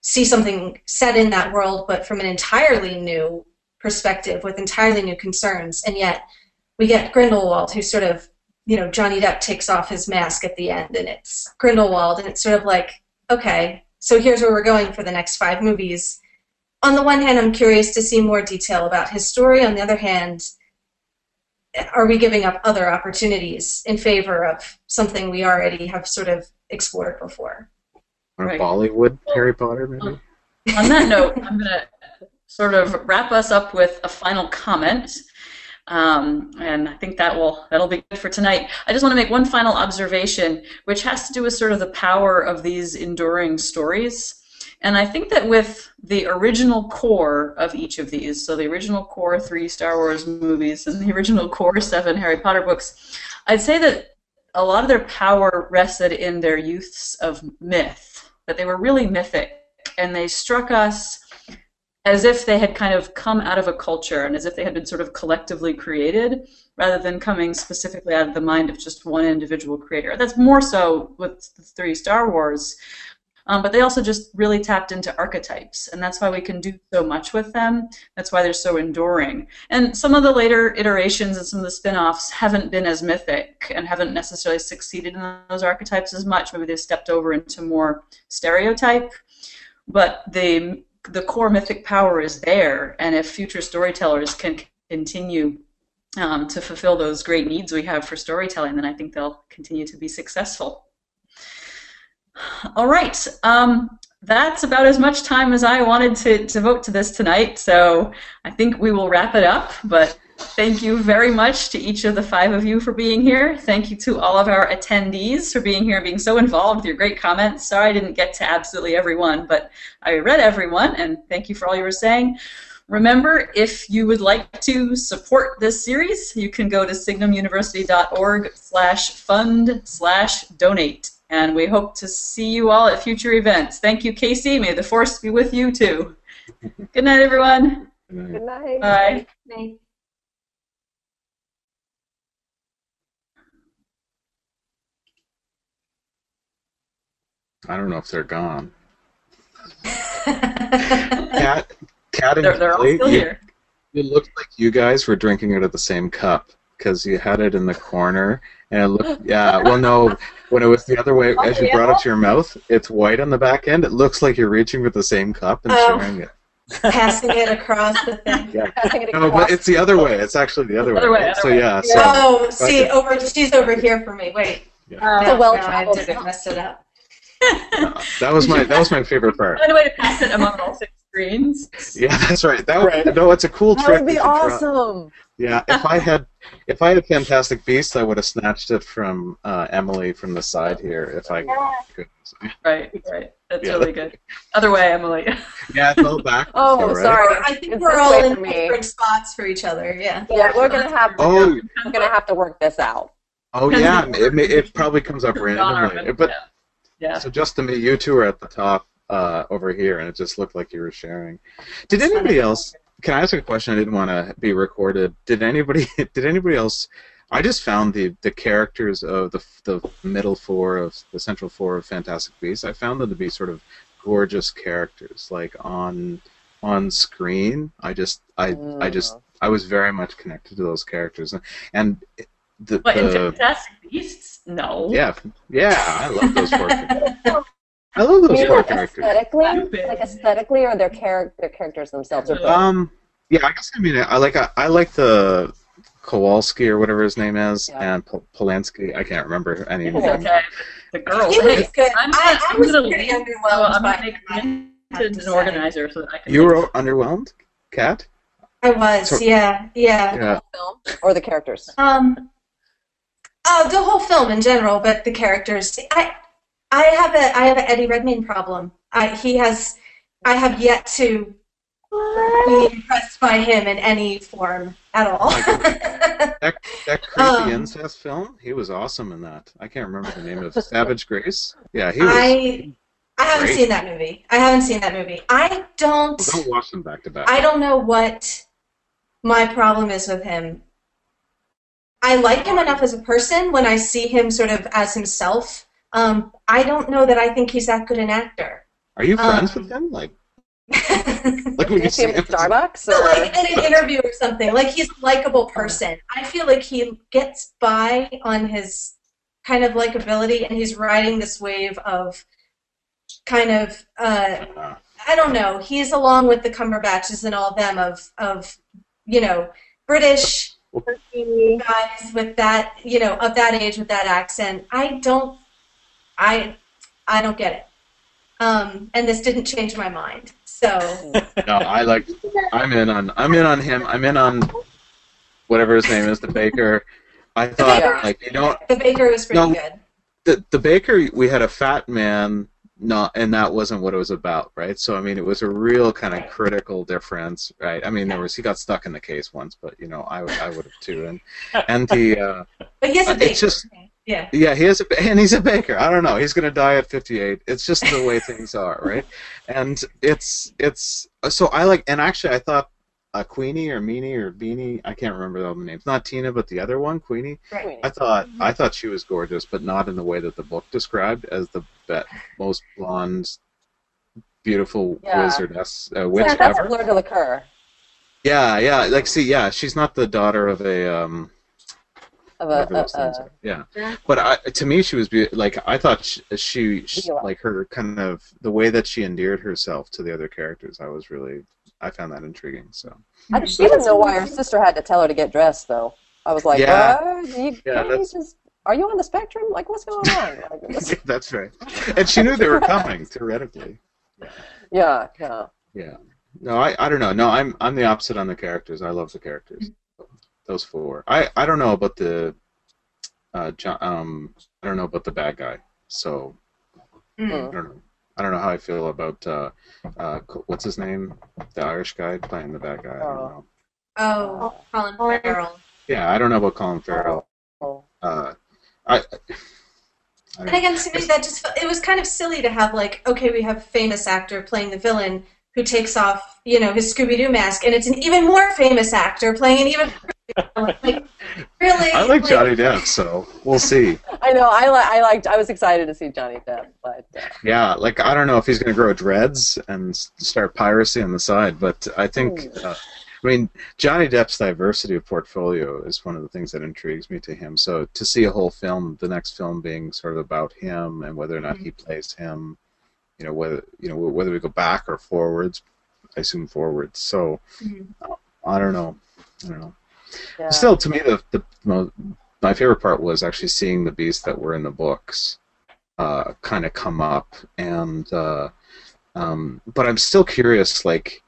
see something set in that world but from an entirely new perspective with entirely new concerns. And yet we get Grindelwald, who sort of, you know, Johnny Depp takes off his mask at the end, and it's Grindelwald, and it's sort of like, okay, so here's where we're going for the next five movies. On the one hand, I'm curious to see more detail about his story. On the other hand, are we giving up other opportunities in favor of something we already have sort of explored before? Or right. Bollywood Harry Potter, maybe? On that note, I'm going to sort of wrap us up with a final comment. Um, and I think that will that'll be good for tonight. I just want to make one final observation, which has to do with sort of the power of these enduring stories. And I think that with the original core of each of these, so the original core three Star Wars movies and the original core seven Harry Potter books, I'd say that a lot of their power rested in their youths of myth, that they were really mythic, and they struck us as if they had kind of come out of a culture and as if they had been sort of collectively created rather than coming specifically out of the mind of just one individual creator. That's more so with the three Star Wars. Um, but they also just really tapped into archetypes, and that's why we can do so much with them. That's why they're so enduring. And some of the later iterations and some of the spin offs haven't been as mythic and haven't necessarily succeeded in those archetypes as much. Maybe they've stepped over into more stereotype. But the the core mythic power is there, and if future storytellers can continue um, to fulfill those great needs we have for storytelling, then I think they'll continue to be successful. All right. Um, that's about as much time as I wanted to, devote to this tonight, so I think we will wrap it up. But Thank you very much to each of the five of you for being here. Thank you to all of our attendees for being here, and being so involved with your great comments. Sorry I didn't get to absolutely everyone, but I read everyone, and thank you for all you were saying. Remember, if you would like to support this series, you can go to signumuniversity.org slash fund slash donate. And we hope to see you all at future events. Thank you, Casey. May the force be with you, too. Good night, everyone. Good night. Bye. Good night. I don't know if they're gone. Kat, Kat and they're, they're all still you, here. It looked like you guys were drinking out of the same cup because you had it in the corner, and it looked. Yeah, well, no, when it was the other way, as you brought it to your mouth, it's white on the back end. It looks like you're reaching with the same cup and oh. sharing it. Passing it across the thing. Yeah. No, but it's the other way. It's actually the other, other way. way. Other so way. yeah. So, oh, see, over. She's over here for me. Wait. Yeah. No, well no, I did it. Messed it up. that was my that was my favorite part. Find a way to pass it among all six screens. Yeah, that's right. That right. no, it's a cool that trick. That would be awesome. Yeah, if I had if I had a Fantastic Beasts, I would have snatched it from uh, Emily from the side here if I could. Right, right. That's yeah, really good. Other way, Emily. yeah, it's all back. oh, right? sorry. I think it's we're all in different spots for each other. Yeah. Yeah, we're gonna have. Oh, we're gonna have to work this out. Oh yeah, it, it probably comes up randomly, but. Yeah yeah. So just to me, you two are at the top uh, over here, and it just looked like you were sharing. Did anybody else? Can I ask a question? I didn't want to be recorded. Did anybody? Did anybody else? I just found the the characters of the the middle four of the central four of Fantastic Beasts. I found them to be sort of gorgeous characters, like on on screen. I just I mm. I just I was very much connected to those characters, and the, but the, Fantastic Beasts, no. Yeah, yeah, I love those four. I love those four like characters. Aesthetically, like aesthetically, or their char- their characters themselves are. Um, yeah, I guess I mean I like I, I like the Kowalski or whatever his name is, Yeah. and Pol- Polanski. I can't remember any of them. Okay. The girl. He was good. I'm, I, I I'm was gonna pretty leave, underwhelmed so I'm by gonna make I an say. organizer so that I can. You were underwhelmed, Kat? I was, So- yeah, yeah. Yeah. film or the characters? Um, uh, the whole film in general, but the characters. I, I have a, I have an Eddie Redmayne problem. I, he has, I have yet to be impressed by him in any form at all. That that creepy Um, incest film, he was awesome in that. I can't remember the name of Savage Grace. Yeah, he was. I, I haven't Great. seen that movie. I haven't seen that movie. I don't. Don't watch them back to back. I don't know what my problem is with him. I like him enough as a person when I see him sort of as himself. Um, I don't know that I think he's that good an actor. Are you friends um, with him? Like, like like when you you see him him at Starbucks? Or? in an interview or something. Like he's a likable person. I feel like he gets by on his kind of likability, and he's riding this wave of kind of uh, Uh, I don't know. He's along with the Cumberbatches and all of them of of you know British Guys with that you know of that age with that accent. I don't I I don't get it. Um, and this didn't change my mind. So no, I like. I'm in on. I'm in on him. I'm in on whatever his name is, the baker. I thought baker. like you don't the baker was pretty No. good. the the baker we had a fat man not and that wasn't what it was about right so i mean it was a real kind of critical difference right i mean there was he got stuck in the case once but you know i, I would have too and and the uh, But he has a It's baker. just- yeah. yeah he is a, and he's a baker i don't know he's going to die at 58 it's just the way things are right and it's it's so i like and actually i thought uh, Queenie or Meanie or Beanie, I can't remember all the names. Not Tina, but the other one, Queenie. Right. I thought I thought she was gorgeous, but not in the way that the book described as the be- most blonde, beautiful Yeah. wizardess uh, witch yeah, that's ever. Fleur de Yeah, yeah. Like, see, yeah, she's not the daughter of a um. Of a, a, are. Yeah, Yeah. but I, to me, she was be- like I thought she, she, she like her kind of the way that she endeared herself to the other characters. I was really I found that intriguing. So I, she didn't know why her sister had to tell her to get dressed, though. I was like, Yeah. "What? You, Yeah, you just, are you on the spectrum? Like, what's going on? Like, this- that's right. And she knew they were coming theoretically. yeah, yeah. Yeah. No, I, I don't know. No, I'm I'm the opposite on the characters. I love the characters. Those four. I, I don't know about the uh John, um I don't know about the bad guy. So Mm. I don't know. I don't know how I feel about uh uh what's his name? The Irish guy playing the bad guy. I don't Oh. know. Oh, Colin Farrell. Yeah, I don't know about Colin Farrell. Oh. Uh I, I And again, to me, that just—it was kind of silly to have like, okay, we have famous actor playing the villain who takes off, you know, his Scooby Doo mask, and it's an even more famous actor playing an even like, really. I like Johnny Depp, so we'll see. I know. I li- I liked. I was excited to see Johnny Depp, but uh, Yeah, like I don't know if he's going to grow dreads and start piracy on the side, but I think, Hmm. uh, I mean, Johnny Depp's diversity of portfolio is one of the things that intrigues me to him. So to see a whole film, the next film being sort of about him and whether or not he plays him, you know, whether you know whether we go back or forwards, I assume forwards. So Mhm. I don't know, I don't know. Yeah. Still, to me, the the my favorite part was actually seeing the beasts that were in the books uh, kind of come up, and uh, um, but I'm still curious, like.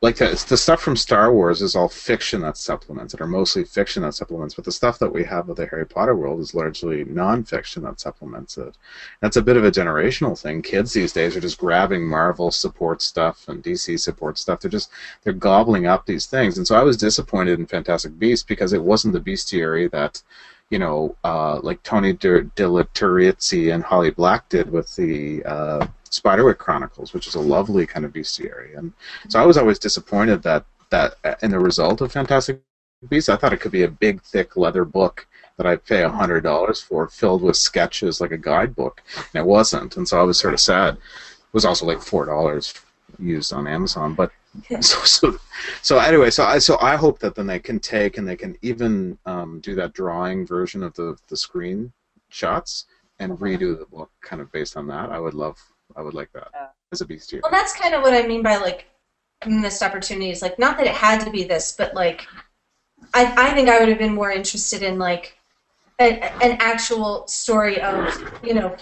Like the, the stuff from Star Wars is all fiction that supplements it, or mostly fiction that supplements. But the stuff that we have with the Harry Potter world is largely non-fiction that supplements it. That's a bit of a generational thing. Kids these days are just grabbing Marvel support stuff and DC support stuff. They're just they're gobbling up these things. And so I was disappointed in Fantastic Beasts because it wasn't the bestiary that, you know, uh, like Tony De, De and Holly Black did with the uh, Spiderwick Chronicles, which is a lovely kind of bestiary. And so I was always disappointed that that uh, in the result of Fantastic Beasts, I thought it could be a big, thick leather book that I'd pay hundred dollars for, filled with sketches like a guidebook, and it wasn't. And so I was sort of sad. It was also like four dollars used on Amazon, but so so so anyway, so I so I hope that then they can take and they can even um, do that drawing version of the the screen shots and redo the book kind of based on that. I would love I would like that Yeah. as a bestiary. Well, that's kind of what I mean by like missed opportunities. Like, not that it had to be this, but like, I, I think I would have been more interested in like an actual story of you know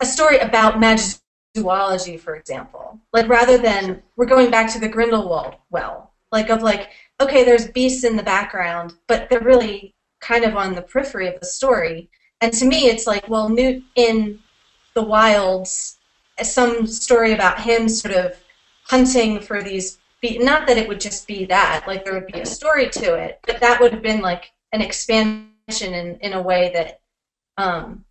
a story about magic zoology, for example. Like rather than we're going back to the Grindelwald well, like of like okay, there's beasts in the background, but they're really kind of on the periphery of the story. And to me, it's like well, Newt in the wilds, some story about him sort of hunting for these. Be- not that it would just be that, like there would be a story to it, but that would have been like an expansion in in a way that um,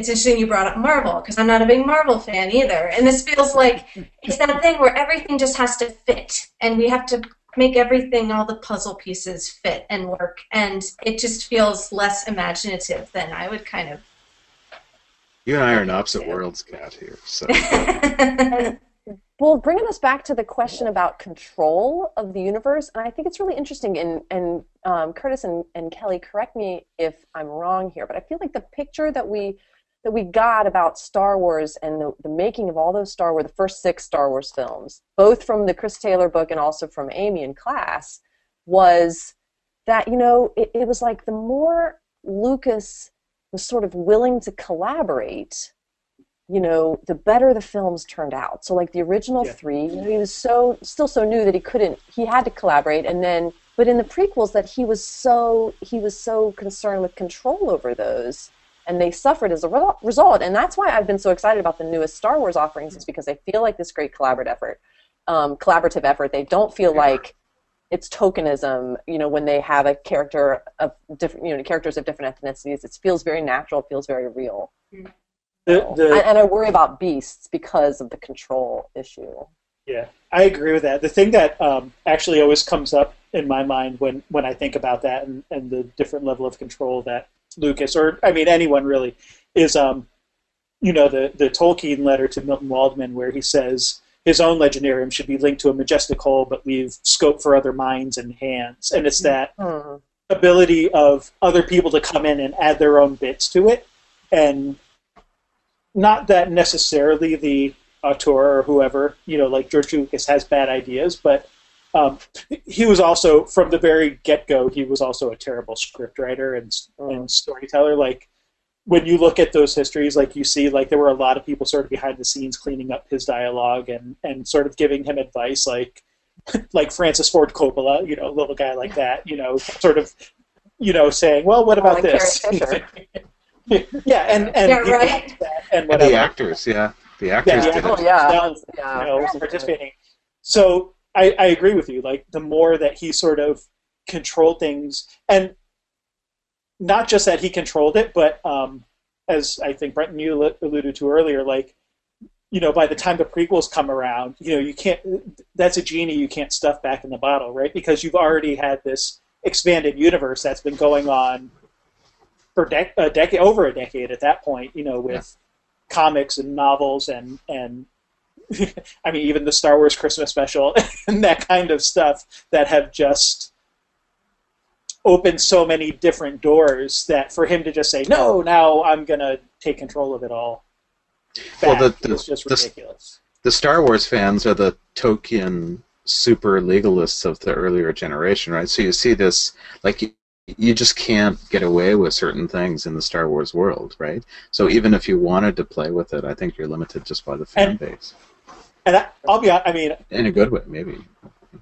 it's interesting you brought up Marvel because I'm not a big Marvel fan either. And this feels like it's that thing where everything just has to fit, and we have to make everything, all the puzzle pieces fit and work. And it just feels less imaginative than I would kind of. You and I are in opposite worlds, Kat, here. So. well, bringing us back to the question about control of the universe, and I think it's really interesting. And, and um, Curtis and, and Kelly, correct me if I'm wrong here, but I feel like the picture that we that we got about Star Wars and the, the making of all those Star Wars, the first six Star Wars films, both from the Chris Taylor book and also from Amy in class, was that, you know, it, it was like the more Lucas was sort of willing to collaborate, you know, the better the films turned out. So like the original yeah. three, you know, he was so still so new that he couldn't he had to collaborate and then but in the prequels that he was so he was so concerned with control over those and they suffered as a result. And that's why I've been so excited about the newest Star Wars offerings, is because they feel like this great collaborative effort. Um, collaborative effort. They don't feel like it's tokenism. You know, when they have a character of different, you know, characters of different ethnicities, it feels very natural. Feels very real. The, the, and I worry about beasts because of the control issue. Yeah, I agree with that. The thing that um, actually always comes up in my mind when, when I think about that and, and the different level of control that Lucas, or I mean anyone really, is um, you know the the Tolkien letter to Milton Waldman where he says his own legendarium should be linked to a majestic whole, but leave scope for other minds and hands, and it's that mm-hmm. ability of other people to come in and add their own bits to it, and not that necessarily the auteur or whoever you know like George Lucas has bad ideas, but um, he was also from the very get go. He was also a terrible scriptwriter and, oh. and storyteller. Like when you look at those histories, like you see, like there were a lot of people sort of behind the scenes cleaning up his dialogue and and sort of giving him advice, like like Francis Ford Coppola, you know, a little guy like that, you know, sort of, you know, saying, well, what about this? yeah, and and yeah, right. and whatever. the actors, yeah, the actors yeah, did oh, yeah, yeah, you know, participating. So I, I agree with you. Like the more that he sort of controlled things, and not just that he controlled it, but um, as I think Brenton you alluded to earlier, like you know, by the time the prequels come around, you know, you can't. That's a genie you can't stuff back in the bottle, right? Because you've already had this expanded universe that's been going on for dec- a decade, over a decade at that point. You know, with yeah. comics and novels and and I mean, even the Star Wars Christmas special and that kind of stuff that have just opened so many different doors that for him to just say, no, now I'm going to take control of it all. well, the, the, it's just ridiculous. The, the Star Wars fans are the Tolkien super legalists of the earlier generation, right? So you see this, like, you, you just can't get away with certain things in the Star Wars world, right? So even if you wanted to play with it, I think you're limited just by the fan and, base. And I, will be I mean, in a good way, maybe.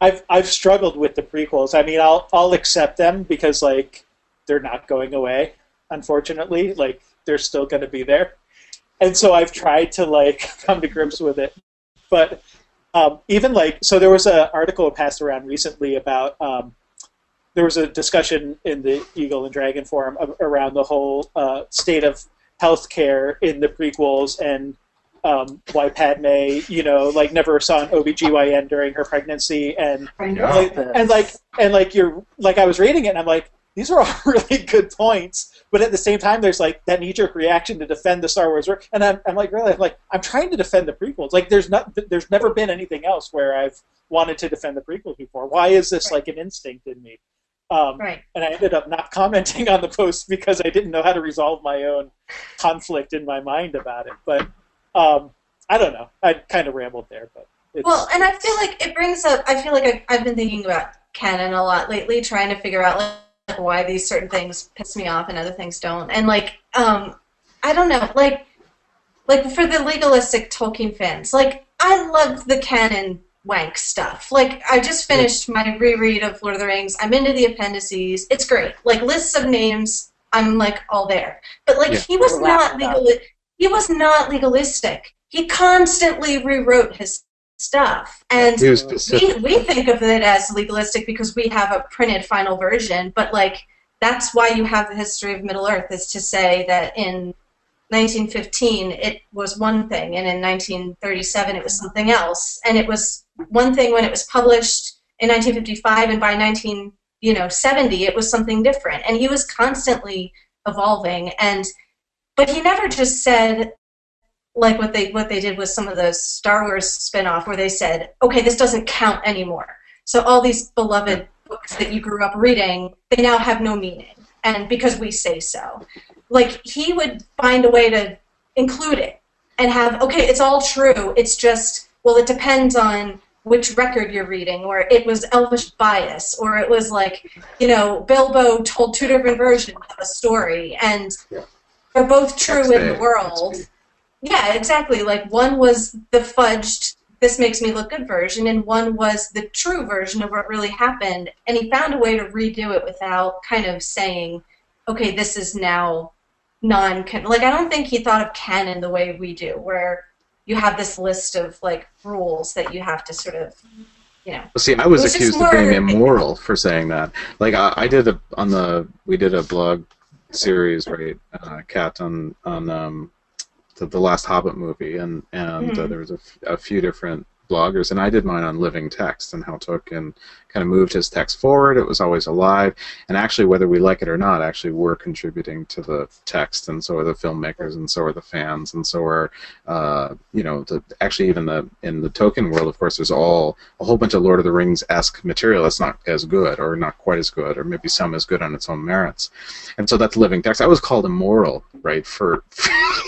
I've I've struggled with the prequels. I mean, I'll I'll accept them because like they're not going away. Unfortunately, like they're still going to be there, and so I've tried to like come to grips with it. But um, even like so, there was an article passed around recently about. Um, there was a discussion in the Eagle and Dragon forum around the whole uh, state of healthcare in the prequels and um, why Padme, you know, like never saw an OBGYN during her pregnancy. And like, and like and like you're like I was reading it and I'm like these are all really good points. But at the same time there's like that knee-jerk reaction to defend the Star Wars work. And I'm, I'm like really I'm like I'm trying to defend the prequels. Like there's not there's never been anything else where I've wanted to defend the prequels before. Why is this right. like an instinct in me? Um, right. And I ended up not commenting on the post because I didn't know how to resolve my own conflict in my mind about it. But um, I don't know. I kind of rambled there, but well, and I feel like it brings up. I feel like I've, I've been thinking about canon a lot lately, trying to figure out like why these certain things piss me off and other things don't. And like, um, I don't know, like, like for the legalistic Tolkien fans, like I love the canon wank stuff. Like I just finished my reread of Lord of the Rings. I'm into the appendices. It's great. Like lists of names, I'm like all there. But like Yeah. he was not legally up. legal. He was not legalistic. He constantly rewrote his stuff, and He was specific. we, we think of it as legalistic because we have a printed final version, but like that's why you have the history of Middle Earth is to say that in 1915 it was one thing, and in 1937 it was something else, and it was one thing when it was published in 1955, and by 19 you know 70 it was something different, and he was constantly evolving, and but he never just said like what they what they did with some of the Star Wars spin-off where they said, okay, this doesn't count anymore. So all these beloved books that you grew up reading, they now have no meaning. And because we say so. Like he would find a way to include it and have, okay, it's all true. It's just, well, it depends on which record you're reading, or it was Elvish bias, or it was like, you know, Bilbo told two different versions of a story, and. They're both true in the world. Yeah, exactly. Like one was the fudged this makes me look good version and one was the true version of what really happened and he found a way to redo it without kind of saying okay this is now non like I don't think he thought of canon the way we do where you have this list of like rules that you have to sort of you know Well, see, I was was accused of being immoral for saying that. Like, I, I did a on the we did a blog series, right, uh, Kat on on um, the, the last Hobbit movie, and and uh, Mhm. there was a, f- a few different bloggers, and I did mine on living text and how Tolkien kind of moved his text forward. It was always alive, and actually, whether we like it or not, actually, we're contributing to the text, and so are the filmmakers, and so are the fans, and so are uh, you know, the, actually even the in the Tolkien world, of course, there's all a whole bunch of Lord of the Rings esque material that's not as good, or not quite as good, or maybe some is good on its own merits, and so that's living text. I was called immoral, right, for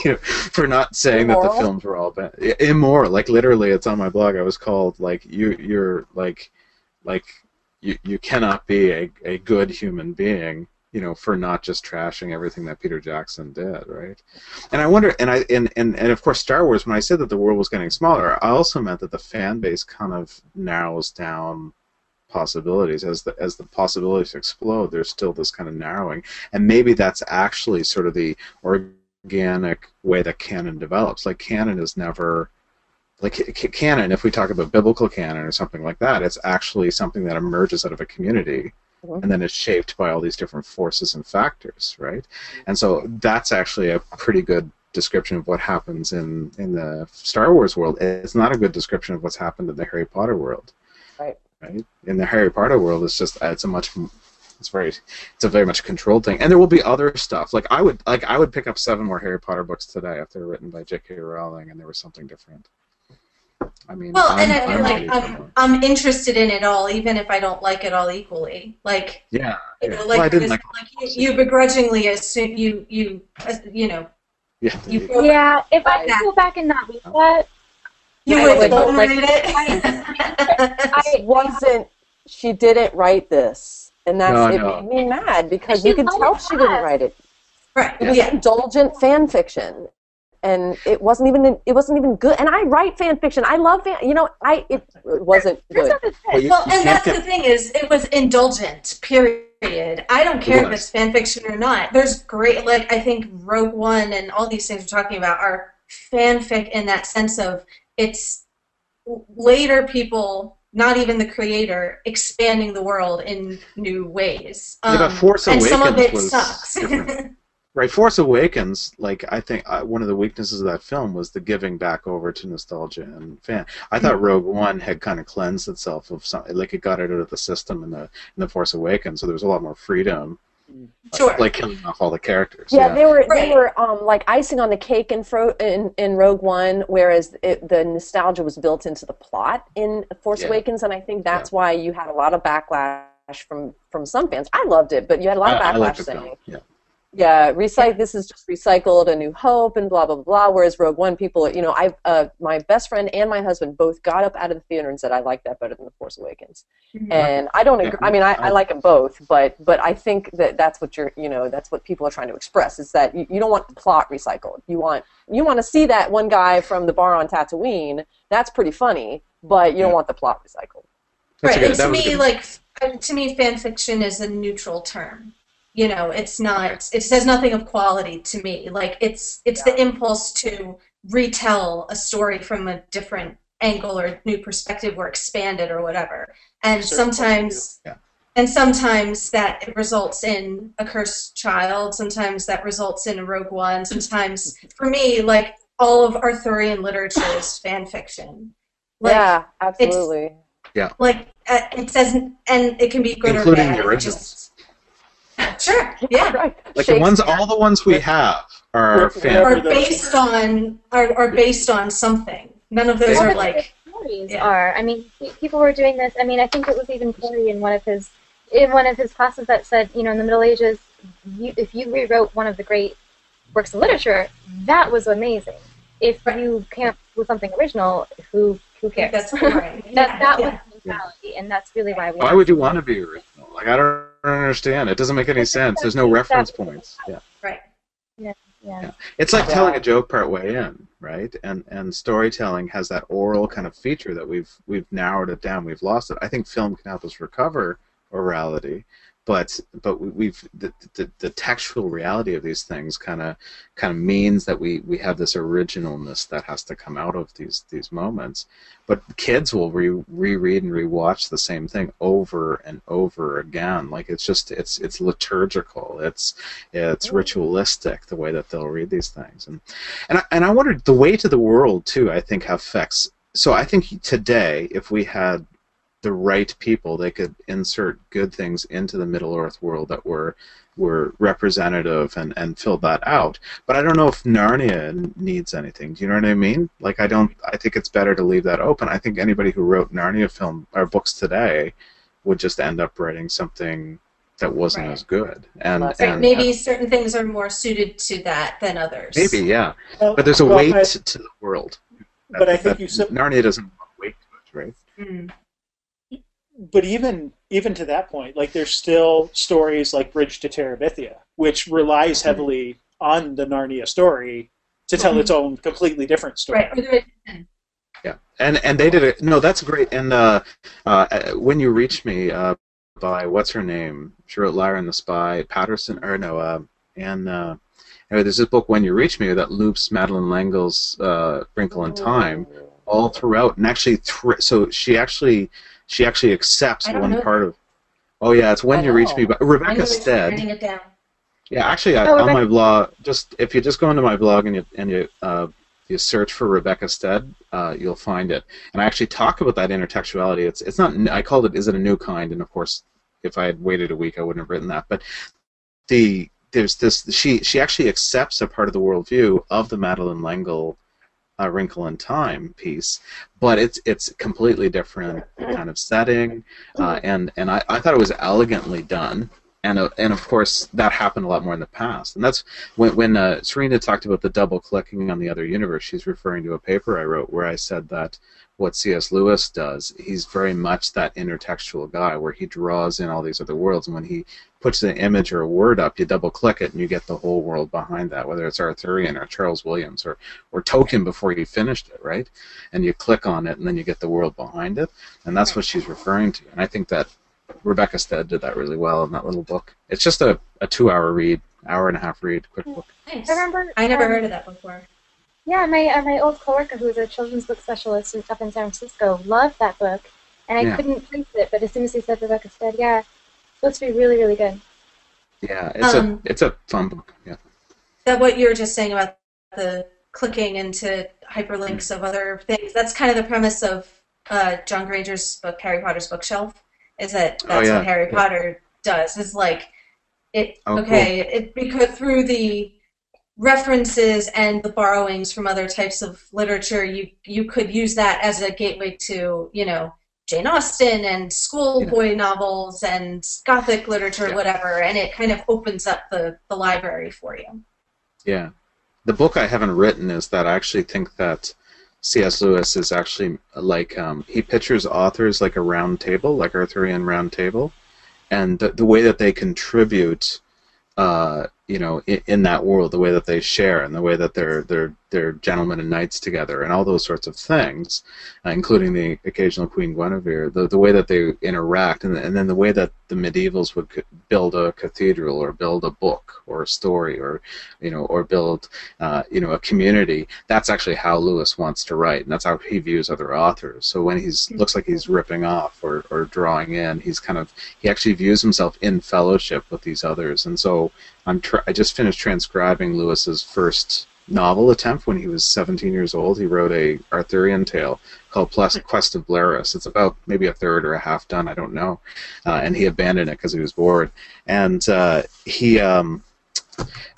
you know, for not saying that the films were all bad. Immoral, like literally, it's on my blog. I was called like you, you're like, like you, you cannot be a, a good human being you know, for not just trashing everything that Peter Jackson did, right? And I wonder, and I, and, and, and of course, Star Wars. When I said that the world was getting smaller, I also meant that the fan base kind of narrows down possibilities as the as the possibilities explode. There's still this kind of narrowing, and maybe that's actually sort of the organic way that canon develops. Like canon is never like canon. If we talk about biblical canon or something like that, it's actually something that emerges out of a community Mhm. and then it's shaped by all these different forces and factors, right? And so that's actually a pretty good description of what happens in in the Star Wars world. It's not a good description of what's happened in the Harry Potter world, Right. Right. In the Harry Potter world, it's just it's a much it's very it's a very much controlled thing, and there will be other stuff. Like I would like I would pick up seven more Harry Potter books today if they were written by J.K. Rowling and there was something different. I mean, Well, I'm, and I feel I'm like I'm. I'm interested in it all, even if I don't like it all equally. Like, yeah, you yeah. know, well, I like, didn't like. like you, you begrudgingly assume you you uh, you know Yeah, you Yeah, if I could go back and not read that, you Wait, would wait, don't wait. read it. It wasn't. She didn't write this, and that's No, it no. made me mad because She you could tell she didn't write it. right. It was Yeah. indulgent fan fiction, and it wasn't even it wasn't even good. And I write fan fiction. I love fan. You know, I it, it wasn't good. Well, you- Well, you and that's get- the thing is, it was indulgent. Period. I don't care if it's fan fiction or not. There's great, like I think Rogue One and all these things we're talking about are fanfic in that sense of it's later people, not even the creator, expanding the world in new ways. Yeah, but Um, Force and some of it Awakens was sucks. different. Right, Force Awakens, like I think uh, one of the weaknesses of that film was the giving back over to nostalgia and fan. I Mm-hmm. thought Rogue One had kind of cleansed itself of something, like it got it out of the system in the in the Force Awakens, so there was a lot more freedom, sure. like killing off all the characters. Yeah, they were Right. they were um, like icing on the cake in, Fro- in in Rogue One, whereas it, the nostalgia was built into the plot in Force Yeah. Awakens, and I think that's why you had a lot of backlash from from some fans. I loved it, but you had a lot of I, I backlash saying film. Yeah, Yeah. This is just recycled A New Hope and blah blah blah. Whereas Rogue One, people, you know, I, uh, my best friend and my husband both got up out of the theater and said, "I like that better than The Force Awakens." Mhm. And I don't agree. I mean, I, I like them both, but but I think that that's what you're, you know, that's what people are trying to express is that you, you don't want the plot recycled. You want you want to see that one guy from the bar on Tatooine. That's pretty funny, but you don't Yeah. want the plot recycled. That's right. good- and to me, good- like f- to me, fan fiction is a neutral term. You know, it's not. It says nothing of quality to me. Like it's it's the impulse to retell a story from a different angle or new perspective or expand it or whatever. And Certain sometimes. Yeah. And sometimes that it results in a cursed child. Sometimes that results in a Rogue One. Sometimes, for me, like all of Arthurian literature is fan fiction. Like, yeah, absolutely. Yeah. Like uh, it says, and it can be good Including or bad. the originals. Just- sure, yeah. right. Like the ones, all the ones we have are Or- Are based on are, are based on something. None of those Yeah. are Well, like the stories yeah. are. I mean, people were doing this. I mean, I think it was even Corey in one of his in one of his classes that said, you know, in the Middle Ages, you, if you rewrote one of the great works of literature, that was amazing. If Right. you came up with something original, who who cares? that's boring. that Yeah, that yeah. was the mentality, and that's really why we. Why would you want to be original? Like I don't understand. It doesn't make any sense. There's no reference points. Yeah. right. Yeah. yeah. It's like Yeah. telling a joke part way in, right? And and storytelling has that oral kind of feature that we've we've narrowed it down. We've lost it. I think film can help us recover orality, but but we- we've the, the, the textual reality of these things kind of kind of means that we we have this originalness that has to come out of these these moments. But kids will re- reread and rewatch the same thing over and over again. Like it's just it's it's liturgical. It's it's oh. ritualistic the way that they'll read these things. And and I, and I wondered the way to the world too. I think affects. So I think today, if we had the right people, they could insert good things into the Middle Earth world that were were representative and, and filled that out. But I don't know if Narnia needs anything. Do you know what I mean? Like I don't. I think it's better to leave that open. I think anybody who wrote Narnia film or books today would just end up writing something that wasn't Right. as good. And, Right, Right. and Maybe certain things are more suited to that than others. maybe yeah. Well, But there's a well, weight I- to the world. But I think you said- Narnia doesn't have weight to it, right? Mm. But even even to that point, like there's still stories like Bridge to Terabithia, which relies heavily on the Narnia story to tell its own completely different story. Right. Yeah, and and they did it. No, that's great. And uh, uh, when you reach me uh, by what's her name? She wrote Liar and the Spy. Patterson or no? Uh, and uh, anyway, there's this book when you reach me that loops Madeleine L'Engle's uh, Wrinkle in Time all throughout, and actually, thr so she actually she actually accepts one know part of. Oh yeah, it's when I you reach me. But Rebecca Stead. writing it down. Yeah, actually, I, Oh, on my blog, just if you just go into my blog and you and you uh, you search for Rebecca Stead, uh, you'll find it. And I actually talk about that intertextuality. It's it's not. I called it. Is it a new kind? And of course, if I had waited a week, I wouldn't have written that. But the there's this. She she actually accepts a part of the worldview of the Madeleine L'Engle. Uh, Wrinkle in Time piece, but it's it's completely different kind of setting, uh, and and I, I thought it was elegantly done and uh, and of course that happened a lot more in the past. And that's when when uh, Serena talked about the double clicking on the other universe. She's referring to a paper I wrote where I said that what C.S. Lewis does, he's very much that intertextual guy where he draws in all these other worlds, and when he puts an image or a word up, you double click it and you get the whole world behind that, whether it's Arthurian or Charles Williams or or Tolkien before he finished it, right? And you click on it and then you get the world behind it, and that's what she's referring to. And I think that Rebecca Stead did that really well in that little book. It's just a, a two hour read, hour and a half read, quick book. Nice. I remember. I never um, heard of that before. Yeah, my uh, my old coworker, who was a children's book specialist in, up in San Francisco, loved that book, and I Yeah. couldn't place it. But as soon as he said Rebecca Stead, yeah, it's supposed to be really, really good. Yeah, it's Um, a it's a fun book. Yeah. That what you were just saying about the clicking into hyperlinks of other things. That's kind of the premise of uh, John Granger's book, Harry Potter's Bookshelf. Is that Oh, that's yeah, what Harry yeah. Potter does? Is like it. Oh, cool. okay, it because through the references and the borrowings from other types of literature, you you could use that as a gateway to you know Jane Austen and schoolboy yeah. novels and Gothic literature, yeah. whatever, and it kind of opens up the, the library for you. Yeah. The book I haven't written is that I actually think that C.S. Lewis is actually like um, he pictures authors like a round table, like Arthurian round table, and the, the way that they contribute uh, you know, in, in, that world, the way that they share and the way that they're they're they're gentlemen and knights together and all those sorts of things, uh, including the occasional Queen Guinevere, the the way that they interact and, and then the way that the medievals would build a cathedral or build a book or a story or you know or build uh, you know a community. That's actually how Lewis wants to write, and that's how he views other authors. So when he's looks like he's ripping off or, or drawing in, he's kind of he actually views himself in fellowship with these others, and so I'm tr- I just finished transcribing Lewis's first novel attempt when he was 17 years old. He wrote a Arthurian tale called Plus Quest of Bleheris. It's about maybe a third or a half done, I don't know. Uh, and he abandoned it because he was bored. And uh, he um,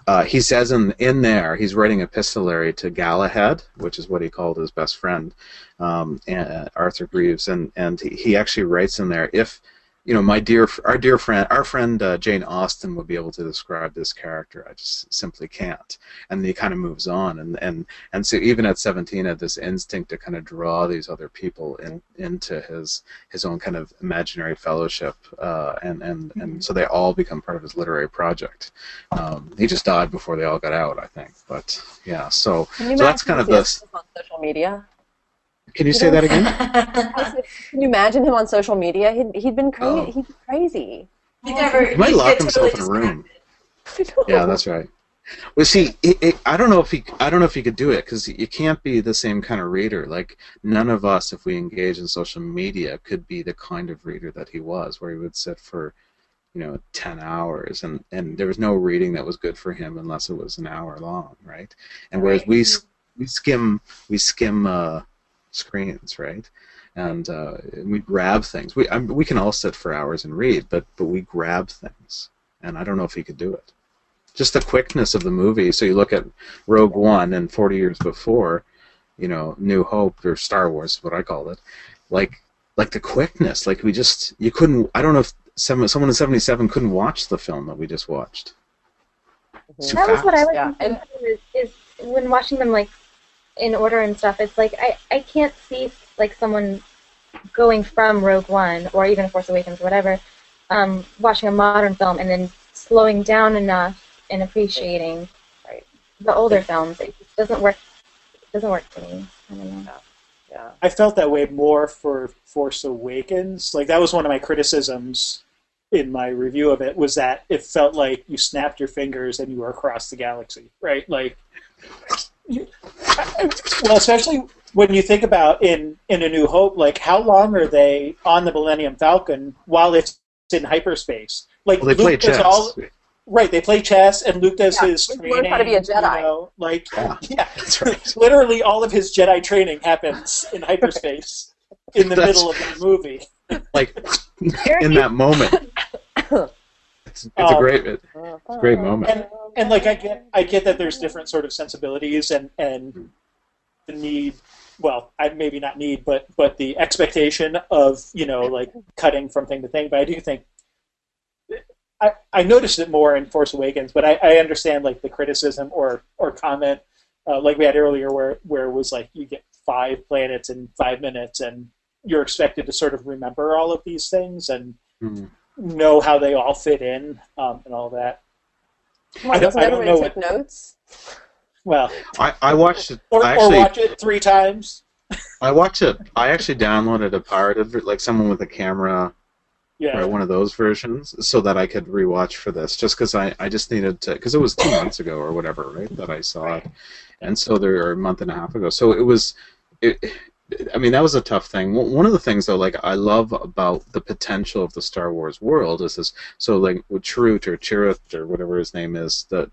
uh, he says in in there he's writing epistolary to Galahad, which is what he called his best friend, um, and, Arthur Greeves, and and he, he actually writes in there if you know, my dear, our dear friend, our friend uh, Jane Austen would be able to describe this character. I just simply can't. And he kind of moves on, and and and so even at 17, had this instinct to kind of draw these other people in, into his his own kind of imaginary fellowship, uh, and and and mm-hmm. so they all become part of his literary project. Um, he just died before they all got out, I think. But yeah, so so that's kind of the social media. Can you, say that again? Can you imagine him on social media? He'd, he'd been crazy. Oh. He'd be crazy. He never. He might lock himself in a room. yeah, that's right. Well, see, it, it, I don't know if he, I don't know if he could do it because you can't be the same kind of reader. Like none of us, if we engage in social media, could be the kind of reader that he was, where he would sit for, you know, ten hours, and and there was no reading that was good for him unless it was an hour long, right? And whereas right. we we skim we skim uh, screens, right? And uh, we grab things. We I we can all sit for hours and read, but but we grab things, and I don't know if he could do it. Just the quickness of the movie. So you look at Rogue One, and 40 years before, you know, New Hope or Star Wars, what I called it, like like the quickness. Like we just you couldn't. I don't know if someone someone in 77 couldn't watch the film that we just watched. That fast. was what I was yeah. thinking is, is when watching them like in order and stuff, it's like I, I can't see like someone going from Rogue One or even Force Awakens or whatever, um, watching a modern film and then slowing down enough and appreciating right. the older films. It just doesn't work. It doesn't work for me. I don't know. Yeah. I felt that way more for Force Awakens. Like that was one of my criticisms in my review of it was that it felt like you snapped your fingers and you were across the galaxy, right? Like well, especially when you think about in in A New Hope, like how long are they on the Millennium Falcon while it's in hyperspace? Like well, they Luke play chess. All, right, they play chess, and Luke does yeah, his training. how to be a Jedi. You know, like yeah, yeah. Right. literally all of his Jedi training happens in hyperspace in the middle of the movie. Like in that moment. It's, it's um, a great it's a great moment. And, and like I get I get that there's different sort of sensibilities and and the need well I maybe not need but but the expectation of you know like cutting from thing to thing. But I do think I, I noticed it more in Force Awakens but I, I understand like the criticism or or comment uh, like we had earlier where where it was like you get five planets in five minutes and you're expected to sort of remember all of these things and mm know how they all fit in um, and all that. Well, I don't, I don't know. What, notes. Well, I, I watched it. Or, actually, or watch it three times. I watched it. I actually downloaded a pirated, like someone with a camera, yeah, or one of those versions, so that I could rewatch for this. Just because I, I just needed to, because it was two months ago or whatever, right, that I saw it, and so there, or a month and a half ago. So it was, it, I mean, that was a tough thing. One of the things, though, like I love about the potential of the Star Wars world is this. So, like with Chirrut or Chirrut or whatever his name is, the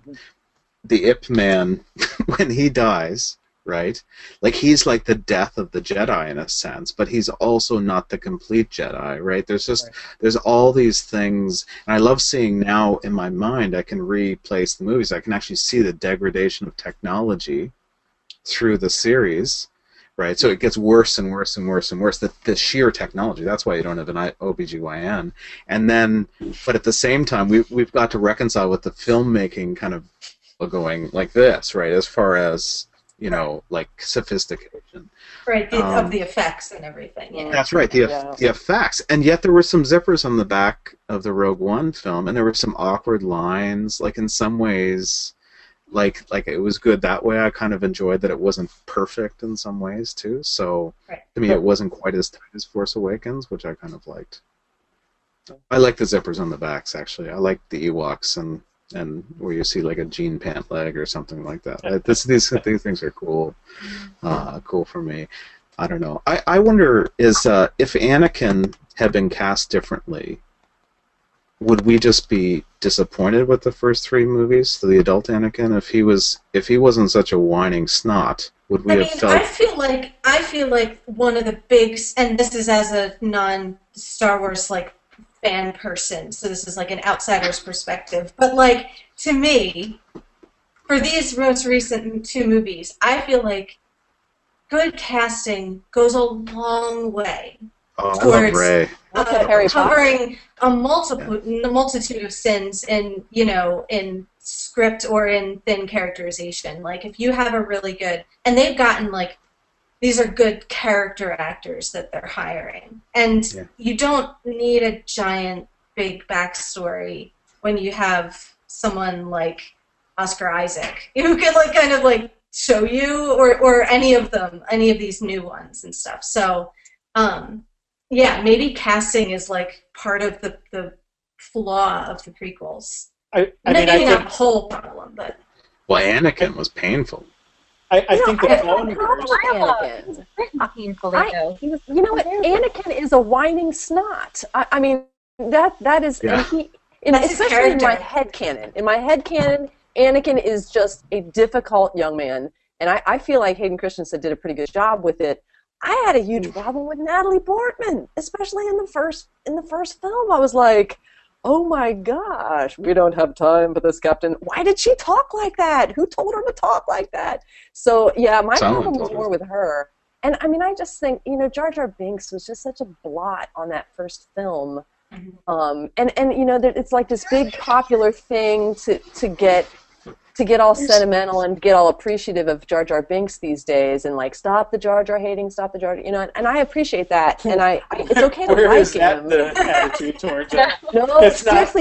the Ip Man, when he dies, right? Like he's like the death of the Jedi in a sense, but he's also not the complete Jedi, right? There's just right. there's all these things, and I love seeing now in my mind. I can replace the movies. I can actually see the degradation of technology through the series right? So it gets worse and worse and worse and worse. The, the sheer technology. That's why you don't have an OBGYN. And then, but at the same time, we, we've got to reconcile with the filmmaking kind of going like this, right? As far as, you know, like sophistication. Right, the, Um, of the effects and everything. Yeah. That's right, the, Yeah. the effects. And yet there were some zippers on the back of the Rogue One film, and there were some awkward lines. Like in some ways, like like it was good that way. I kind of enjoyed that it wasn't perfect in some ways too. So Right. to me, it wasn't quite as tight as Force Awakens, which I kind of liked. I like the zippers on the backs actually. I like the Ewoks and and where you see like a jean pant leg or something like that. This, these these things are cool, uh, cool for me. I don't know. I, I wonder is uh, if Anakin had been cast differently, would we just be disappointed with the first three movies, the adult Anakin? If he was if he wasn't such a whining snot, would we I have mean, felt I feel like I feel like one of the big, and this is as a non Star Wars like fan person, so this is like an outsider's perspective. But like to me, for these most recent two movies, I feel like good casting goes a long way oh, I love towards- uh, at covering a multiple a multitude of sins in you know in script or in thin characterization. Like if you have a really good and they've gotten like these are good character actors that they're hiring, and Yeah. you don't need a giant big backstory when you have someone like Oscar Isaac who can like kind of like show you or or any of them any of these new ones and stuff. So um yeah, maybe casting is like part of the, the flaw of the prequels. I, I Maybe mean, I not think the whole problem, but Well, Anakin was painful. I, I think the I- Clone I- uh, Wars. Anakin. Painfully though. He was You know what? Anakin is a whining snot. I, I mean, that that is, Yeah. and he, in, That's his especially in my head canon. In my head canon, Anakin is just a difficult young man, and I, I feel like Hayden Christensen did a pretty good job with it. I had a huge problem with Natalie Portman, especially in the first in the first film. I was like, "Oh my gosh, we don't have time for this, Captain." Why did she talk like that? Who told her to talk like that? So yeah, my Someone problem was more with her. And I mean, I just think you know, Jar Jar Binks was just such a blot on that first film. Mhm. Um, and and you know, there- it's like this big popular thing to to get to get all sentimental and get all appreciative of Jar Jar Binks these days, and like stop the Jar Jar hating, stop the Jar, Jar you know. And I appreciate that, and I, I it's okay to Where like is that him. the attitude towards it? No, It's not-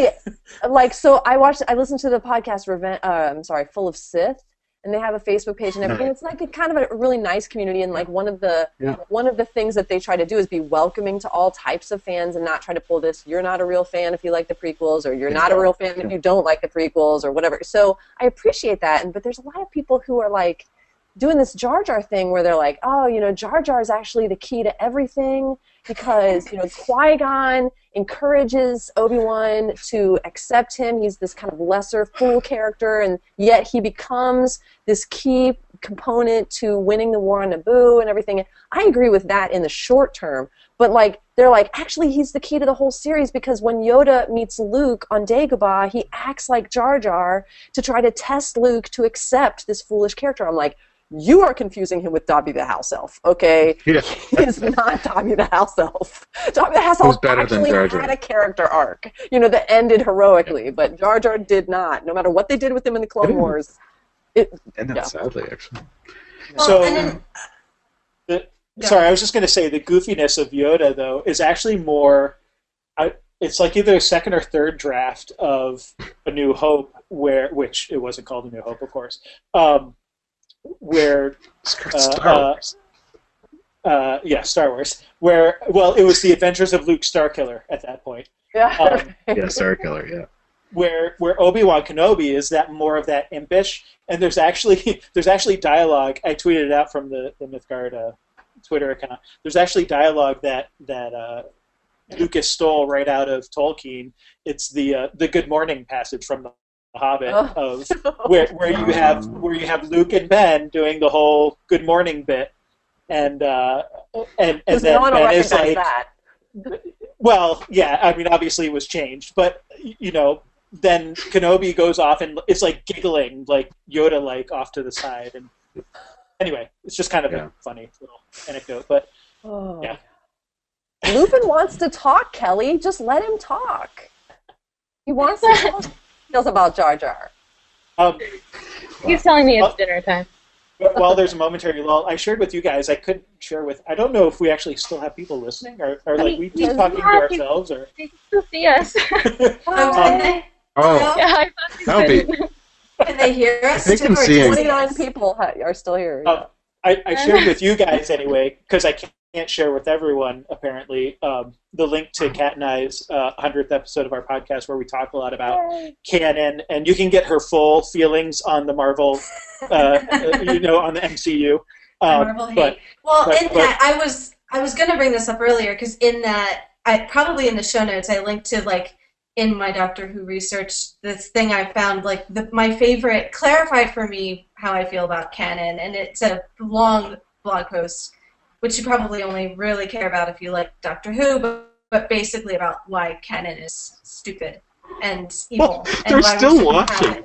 Like, so I watched, I listened to the podcast, Reven- uh, I'm sorry, Full of Sith, and they have a Facebook page and everything. It's like a kind of a really nice community, and like one of the Yeah. one of the things that they try to do is be welcoming to all types of fans and not try to pull this. You're not a real fan if you like the prequels, or you're not a real fan if you don't like the prequels, or whatever. So I appreciate that, and but there's a lot of people who are like doing this Jar Jar thing where they're like, oh, you know, Jar Jar is actually the key to everything because, you know, Qui Gon encourages Obi Wan to accept him. He's this kind of lesser fool character, and yet he becomes this key component to winning the war on Naboo and everything. I agree with that in the short term, but like, they're like, actually, he's the key to the whole series because when Yoda meets Luke on Dagobah, he acts like Jar Jar to try to test Luke to accept this foolish character. I'm like, you are confusing him with Dobby the house elf, okay? Yeah. He is not Dobby the house elf. Dobby the house Who's elf better than actually Jar Jar? had a character arc, you know, that ended heroically, but Jar Jar did not. No matter what they did with him in the Clone Didn't. Wars, it, And Yeah. sadly, actually. well, So- then, The, Yeah. Sorry, I was just going to say the goofiness of Yoda though is actually more. I, it's like either a second or third draft of A New Hope, where which it wasn't called A New Hope, of course, um, where Star uh, Wars. uh, yeah, Star Wars, where well, it was the Adventures of Luke Starkiller at that point. yeah. Um, yeah, Star Killer. Yeah. where where Obi Wan Kenobi is that more of that impish, and there's actually there's actually dialogue. I tweeted it out from the the Mythgard uh, Twitter account. There's actually dialogue that that uh, Lucas stole right out of Tolkien. It's the uh, the Good Morning passage from the Hobbit Oh. of where where you have where you have Luke and Ben doing the whole Good Morning bit, and uh, and and then no Ben is like. that. Well, yeah, I mean, obviously it was changed, but you know, then Kenobi goes off and it's like giggling, like Yoda, like off to the side, and anyway, it's just kind of Yeah. a funny little anecdote. But Oh. Yeah. Lupin wants to talk, Kelly. Just let him talk. He wants to talk. Feels about Jar Jar. um, He's telling me it's Oh. dinner time. But while there's a momentary lull, I shared with you guys. I couldn't share with. I don't know if we actually still have people listening, or, or like we just We talking to ourselves, or. They can still see us. Oh, they? Oh, yeah, I thought That would be- Can they hear us? They can see just it. Twenty-nine people are still here. Oh. I, I shared with you guys anyway because I can't share with everyone apparently um, the link to Kat and I's uh, hundredth episode of our podcast where we talk a lot about canon, and you can get her full feelings on the Marvel, uh, you know, on the MCU. Um, Marvel hate. but well, but- in but- that, I was I was gonna bring this up earlier because in that, I probably in the show notes I linked to like in my Doctor Who research this thing I found like the, my favorite clarified for me how I feel about canon, and it's a long blog post which you probably only really care about if you like Doctor Who, but, but basically about why canon is stupid and evil. and they're why we still watching.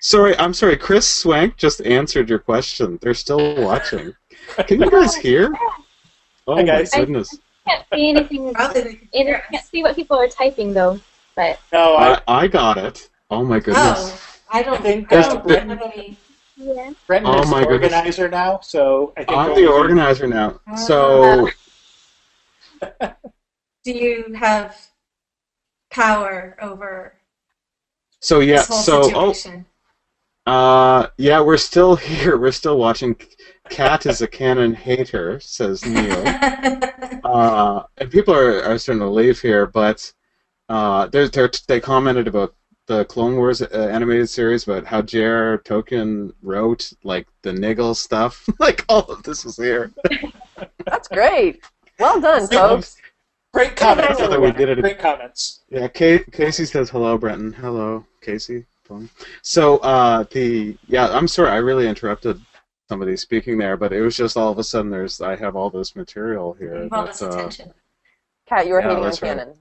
sorry. I'm sorry. Chris Swank just answered your question. They're still watching. Can you guys hear? Oh Hi, my guys. goodness. I can't see anything. Probably they could can't see what people are typing though. But no, I, I, I got it. Oh my goodness. Oh, I don't I think, I uh, don't Brit- have yeah, Brenton Oh is my the goodness. organizer now, so I think I'm only- the organizer now. Ah. So Do you have power over so yeah. this whole So oh uh yeah, we're still here. We're still watching. Kat is a canon hater, says Neil. uh, and people are, are starting to leave here, but uh, they're, they're, they commented about the Clone Wars uh, animated series, about how J.R. Tolkien wrote like the Niggle stuff. like all of this was here. That's great. Well done, folks. Great comments. I we did it. Great comments. Yeah, Kate, Casey says hello, Brenton. Hello, Casey. So uh, the yeah, I'm sorry, I really interrupted somebody speaking there, but it was just all of a sudden there's I have all this material here. Well, that, this uh, attention. Kat, you were Yeah, hating on right. canon.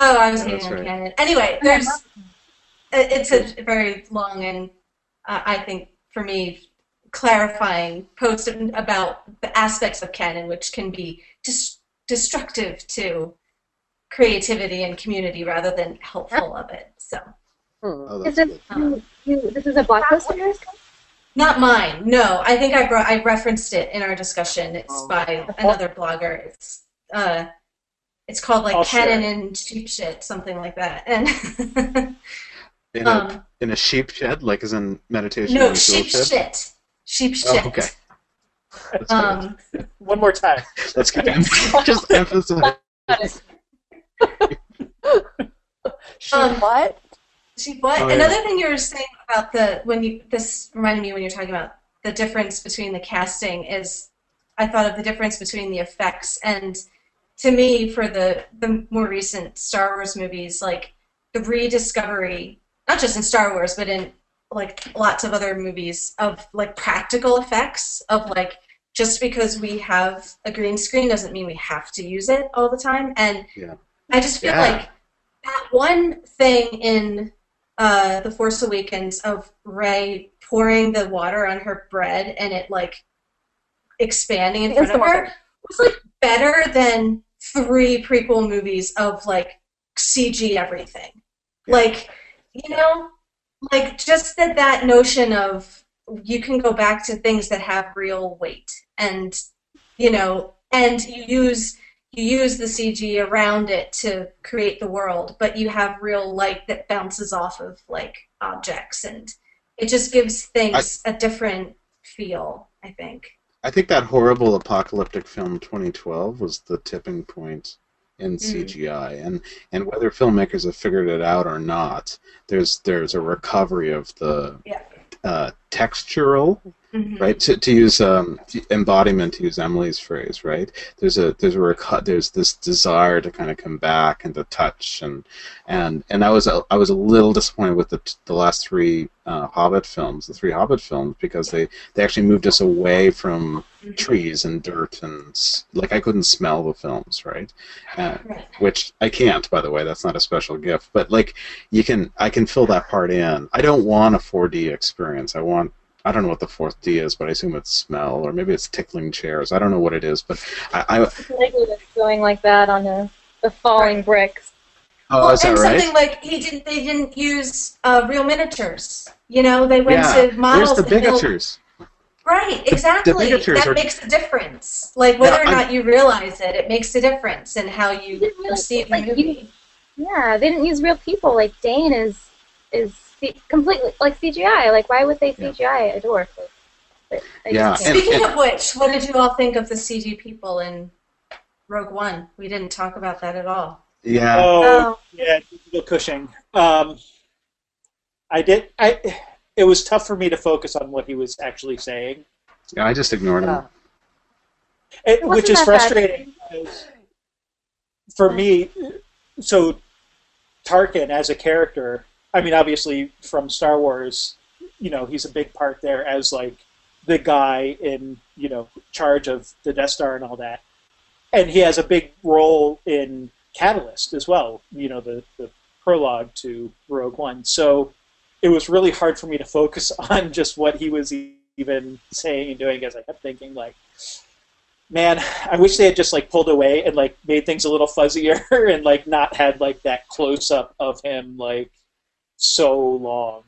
Oh, I was Yeah, hating that's right. canon. Anyway, there's it's a very long and uh, I think for me clarifying post about the aspects of canon which can be dis- destructive to creativity and community rather than helpful of it. So Hmm. oh, is this good. you, you, this is a blog post of yours? not mine. No, I think I brought I referenced it in our discussion. It's Oh. by another blogger. It's uh it's called like I'll share canon and cheap shit, something like that. And In a um, in a sheep shed, like as in meditation. no in a tool sheep shed? shit. Sheep Oh, shit. okay. Um, One more time. That's good. Just emphasize. She Um, what? She what? Oh, yeah. Another thing you were saying about the when you this reminded me when you're talking about the difference between the casting is I thought of the difference between the effects and to me for the the more recent Star Wars movies like the rediscovery not just in Star Wars but in like lots of other movies of like practical effects of like just because we have a green screen doesn't mean we have to use it all the time and Yeah. I just feel Yeah. like that one thing in uh, The Force Awakens of Rey pouring the water on her bread and it like expanding in The front of her was like better than three prequel movies of like CG everything. Like, you know, like just that that notion of you can go back to things that have real weight and you know and you use you use the CG around it to create the world, but you have real light that bounces off of like objects, and it just gives things a different feel. I think. I think that horrible apocalyptic film 2012 was the tipping point in Mm. CGI, and and whether filmmakers have figured it out or not, there's there's a recovery of the Yeah. uh, textural Mhm. right to, to use um, embodiment to use emily's phrase right there's a there's a there's this desire to kind of come back and to touch and and and i was a, i was a little disappointed with the the last three uh, hobbit films the three hobbit films because they they actually moved us away from Mhm. trees and dirt and like i couldn't smell the films right uh, Right. which I can't, by the way. That's not a special gift. But like, you can, I can fill that part in. I don't want a 4D experience. I want, I don't know what the fourth D is, but I assume it's smell, or maybe it's tickling chairs. I don't know what it is, but I. I going like that on the, the falling bricks. oh, well, is that and right? something like he didn't. They didn't use uh, real miniatures. You know, they went yeah, to there's models. the that bigatures. Right, exactly. miniatures that are- makes a difference. Like whether Yeah, or I'm- not you realize it, it makes a difference in how you didn't really- perceive the like, you- movie. Yeah, they didn't use real people. Like Dain is is C- completely like CGI. Like why would they Yeah. CGI a dwarf? But I Yeah, just can't- and- Speaking of which, what did you all think of the CG people in Rogue One? We didn't talk about that at all. Yeah. Oh, Oh. yeah, digital Cushing. Um, I did. I. It was tough for me to focus on what he was actually saying, yeah, I just ignored him. It, which is frustrating. Because for me, so Tarkin as a character. I mean, obviously from Star Wars, you know, he's a big part there as like the guy in you know charge of the Death Star and all that, and he has a big role in Catalyst as well. You know, the the prologue to Rogue One. So it was really hard for me to focus on just what he was even saying and doing, as I kept thinking like. Man, I wish they had just like pulled away and like made things a little fuzzier and like not had like that close up of him like so long.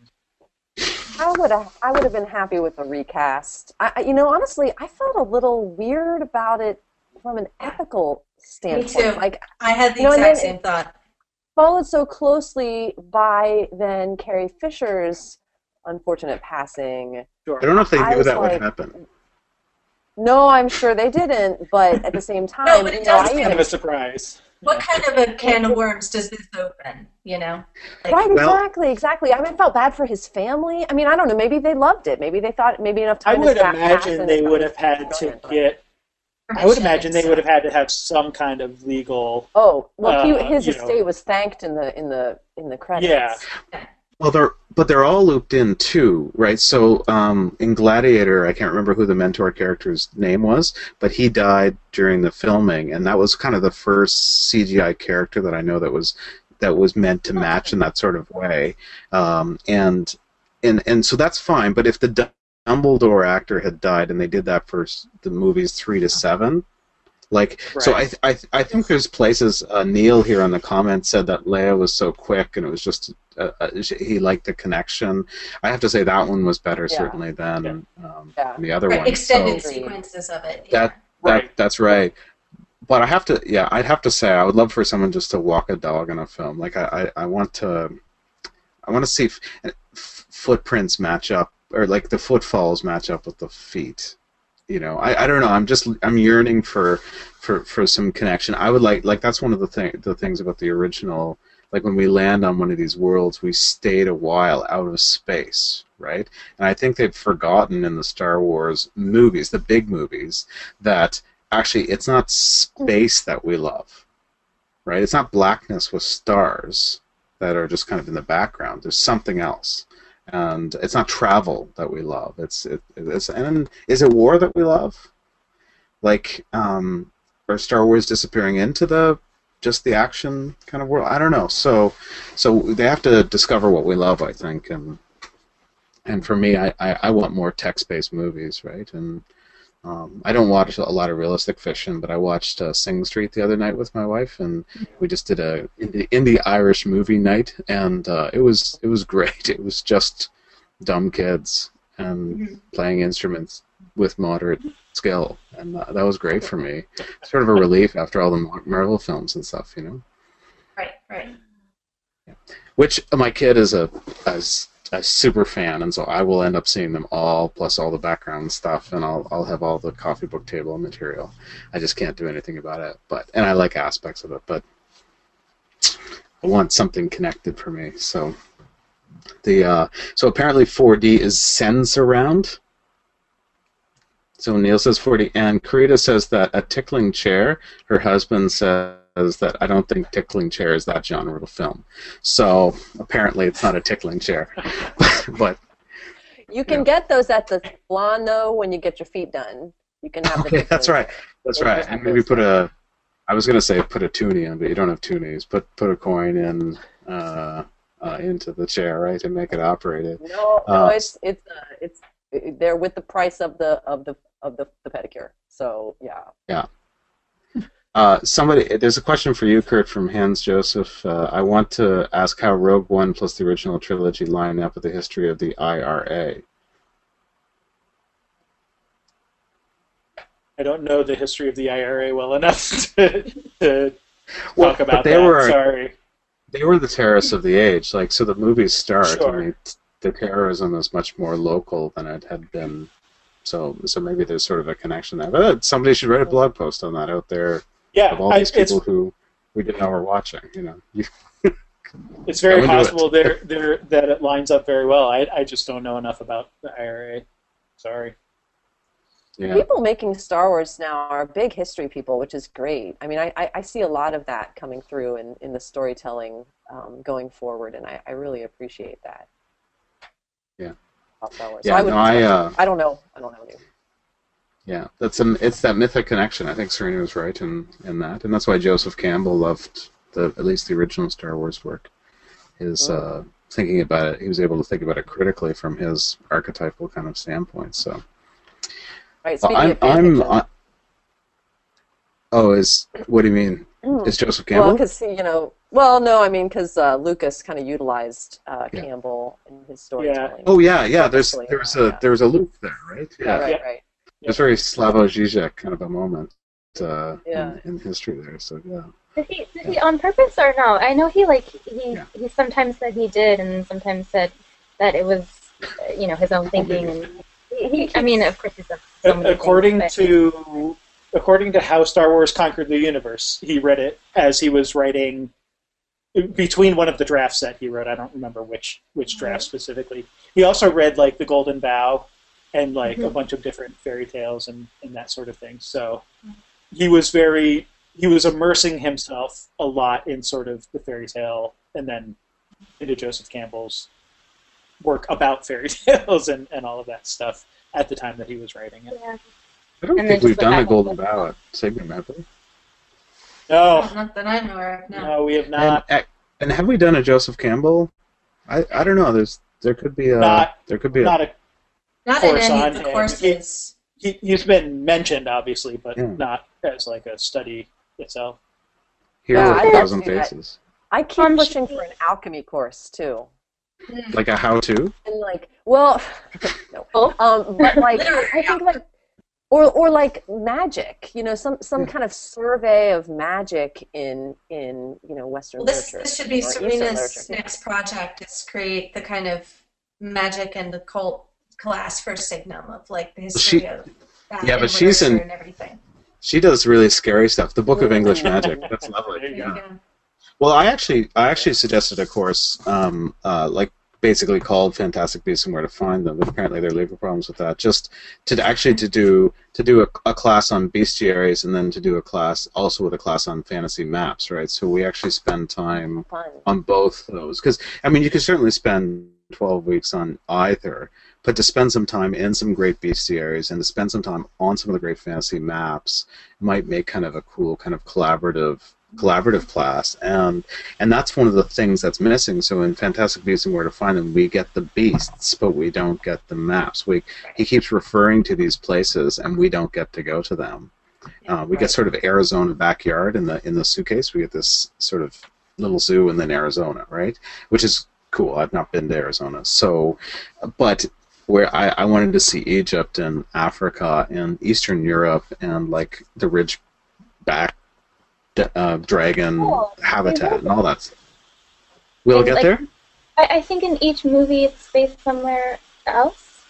I would have I would have been happy with a recast. I, I- you know, honestly, I felt a little weird about it from an ethical standpoint. Me too. Like I had the You know, exact same thought. followed so closely by then Carrie Fisher's unfortunate passing. I don't know if they I knew that like- would happen. No, I'm sure they didn't, but at the same time, No, but it you know, does I Kind of a surprise. What kind of a can of worms does this open? You know, like, Right, Well- exactly, exactly. I mean, I felt bad for his family. I mean, I don't know. Maybe they loved it. Maybe they thought maybe enough time. I would imagine they would have had to get. I would imagine they would have had to have some kind of legal. Oh well, he, uh, his you know. estate was thanked in the in the in the credits. Yeah. Well, they're but they're all looped in too, right? So um, in Gladiator, I can't remember who the mentor character's name was, but he died during the filming, and that was kind of the first CGI character that I know that was that was meant to match in that sort of way, um, and and and so that's fine. But if the Dumbledore actor had died and they did that for the movies three to seven, like so I, Right. I I think there's places. Uh, Neil here on the comments said that Leia was so quick and it was just uh, uh, he liked the connection. I have to say that one was better Yeah. certainly than um, Yeah. the other right, one. extended So sequences of it. That- yeah. that that's right. But I have to yeah I'd have to say I would love for someone just to walk a dog in a film. Like I I, I want to I want to see f- f- footprints match up or like the footfalls match up with the feet. You know, I, I don't know. I'm just I'm yearning for for for some connection. I would like like that's one of the thing the things about the original. Like when we land on one of these worlds, we stayed a while out of space, right? And I think they've forgotten in the Star Wars movies, the big movies, that actually it's not space that we love, right? It's not blackness with stars that are just kind of in the background. There's something else and it's not travel that we love. It's it, it's and is it war that we love? Like um, are Star Wars disappearing into the just the action kind of world? I don't know. So so they have to discover what we love, I think, and and for me, I, I, I want more text-based movies, right? And um, I don't watch a lot of realistic fiction, but I watched uh, Sing Street the other night with my wife, and we just did a indie, Irish movie night, and uh, it was it was great. It was just dumb kids and playing instruments with moderate skill, and uh, that was great for me. Sort of a relief after all the Marvel films and stuff, you know. Right, right. Which uh, my kid is a, a a super fan, and so I will end up seeing them all, plus all the background stuff, and I'll I'll have all the coffee book table material. I just can't do anything about it, but and I like aspects of it, but I want something connected for me. So the uh, so apparently 4D is sense around. So Neil says 4D, and Karita says that a tickling chair. Her husband says that I don't think tickling chair is that genre of film. So apparently it's not a tickling chair, but You can Yeah. get those at the salon though when you get your feet done. You can have the okay, that's right. That's right. And maybe put a. I was gonna say put a toonie in, but you don't have toonies. Put put a coin in uh, uh, into the chair, right, to make it operated. No, no, Uh, it's it's uh, it's they're with the price of the of the of the, the pedicure. So yeah. Yeah. Uh, somebody, there's a question for you, Kurt, from Hans Joseph. Uh, I want to ask how Rogue One plus the original trilogy line up with the history of the IRA. I don't know the history of the IRA well enough to, to Well, talk but about they that. were- Sorry. They were the terrorists of the age. Like, so the movies start, Sure. and they, the terrorism is much more local than it had been. So, so maybe there's sort of a connection there. But somebody should write a blog post on that out there Yeah, of all these it's, people who we didn't know were watching. You know, it's very Go into it. possible there, there, that it lines up very well. I, I just don't know enough about the IRA. Sorry. yeah. People making Star Wars now are big history people, which is great. I mean, I, I, I see a lot of that coming through in, in the storytelling um, going forward, and I, I really appreciate that. Yeah. Wars. Yeah, I, would no, I, uh, I don't know. I don't know. Any. Yeah, that's an it's that mythic connection. I think Serena was right in, in that, and that's why Joseph Campbell loved the at least the original Star Wars work. His uh, thinking about it, he was able to think about it critically from his archetypal kind of standpoint. So Right. Speaking I'm of I'm. fiction. I, oh, is what do you mean? Mm. Is Joseph Well, Campbell? because you know, well, no, I mean, because uh, Lucas kind of utilized uh, Yeah. Campbell in his storytelling. oh yeah, yeah. There's Purposely, there's yeah. a there's a loop there, right? yeah, Yeah, right, Yeah. right. there's very Slavoj Žižek kind of a moment uh, Yeah. in, in history there. So yeah. Did he, did he on purpose or no? I know he like he Yeah. he sometimes said he did, and sometimes said that it was uh, you know his own thinking. And he, he I mean, of course, he's a so many according things, but- to according to how Star Wars conquered the universe, he read it as he was writing between one of the drafts that he wrote. I don't remember which which draft mm-hmm. specifically. He also read like the Golden Bough and like a mm-hmm. bunch of different fairy tales and, and that sort of thing. So mm-hmm. he was very he was immersing himself a lot in sort of the fairy tale and then into Joseph Campbell's work about fairy tales and, and all of that stuff at the time that he was writing it. Yeah. I don't And think we've done a Golden Bough at Signum, have we? No, Not that I know of. No. no, we have not. uh, and have we done a Joseph Campbell? I, I don't know. There's there could be a Not- there could be a Not a Not in course any on of the him. courses. he, he's been mentioned obviously, but Yeah. not as like a study itself. hero Yeah, of I'd a thousand faces, I keep Um, pushing for an alchemy course too. like a how-to. And like, well, no. Um, but like, I think like, or or like magic. You know, some some kind of survey of magic in in you know Western Well, this, literature. this should be or Serena's next project is create the kind of magic and occult class for Signum of like the history She- of that yeah, but she's in- and everything. She does really scary stuff. The Book of English Magic. That's lovely. you There go. you go. Well, I actually I actually suggested a course, um, uh, like basically called Fantastic Beasts and Where to Find Them, but apparently there are legal problems with that. Just to actually to do to do a, a class on bestiaries and then to do a class also with a class on fantasy maps, right? So we actually spend time on both those because I mean you could certainly spend 12 weeks on either, but to spend some time in some great bestiaries and to spend some time on some of the great fantasy maps might make kind of a cool kind of collaborative collaborative class and and that's one of the things that's missing. So in fantastic beasts and where to find them we get the beasts but we don't get the maps. We he keeps referring to these places and we don't get to go to them. Uh, we get sort of arizona backyard in the in the suitcase. We get this sort of little zoo and then arizona right? Which is cool. I've not been to arizona. So but where I, I wanted to see Egypt and Africa and Eastern Europe and like the Ridgeback d- uh, dragon Cool. habitat and all that. stuff. We'll And, get like, there. I, I think in each movie it's based somewhere else,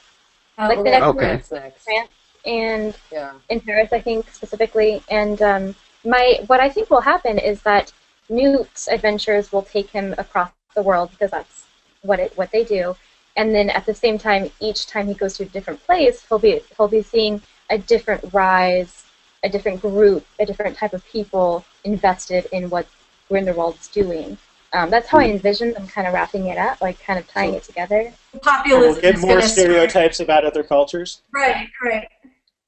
like the next Okay. movie What's? France and Yeah. in Paris, I think specifically. And um, my what I think will happen is that Newt's adventures will take him across the world because that's what it what they do. And then at the same time, each time he goes to a different place, he'll be he'll be seeing a different rise, a different group, a different type of people invested in what Grindelwald's doing. Um, that's how I envision them kind of wrapping it up, like kind of tying it together. Populism We'll get is more gonna start- stereotypes about other cultures. Right, right.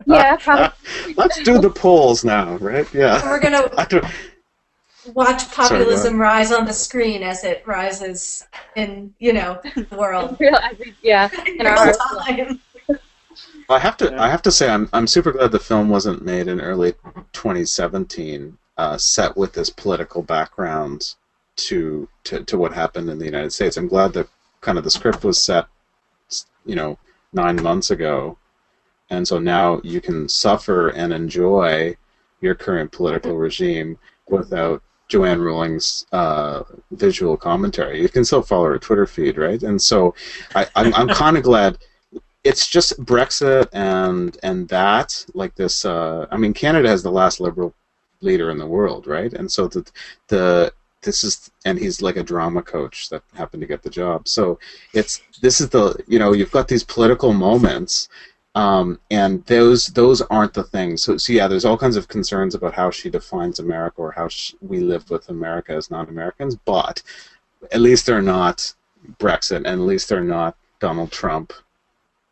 Yeah, probably. Let's do the polls now, right? Yeah. We're gonna I don't- watch Sorry, populism rise on the screen as it rises in you know the world. Real, yeah, in our time. I have to. Yeah. I have to say, I'm. I'm super glad the film wasn't made in early 2017, uh, set with this political background to, to to what happened in the United States. I'm glad that kind of the script was set, you know, nine months ago, and so now you can suffer and enjoy your current political regime without Joanne Rowling's uh, visual commentary. You can still follow her Twitter feed, right? And so I, I'm, I'm kind of glad it's just Brexit and and that like this. Uh, I mean, Canada has the last liberal leader in the world, right? And so the the this is and he's like a drama coach that happened to get the job. So it's this is the you know you've got these political moments. Um, and those those aren't the things. So, so yeah, there's all kinds of concerns about how she defines America or how she, we live with America as non-Americans. But at least they're not Brexit, and at least they're not Donald Trump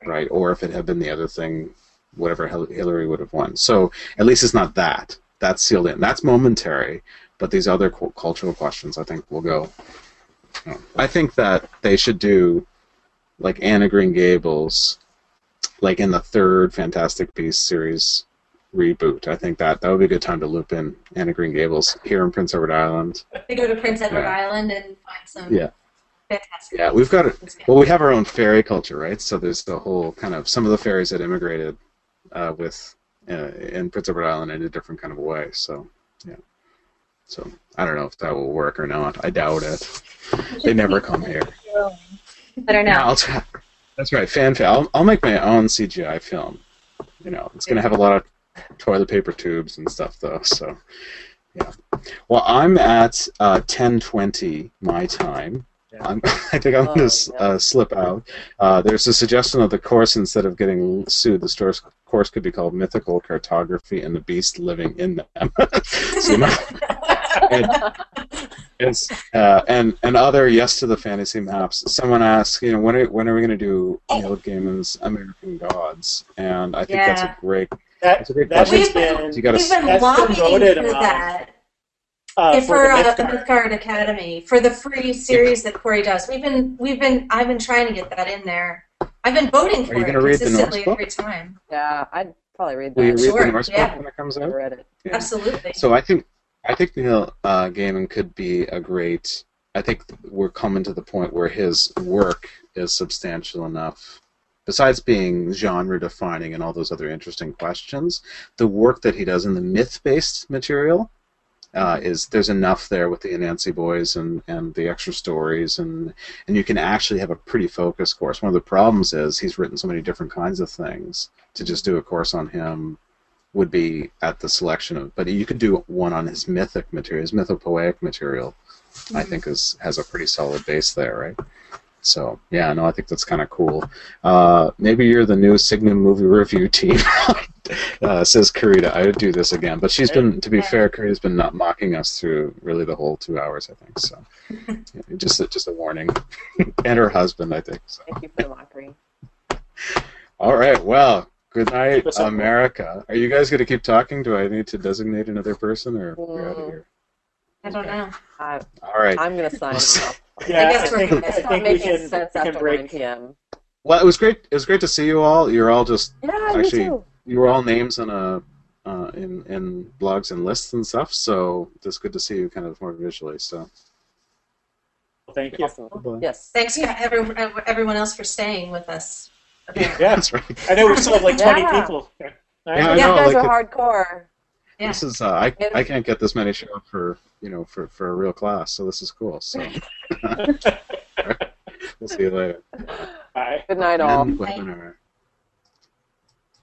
right? Or if it had been the other thing, whatever Hillary would have won. So at least it's not that. That's sealed in. That's momentary. But these other cu- cultural questions, I think, will go. I think that they should do like Anna Green Gables, like in the third Fantastic Beasts series reboot. I think that that would be a good time to loop in Anna Green Gables here in Prince Edward Island. They go to Prince Edward Yeah. Island and find some Yeah. Fantastic. Yeah, we've got it. Well, we have our own fairy culture, right? So there's the whole kind of some of the fairies that immigrated uh, with uh, in Prince Edward Island in a different kind of way. So yeah. So I don't know if that will work or not. I doubt it. They never come here. But are Yeah, now. I'll try. That's right, fan film. I'll, I'll make my own CGI film. You know, it's gonna have a lot of toilet paper tubes and stuff, though. So yeah. Well, I'm at uh, 10:20 my time. Yeah. I'm, I think I'm Oh, going to yeah. uh, slip out. Uh, there's a suggestion of the course instead of getting sued, the store's course could be called Mythical Cartography and the Beast Living in Them. so you might- and, uh, and and other yes to the fantasy maps. Someone asked, you know, when are when are we going to do Neil Gaiman's American Gods? And I think that's a great That, that's a great that question. been- been You gotta We've been That's been lobbying voted for on. that. Uh, If for for the uh, Mythgard. Mythgard Academy for the free series that Corey does. We've been we've been I've been trying to get that in there. I've been voting for you it gonna read the consistently Norse book? every time. Yeah, I'd probably read Will you read Sure, the Norse yeah. book when it comes I out? read it. Yeah. Absolutely. So I think I think Neil uh, Gaiman could be a great. I think we're coming to the point where his work is substantial enough. Besides being genre defining and all those other interesting questions, the work that he does in the myth based material uh, is there's enough there with the Anansi boys and, and the extra stories and and you can actually have a pretty focused course. One of the problems is he's written so many different kinds of things. To just do a course on him would be at the selection of, but you could do one on his mythic material, his mythopoeic material. I think is has a pretty solid base there, right? So yeah, no, I think that's kind of cool. Uh, maybe you're the new Signum movie review team, uh, says Karita. I would do this again, but she's been, to be fair, Karita's been not mocking us through really the whole two hours. I think so. Yeah, just a, just a warning, and her husband, I think. So. Thank you for the mockery. All right. Well, good night, Keep us up. America. Are you guys going to keep talking? Do I need to designate another person, or we're out of here? I don't know. I, All right. I'm going to sign off. Yeah, I, guess we're think, gonna I It's not we making can, sense we can after 9 break. p.m. Well, it was great. It was great to see you all. You're all just Yeah, Actually- me too. you were all names in a uh, in in blogs and lists and stuff. So it's good to see you kind of more visually. So Thank you. Awesome. Yes. Thanks to every, everyone else for staying with us. Yeah, that's right. I know we still have like 20 Yeah. people. here. Yeah, I You know, guys like are hardcore. Yeah. This is uh, I I can't get this many show up for you know for for a real class. So this is cool. So we'll see you later. Bye. Good night, all. End webinar.